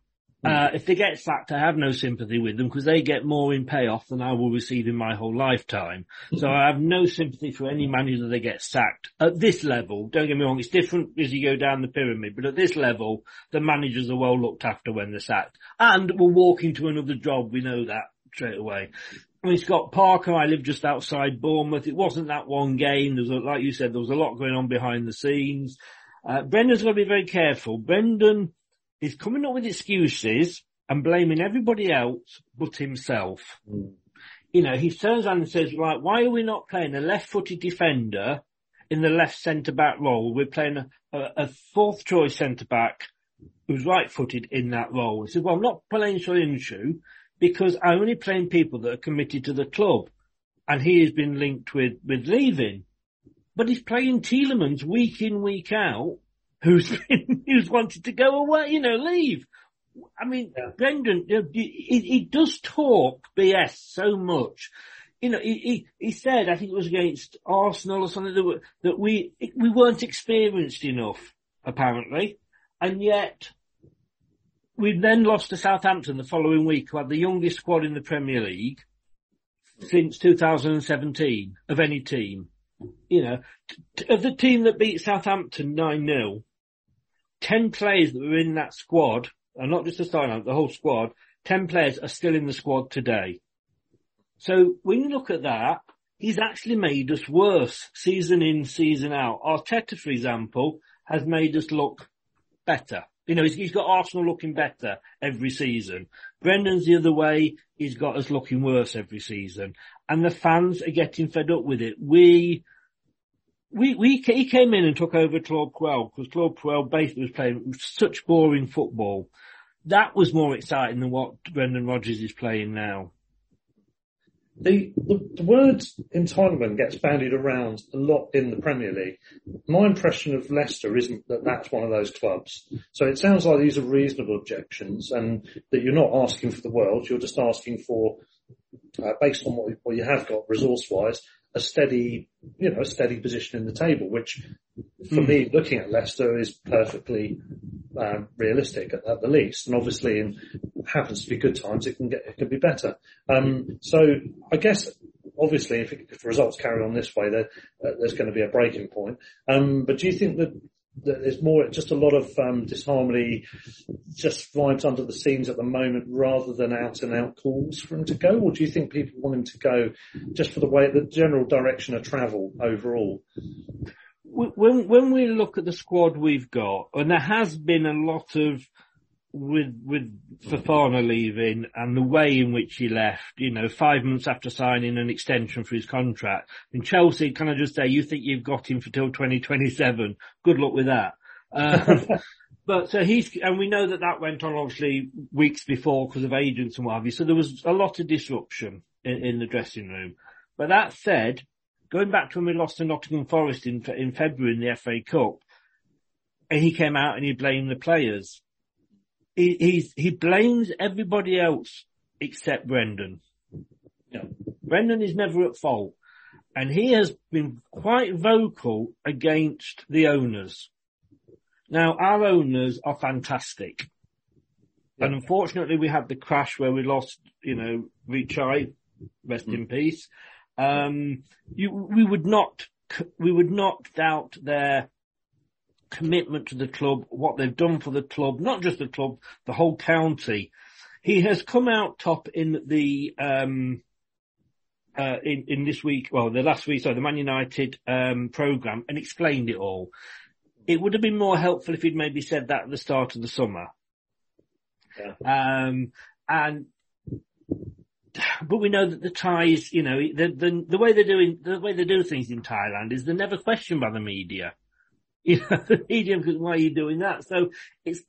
Uh, if they get sacked, I have no sympathy with them because they get more in payoff than I will receive in my whole lifetime. So I have no sympathy for any manager that gets sacked at this level. Don't get me wrong, it's different as you go down the pyramid, but at this level, the managers are well looked after when they're sacked and will walk into another job. We know that straight away. I mean, Scott Parker, I live just outside Bournemouth. It wasn't that one game. There was, a, like you said, there was a lot going on behind the scenes. Uh, Brendan's got to be very careful. Brendan is coming up with excuses and blaming everybody else but himself. Mm. You know, he turns around and says, right, why are we not playing a left-footed defender in the left centre-back role? We're playing a, a, a fourth choice centre-back who's right-footed in that role. He says, well, I'm not playing Soyuncu because I'm only playing people that are committed to the club. And he has been linked with, with leaving. But he's playing Tielemans week in, week out, who's been, who's wanted to go away, you know, leave. I mean, Yeah. Brendan, you know, he, he does talk BS so much. You know, he, he, he said, I think it was against Arsenal or something, that, we- that we, we weren't experienced enough, apparently. And yet, we then lost to Southampton the following week, who had the youngest squad in the Premier League since 2017 of any team. You know, t- t- of the team that beat Southampton 9-0, 10 players that were in that squad, and not just the starting, the whole squad, 10 players are still in the squad today. So when you look at that, he's actually made us worse season in, season out. Arteta, for example, has made us look better. You know, he's, he's got Arsenal looking better every season. Brendan's the other way. He's got us looking worse every season. And the fans are getting fed up with it. We, we, we, he came in and took over Claude Puel because Claude Puel basically was playing such boring football. That was more exciting than what Brendan Rodgers is playing now. The, the, the word entitlement gets bandied around a lot in the Premier League. My impression of Leicester isn't that that's one of those clubs. So it sounds like these are reasonable objections and that you're not asking for the world, you're just asking for, uh, based on what, what you have got resource-wise, a steady, you know, a steady position in the table, which for me, looking at Leicester is perfectly um, realistic at, at the least. And obviously, in happens to be good times, it can get it can be better. Um, so I guess obviously, if, it, if the results carry on this way, there, uh, there's going to be a breaking point. Um, but do you think that? There's more, just a lot of um, disharmony, just vibes under the scenes at the moment, rather than out and out calls for him to go. Or do you think people want him to go just for the way, the general direction of travel overall? when when we look at the squad we've got, and there has been a lot of with with Fofana leaving and the way in which he left, you know, five months after signing an extension for his contract. And Chelsea, can I just say, you think you've got him for till 2027? Good luck with that. Um, but so he's, and we know that that went on obviously weeks before because of agents and what have you. So there was a lot of disruption in, in the dressing room. But that said, going back to when we lost to Nottingham Forest in, in February in the FA Cup, and he came out and he blamed the players. He, he's, he blames everybody else except Brendan. Yeah. Brendan is never at fault. And he has been quite vocal against the owners. Now, our owners are fantastic. And unfortunately, we had the crash where we lost, you know, Vichai, rest in peace. Um, you, we would not, we would not doubt their commitment to the club, what they've done for the club, not just the club, the whole county. He has come out top in the, um, uh, in, in this week, well, the last week, sorry, the Man United, um, program and explained it all. It would have been more helpful if he'd maybe said that at the start of the summer. Um, and, but we know that the Thais, you know, the, the, the way they're doing, the way they do things in Thailand is they're never questioned by the media. You know, the media, because why are you doing that? So it's,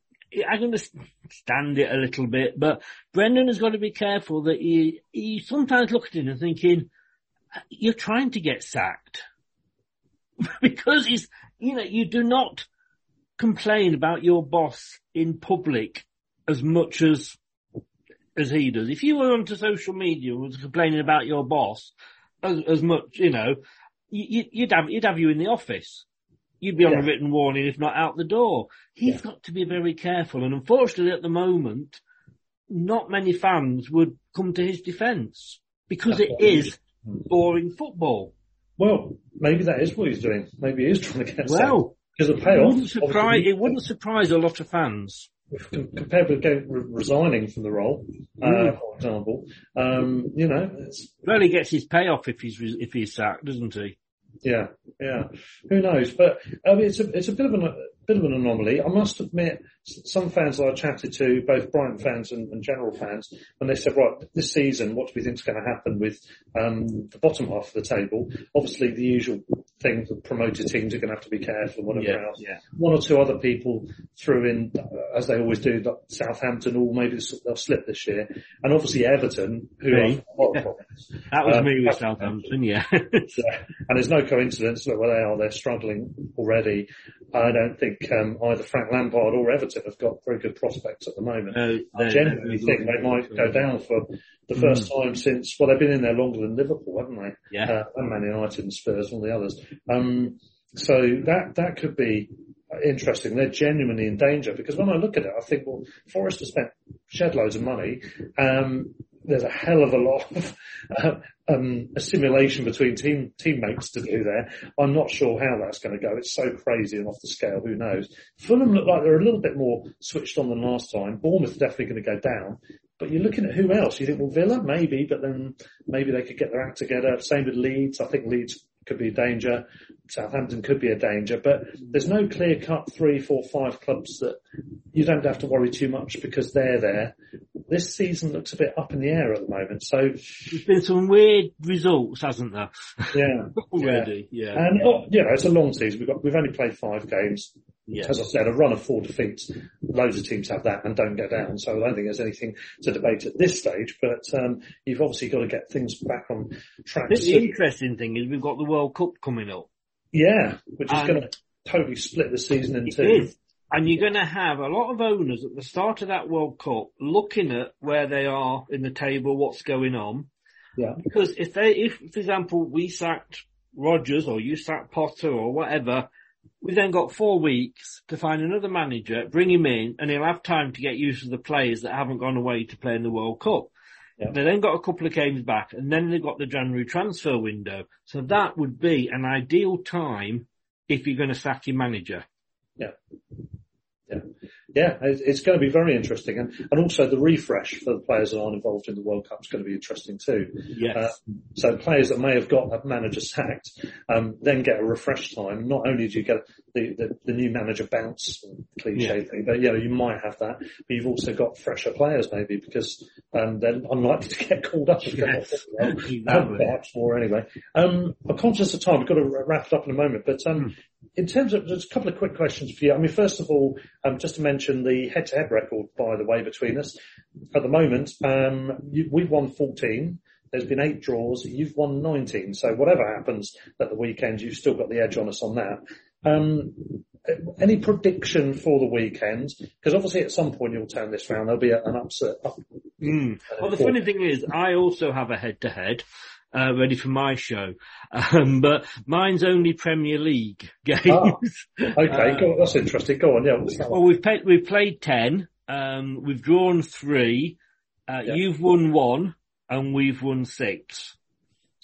I can understand it a little bit, but Brendan has got to be careful that he, he sometimes looks at it and thinking, you're trying to get sacked. because he's, you know, you do not complain about your boss in public as much as as he does. If you were onto social media and was complaining about your boss as, as much, you know, you, you'd have you'd have you in the office. You'd be on Yeah. a written warning, if not out the door. He's Yeah. got to be very careful, and unfortunately, at the moment, not many fans would come to his defence because That's it what boring football. Well, maybe that is what he's doing. Maybe he is trying to get Well, because the it payoff wouldn't surprise it wouldn't surprise a lot of fans. compared with going, resigning from the role, uh, Mm. for example. Um, you know, it's, Well, he gets his payoff if he's if he's sacked, doesn't he? Yeah, yeah. Who knows? But I mean, it's a it's a bit of an bit of an anomaly. I must admit, some fans that I chatted to, both Brighton fans and, and general fans, when they said, right, this season, what do we think is going to happen with um, the bottom half of the table? Obviously, the usual thing, the promoted teams are going to have to be careful and whatever else. yeah. one or two other people threw in, as they always do, Southampton, or maybe they'll slip this year, and obviously Everton, who Me. have a lot of problems. That was Um, me with Southampton, yeah. Yeah. And there's no coincidence that where they are, they're struggling already. I don't think um, either Frank Lampard or Everton have got very good prospects at the moment. Uh, I genuinely think they might go down for the Mm. first time since, well, they've been in there longer than Liverpool, haven't they? Yeah. Uh, and Man United and Spurs and all the others. Um, so that, that could be interesting. They're genuinely in danger because when I look at it, I think, well, Forest has spent shed loads of money. Um, there's a hell of a lot of uh, um, assimilation between team teammates to do there. I'm not sure how that's going to go. It's so crazy and off the scale. Who knows? Fulham look like they're a little bit more switched on than last time. Bournemouth definitely going to go down. But you're looking at who else? You think, well, Villa, maybe, but then maybe they could get their act together. Same with Leeds. I think Leeds could be a danger. Southampton could be a danger, but there's no clear cut three, four, five clubs that you don't have to worry too much because they're there. This season looks a bit up in the air at the moment. So There's been some weird results, hasn't there? yeah, Already, yeah. and oh, you know, it's a long season. We've got, we've only played five games. Yeah. As I said, a run of four defeats. Loads of teams have that and don't go down. So I don't think there's anything to debate at this stage. But um, you've obviously got to get things back on track. I the interesting thing is we've got the World Cup coming up. Yeah, which is going to totally split the season in two. is. And you're going to have a lot of owners at the start of that World Cup looking at where they are in the table, what's going on. Yeah. Because if they, if, for example, we sacked Rodgers or you sacked Potter or whatever, we then got four weeks to find another manager, bring him in, and he'll have time to get used to the players that haven't gone away to play in the World Cup. Yeah. They then got a couple of games back, and then they've got the January transfer window. So that would be an ideal time if you're going to sack your manager. Yeah. Yeah, it's, it's going to be very interesting. And, and also the refresh for the players that aren't involved in the World Cup is going to be interesting too. Yes. Uh, so players that may have got a manager sacked, um, then get a refresh time. Not only do you get the, the, the new manager bounce, cliche thing, but you know, you might have that, but you've also got fresher players maybe because, um, they're unlikely to get called up if they're not Yes. well. Exactly. perhaps more anyway. Um, I'm conscious of time. We've got to wrap it up in a moment, but, um, in terms of, just a couple of quick questions for you. I mean, first of all, um, just to mention the head-to-head record, by the way, between us. At the moment, um, you, we've won 14. There's been eight draws. You've won 19. So whatever happens at the weekend, you've still got the edge on us on that. Um, any prediction for the weekend? Because obviously at some point you'll turn this round. There'll be an upset. Up, Mm. Well, the funny thing is, I also have a head-to-head uh, ready for my show, um, but mine's only Premier League games. Ah, okay, go on, that's interesting. Go on, yeah. well, we've played, we've played ten. Um, we've drawn three. Uh, Yeah. You've won one, and we've won six.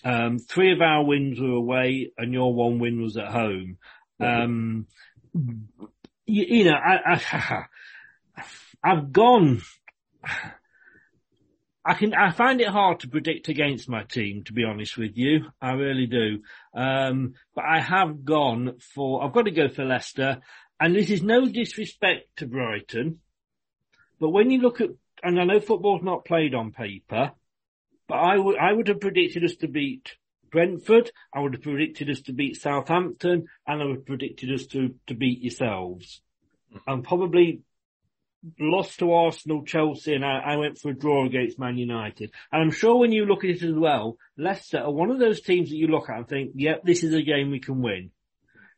Um, three of our wins were away, and your one win was at home. Um, you, you know, I, I, I've gone. I can, I find it hard to predict against my team, to be honest with you. I really do. Um, but I have gone for, I've got to go for Leicester. And this is no disrespect to Brighton. But when you look at, and I know football's not played on paper, but I would, I would have predicted us to beat Brentford. I would have predicted us to beat Southampton and I would have predicted us to, to beat yourselves. And probably lost to Arsenal, Chelsea, and I, I went for a draw against Man United. And I'm sure when you look at it as well, Leicester are one of those teams that you look at and think, yep, this is a game we can win.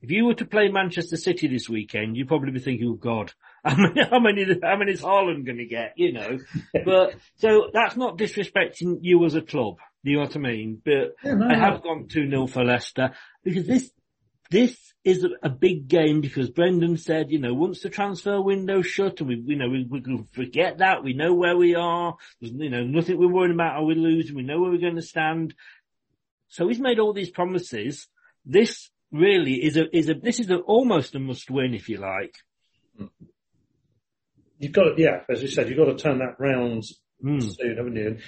If you were to play Manchester City this weekend, you'd probably be thinking, oh God, how many, how many, how many is Haaland going to get, you know? but, so that's not disrespecting you as a club. You know what I mean? But Yeah, no, I no. have gone 2-0 for Leicester because this, this is a, big game because Brendan said, you know, once the transfer window shut and we, you know, we, we can forget that, we know where we are, there's, you know, nothing we're worrying about, are we losing, we know where we're going to stand. So he's made all these promises. This really is a, is a, this is a, almost a must win if you like. You've got to, yeah, as you said, you've got to turn that round Mm. soon, haven't you?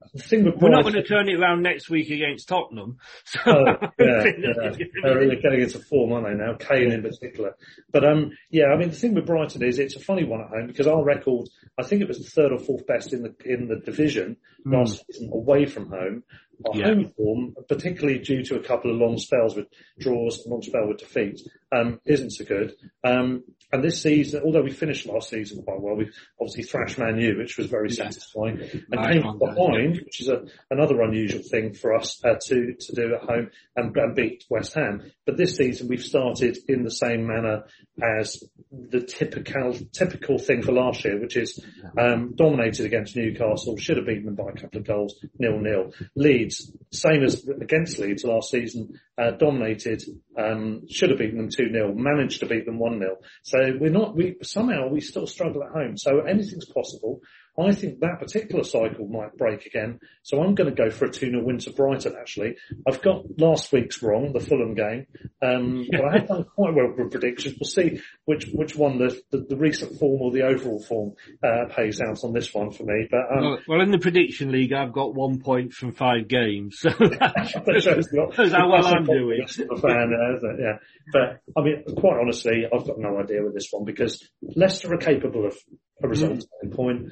And the thing with We're not going to turn it around next week against Tottenham. So oh, yeah, yeah. They're they're getting into form, aren't they now? Kane in particular. But um, yeah, I mean, the thing with Brighton is it's a funny one at home because our record, I think it was the third or fourth best in the in the division last season away from home. Our Yeah. home form, particularly due to a couple of long spells with draws, long spell with defeats, um, isn't so good. Um, and this season, although we finished last season quite well, we obviously thrashed Man U, which was very satisfying, and Nice came behind, which is a, another unusual thing for us uh, to to do at home and, and beat West Ham. But this season we've started in the same manner as the typical typical thing for last year, which is um, dominated against Newcastle, should have beaten them by a couple of goals, nil nil. Leeds, same as against Leeds last season, uh, dominated, um, should have beaten them two 0 managed to beat them one 0 So we're not we somehow we still struggle at home. So anything's possible. I think that particular cycle might break again. So I'm going to go for a 2-0 win to Brighton actually. I've got last week's wrong, the Fulham game. Um, but I have done quite well with predictions. We'll see which, which one the, the, the recent form or the overall form, uh, pays out on this one for me. But, um, Well, well, in the prediction league, I've got one point from five games, so that But shows not- how well I'm doing. confidence of a fan, uh. Yeah. But I mean, quite honestly, I've got no idea with this one because Leicester are capable of a result at point.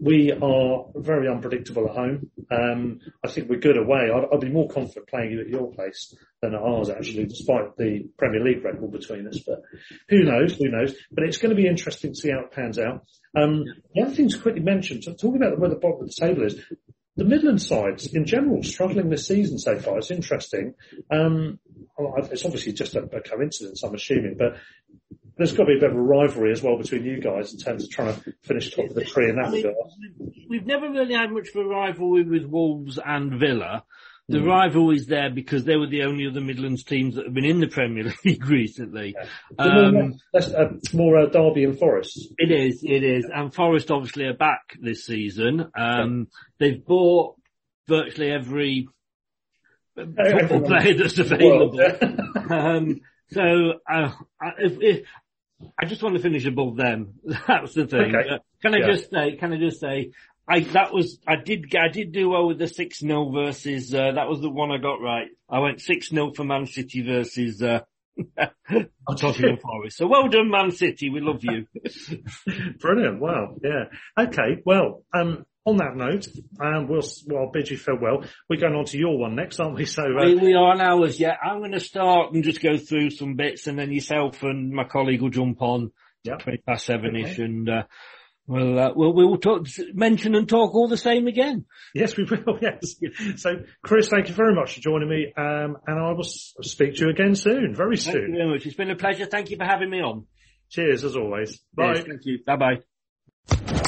We are very unpredictable at home. Um, I think we're good away. I'd, I'd be more confident playing you at your place than at ours actually, despite the Premier League record between us. But who knows? Who knows? But it's going to be interesting to see how it pans out. Um, the thing to quickly mention, talking about where the bottom of the table is, the Midland sides in general struggling this season so far. It's interesting. Um, it's obviously just a, a coincidence, I'm assuming, but there's got to be a bit of a rivalry as well between you guys in terms of trying to finish top of the tree in that regard. we've never really had much of a rivalry with Wolves and Villa. The rivalry is there because they were the only other Midlands teams that have been in the Premier League recently. Um, That's uh, more uh, Derby and Forest. It is, it is. And Forest obviously are back this season. Um, they've bought virtually every football player that's available. um, so, uh, if, if, I just want to finish above them. That's the thing. Okay. Uh, can I Yeah. just say, can I just say, I, that was, I did, I did do well with the 6-0 versus, uh, that was the one I got right. I went 6-0 for Man City versus, uh, Tottenham Forest. So well done, Man City. We love you. Brilliant. Wow. Yeah. Okay. Well, um, on that note, um, we'll, well, I'll bid you farewell. We're going on to your one next, aren't we? So, uh, We, we are now as yet. I'm going to start and just go through some bits and then yourself and my colleague will jump on Yeah. 20 past seven-ish and, uh, we'll, uh, we'll, we'll talk, mention and talk all the same again. Yes, we will. Yes. So, Chris, thank you very much for joining me, um, and I will speak to you again soon, very soon. Thank you very much. It's been a pleasure. Thank you for having me on. Cheers, as always. Bye. Yes, thank you. Bye bye.